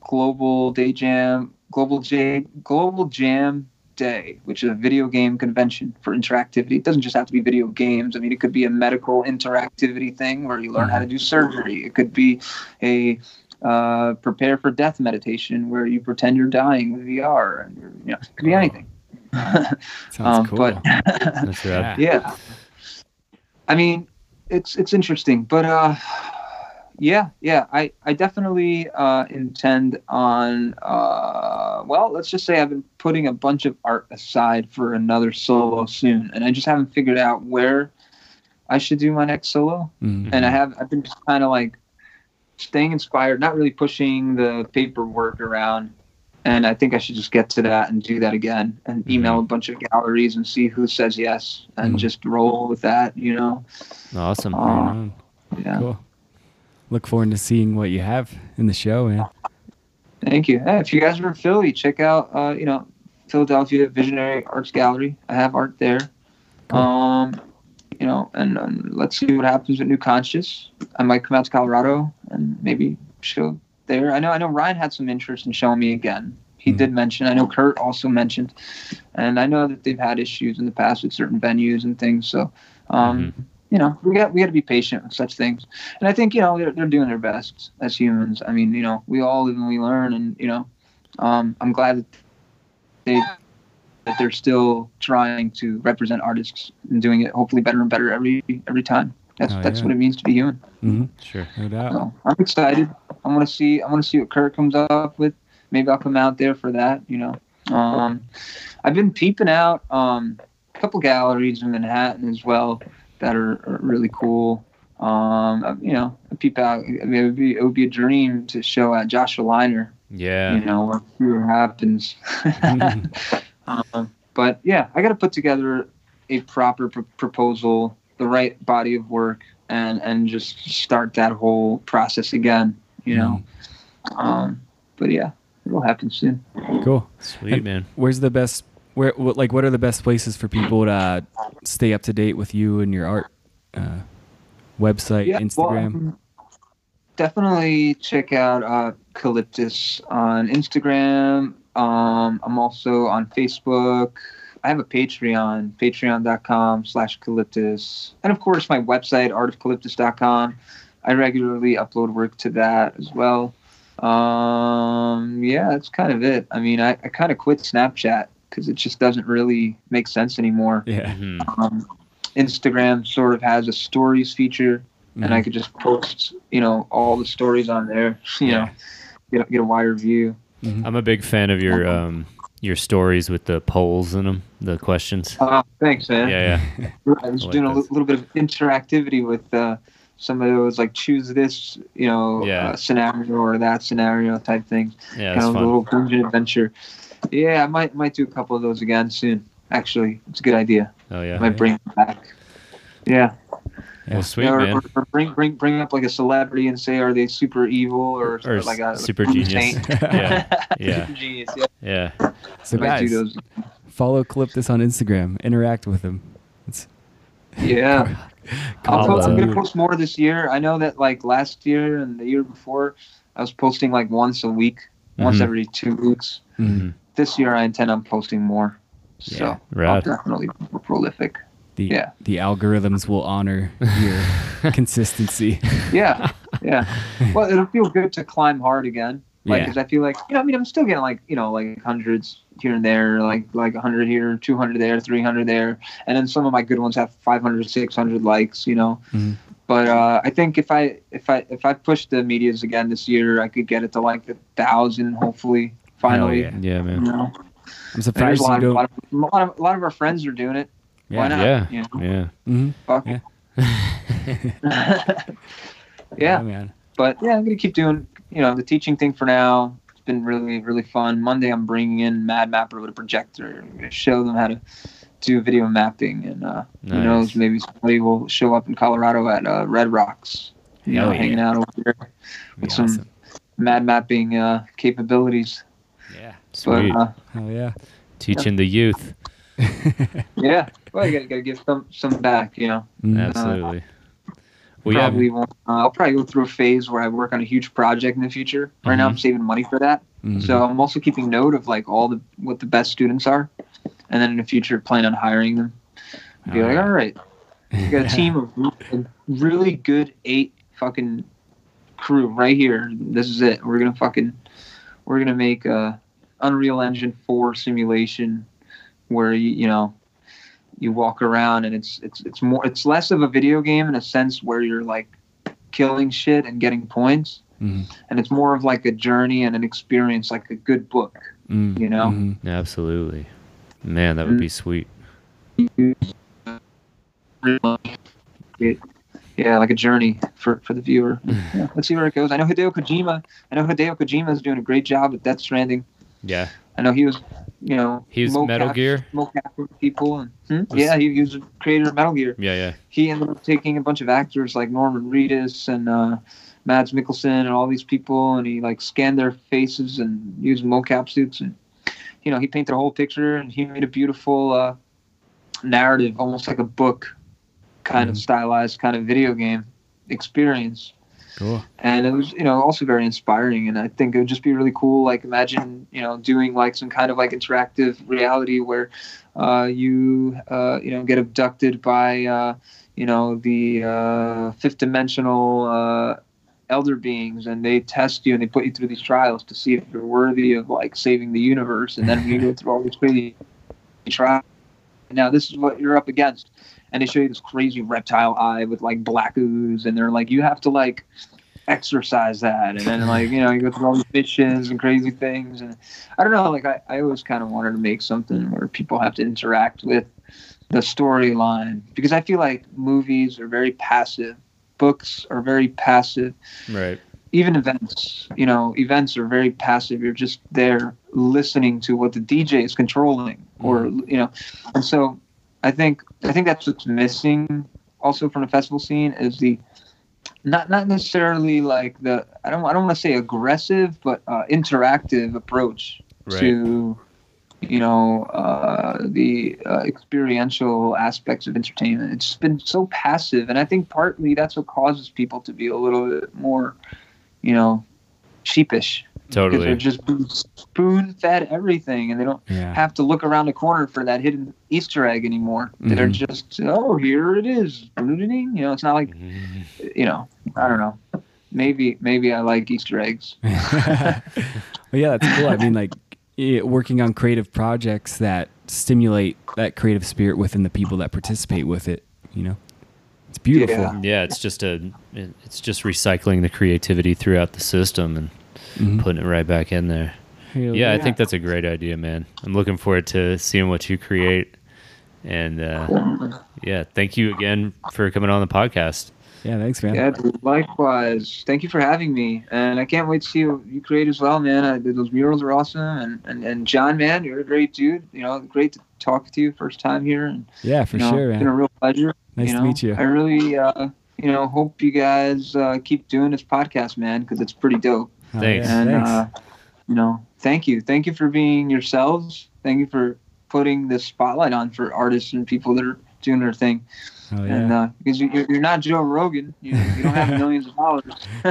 Global Day Jam, Global J Global Jam Day, which is a video game convention for interactivity. It doesn't just have to be video games. I mean, it could be a medical interactivity thing where you learn how to do surgery. It could be a uh, prepare for death meditation where you pretend you're dying with VR. And you know, it could be anything. Sounds Um, cool. but- That's rad. yeah i mean it's it's interesting but uh yeah yeah i i definitely uh intend on uh well let's just say i've been putting a bunch of art aside for another solo soon and i just haven't figured out where i should do my next solo Mhm. and i have i've been just kind of like staying inspired not really pushing the paperwork around and i think i should just get to that and do that again and email a bunch of galleries and see who says yes and Mhm. just roll with that you know Awesome. Uh, yeah Cool. Look forward to seeing what you have in the show, man. thank you. Yeah, if you guys are in philly check out uh you know philadelphia visionary arts gallery. I have art there. Cool. um you know and, and let's see what happens with new conscious. I might come out to colorado and maybe show there. I know i know ryan had some interest in showing me again. He Mhm. did mention i know kurt also mentioned and i know that they've had issues in the past with certain venues and things so um you know we got we got to be patient with such things. And i think you know they're, they're doing their best as humans. I mean you know we all live and we learn and you know um, i'm glad that they that they're still trying to represent artists and doing it hopefully better and better every every time. That's Oh, that's yeah. what it means to be human. Hmm Sure. No doubt. so i'm excited. I want to see i want to see what kurt comes up with. Maybe i'll come out there for that you know. Um, i've been peeping out um, a couple galleries in manhattan as well that are, are really cool um, uh, you know I peep out I mean, it would be it would be a dream to show at joshua liner Yeah. you know what here happens um, but yeah i got to put together a proper pr- proposal the right body of work and and just start that whole process again you know um, but yeah it'll happen soon Cool. Sweet man. Where's the best? Where what, like what are the best places for people to uh, stay up to date with you and your art? Uh, website, well, Instagram. um, definitely check out uh, Calyptus on Instagram. Um, I'm also on Facebook. I have a Patreon, patreon.com slash Calyptus. And of course, my website, artofcalyptus.com. I regularly upload work to that as well. Um, yeah, that's kind of it. I mean, I, I kind of quit Snapchat because it just doesn't really make sense anymore. yeah. Mhm. Um, Instagram sort of has a stories feature and I Mhm. could just post, you know, all the stories on there. You know, get get a wider view. Mhm. I'm a big fan of your um your stories with the polls in them, the questions. Oh, thanks, man. Yeah, yeah. I was I like doing a little bit of interactivity with uh, some of those, like choose this, you know, Yeah. uh, scenario or that scenario type thing Yeah, kind that's of a fun. little dungeon adventure. Yeah, I might might do a couple of those again soon. Actually, it's a good idea. Oh I yeah. might bring it back. Yeah. Well, sweet or, man. or- or bring bring bring up like a celebrity and say, are they super evil or, Or like a super like genius. Yeah, yeah. super genius. Yeah. Yeah. So might do guys, those. follow Calyptus on Instagram. Interact with him. It's Yeah. I'll I'll, post, I'm gonna post more this year. I know that like last year and the year before, I was posting like once a week, once Mhm. every two weeks. mm, This year, I intend on posting more. So Yeah, I'll definitely be more prolific. the Yeah. the algorithms will honor your consistency. Yeah, yeah. Well, it'll feel good to climb hard again. Like, Yeah. cause I feel like you know, I mean, I'm still getting like you know, like hundreds here and there, like like 100 here, 200 there, 300 there, and then some of my good ones have 500, 600 likes. You know. Mhm. But uh, I think if I if I if I push the medias again this year, I could get it to like a thousand, hopefully, finally. yeah. Yeah, You man. know, I'm surprised a lot, you of, a, don't. lot of, a lot of a lot of our friends are doing it. Why not? Yeah. You know, Yeah. Mhm. fuck. Yeah. yeah. Oh, man. but yeah, I'm gonna keep doing you know the teaching thing for now. It's been really really fun. Monday I'm bringing in MadMapper with a projector. I'm gonna show them how to do video mapping, and uh, who Nice. knows, maybe somebody will show up in Colorado at uh, Red Rocks, you know, Hell yeah. hanging out over there Be with some awesome. mad mapping uh, capabilities. Yeah. Sweet. But uh, Hell yeah. Teaching the youth. yeah, well, you gotta, gotta give some some back, you know. Mm. Absolutely. Well, yeah. probably won't. Uh, I'll probably go through a phase where I work on a huge project in the future. Right now, Mhm. I'm saving money for that. Mhm. So I'm also keeping note of like all the what the best students are, and then in the future plan on hiring them. Be like, Alright. all right, we got a team of really good eight fucking crew right here. This is it. We're gonna fucking we're gonna make a Unreal Engine four simulation where you you know you walk around and it's it's it's more it's less of a video game in a sense where you're like killing shit and getting points Mhm. and it's more of like a journey and an experience like a good book Mm. you know? Mhm. Absolutely. Man, that would be sweet. yeah like a journey for for the viewer yeah, let's see where it goes i know hideo kojima i know hideo kojima is doing a great job with death stranding Yeah. i know he was you know He was Metal Gear? mocap people and hmm? Was- yeah he, he was a creator of metal gear Yeah, yeah. he ended up taking a bunch of actors like Norman Reedus and uh, Mads Mikkelsen and all these people, and he like scanned their faces and used mocap suits, and you know he painted a whole picture, and he made a beautiful uh, narrative, almost like a book, kind of Mm-hmm. stylized, kind of video game experience. Cool. And it was, you know, also very inspiring. And I think it would just be really cool. Like, imagine, you know, doing like some kind of like interactive reality where uh, you, uh, you know, get abducted by, uh, you know, the uh, fifth dimensional uh, elder beings and they test you and they put you through these trials to see if you're worthy of like saving the universe. And then you go through all these crazy trials. Now, this is what you're up against. And they show you this crazy reptile eye with like black ooze. And they're like, you have to like, exercise that and then like you know you go through all these bitches and crazy things and i don't know like i, I always kind of wanted to make something where people have to interact with the storyline because i feel like movies are very passive books are very passive Right. even events you know events are very passive you're just there listening to what the dj is controlling or mm-hmm. you know and so i think i think that's what's missing also from the festival scene is the not not necessarily like the i don't i don't want to say aggressive but uh, interactive approach Right. to you know uh, the uh, experiential aspects of entertainment it's been so passive and i think partly that's what causes people to be a little bit more you know sheepish because Totally. they're just spoon fed everything and they don't Yeah. have to look around the corner for that hidden easter egg anymore they're Mhm. just oh here it is you know it's not like you know i don't know maybe maybe i like easter eggs well, yeah, that's cool. I mean, like working on creative projects that stimulate that creative spirit within the people that participate with it. You know, it's beautiful. Yeah. Yeah, it's just a it's just recycling the creativity throughout the system and Mhm. putting it right back in there. Hell Yeah, I think that's a great idea, man. I'm looking forward to seeing what you create. And uh, yeah, thank you again for coming on the podcast. yeah. Thanks, man. yeah dude, likewise thank you for having me and i can't wait to see what you create as well man I, those murals are awesome and, and and john man you're a great dude you know great to talk to you first time here and Yeah, for you know, sure, it's been a real pleasure Nice you to meet you. i really uh you know hope you guys uh keep doing this podcast man because it's pretty dope Thanks. and thanks. uh, you know, thank you, thank you for being yourselves. Thank you for putting this spotlight on for artists and people that are doing their thing. oh, And yeah. uh, because you, you're not Joe Rogan, you, you don't have millions of dollars.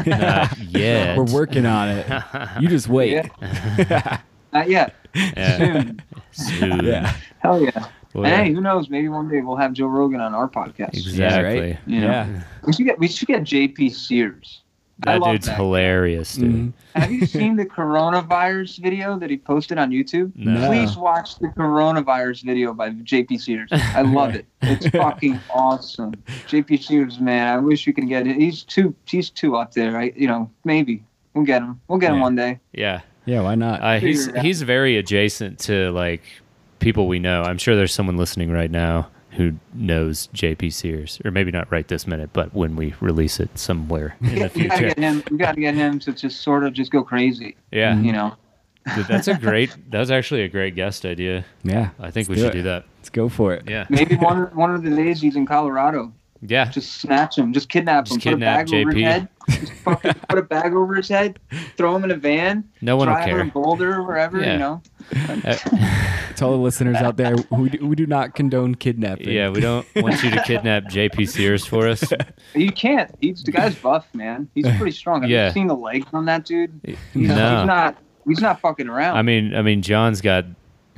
Not yet. We're working on it. You just wait. Yeah. Not yet. Yeah. Soon. Soon. yeah. Hell yeah. Well, and hey, who knows? Maybe one day we'll have Joe Rogan on our podcast. exactly. right? You know? Yeah. We should get we should get JP Sears. I That dude's that. hilarious, dude. Mhm. Have you seen the coronavirus video that he posted on YouTube? No. Please watch the coronavirus video by JP Sears. I love it. It's fucking awesome. JP Sears, man, I wish you could get it. He's too he's too up there. I you know, maybe. We'll get him. We'll get him one day. Yeah. Yeah. Why not? Uh, he's Figure it out. he's very adjacent to like people we know. I'm sure there's someone listening right now who knows JP Sears, or maybe not right this minute, but when we release it somewhere in the future. we gotta get him we gotta get him to just sort of just go crazy. Yeah, You know. Dude, that's a great. That was actually a great guest idea. Yeah. I think we let's should it. do that. Let's go for it. Yeah. Maybe one one of the days he's in Colorado. Yeah. Just snatch him. Just kidnap Just him. kidnap put a bag over JP. his head. Just fucking put a bag over his head. Throw him in a van. No one will drive him care. in Boulder or wherever. Yeah. You know. Uh, To all the listeners out there, we do, we do not condone kidnapping. yeah, we don't want you to kidnap JP Sears for us. You can't. He's the guy's buff, man. He's pretty strong. Have Yeah. you seen the legs on that dude? He's, No. he's not. He's not fucking around. I mean, I mean, John's got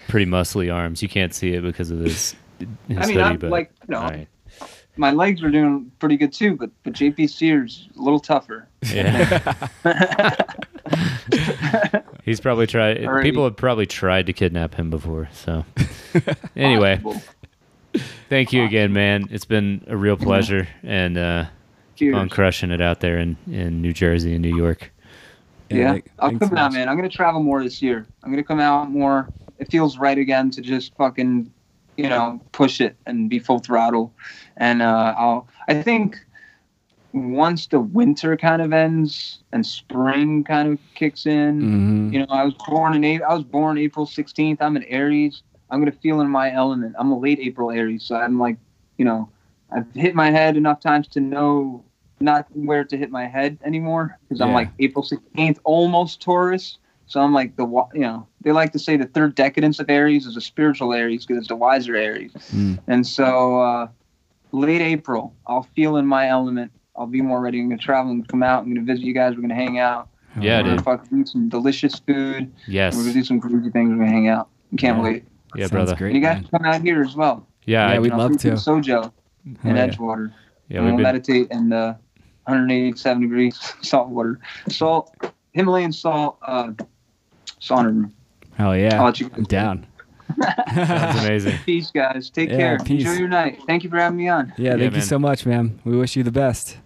pretty muscly arms. You can't see it because of his, his I mean, hoodie, I'm but like, you know, all right. My legs were doing pretty good too, but but JP Sears a little tougher. Yeah. He's probably tried. Already. People have probably tried to kidnap him before. So, anyway, Possible. thank you again, man. It's been a real pleasure, and uh, keep on crushing it out there in in New Jersey and New York. Yeah, like, I'll come so out, man. I'm gonna travel more this year. I'm gonna come out more. It feels right again to just fucking, you know, push it and be full throttle. And uh, I'll. I think once the winter kind of ends and spring kind of kicks in, Mhm. you know, I was born in i was born April 16th. I'm an Aries. I'm gonna feel in my element. I'm a late April Aries, so I'm like, you know, I've hit my head enough times to know not where to hit my head anymore because I'm like April 16th, almost Taurus. So I'm like the wi- you know they like to say the third decadence of Aries is a spiritual Aries because it's the wiser Aries. Mm. And so uh, late April, I'll feel in my element. I'll be more ready. I'm gonna travel and come out. I'm gonna visit you guys. We're gonna hang out. Yeah, We're gonna dude. fucking eat some delicious food. Yes. We're gonna do some crazy things. We're gonna hang out. Can't Yeah. wait. Yeah, Sounds brother. Great, And you guys man. come out here as well. Yeah, Yeah, we'd I'll love to. Sojo Oh, in yeah. Edgewater. yeah, and we've we'll been. meditate in the 187 degrees salt water, salt, Himalayan salt uh, sauna room. Hell yeah. I'll let you I'm down. That's amazing. Peace, guys. Take Yeah, care. peace. Enjoy your night. Thank you for having me on. Yeah, Yeah, thank you so much, man. We wish you the best.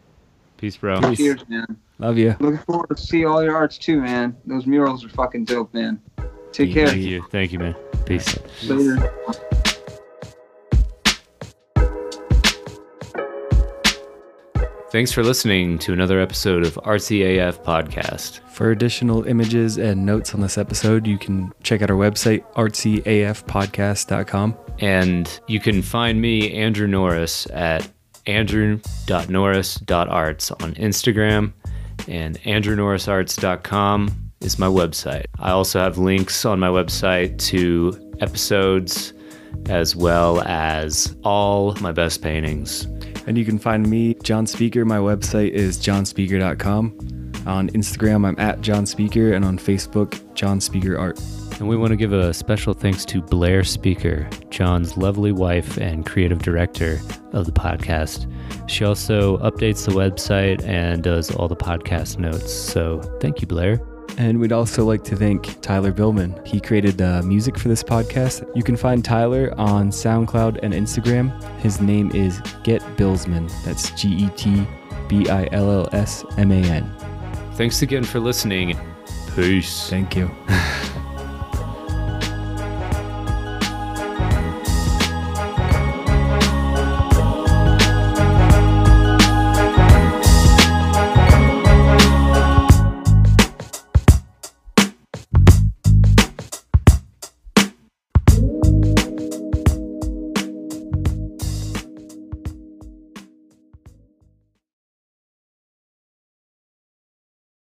Peace, bro. Peace. Cheers, man. Love you. Looking forward to see all your arts too, man. Those murals are fucking dope, man. Take care. Thank you. Thank you, man. Peace. Later. Thanks for listening to another episode of Artsy AF Podcast. For additional images and notes on this episode, you can check out our website, artsyafpodcast.com. And you can find me, Andrew Norris, at andrew.norris.arts on Instagram. And andrewnorrisarts.com is my website. I also have links on my website to episodes as well as all my best paintings. And you can find me, John Speaker. My website is johnspeaker.com. On Instagram, I'm at John Speaker, and on Facebook, John Speaker Art. And we want to give a special thanks to Blair Speaker, John's lovely wife and creative director of the podcast. She also updates the website and does all the podcast notes. So thank you, Blair. And we'd also like to thank Tyler Billman. He created uh, music for this podcast. You can find Tyler on SoundCloud and Instagram. His name is Get Billsman. That's G E T B I L L S M A N. Thanks again for listening. Peace. Thank you.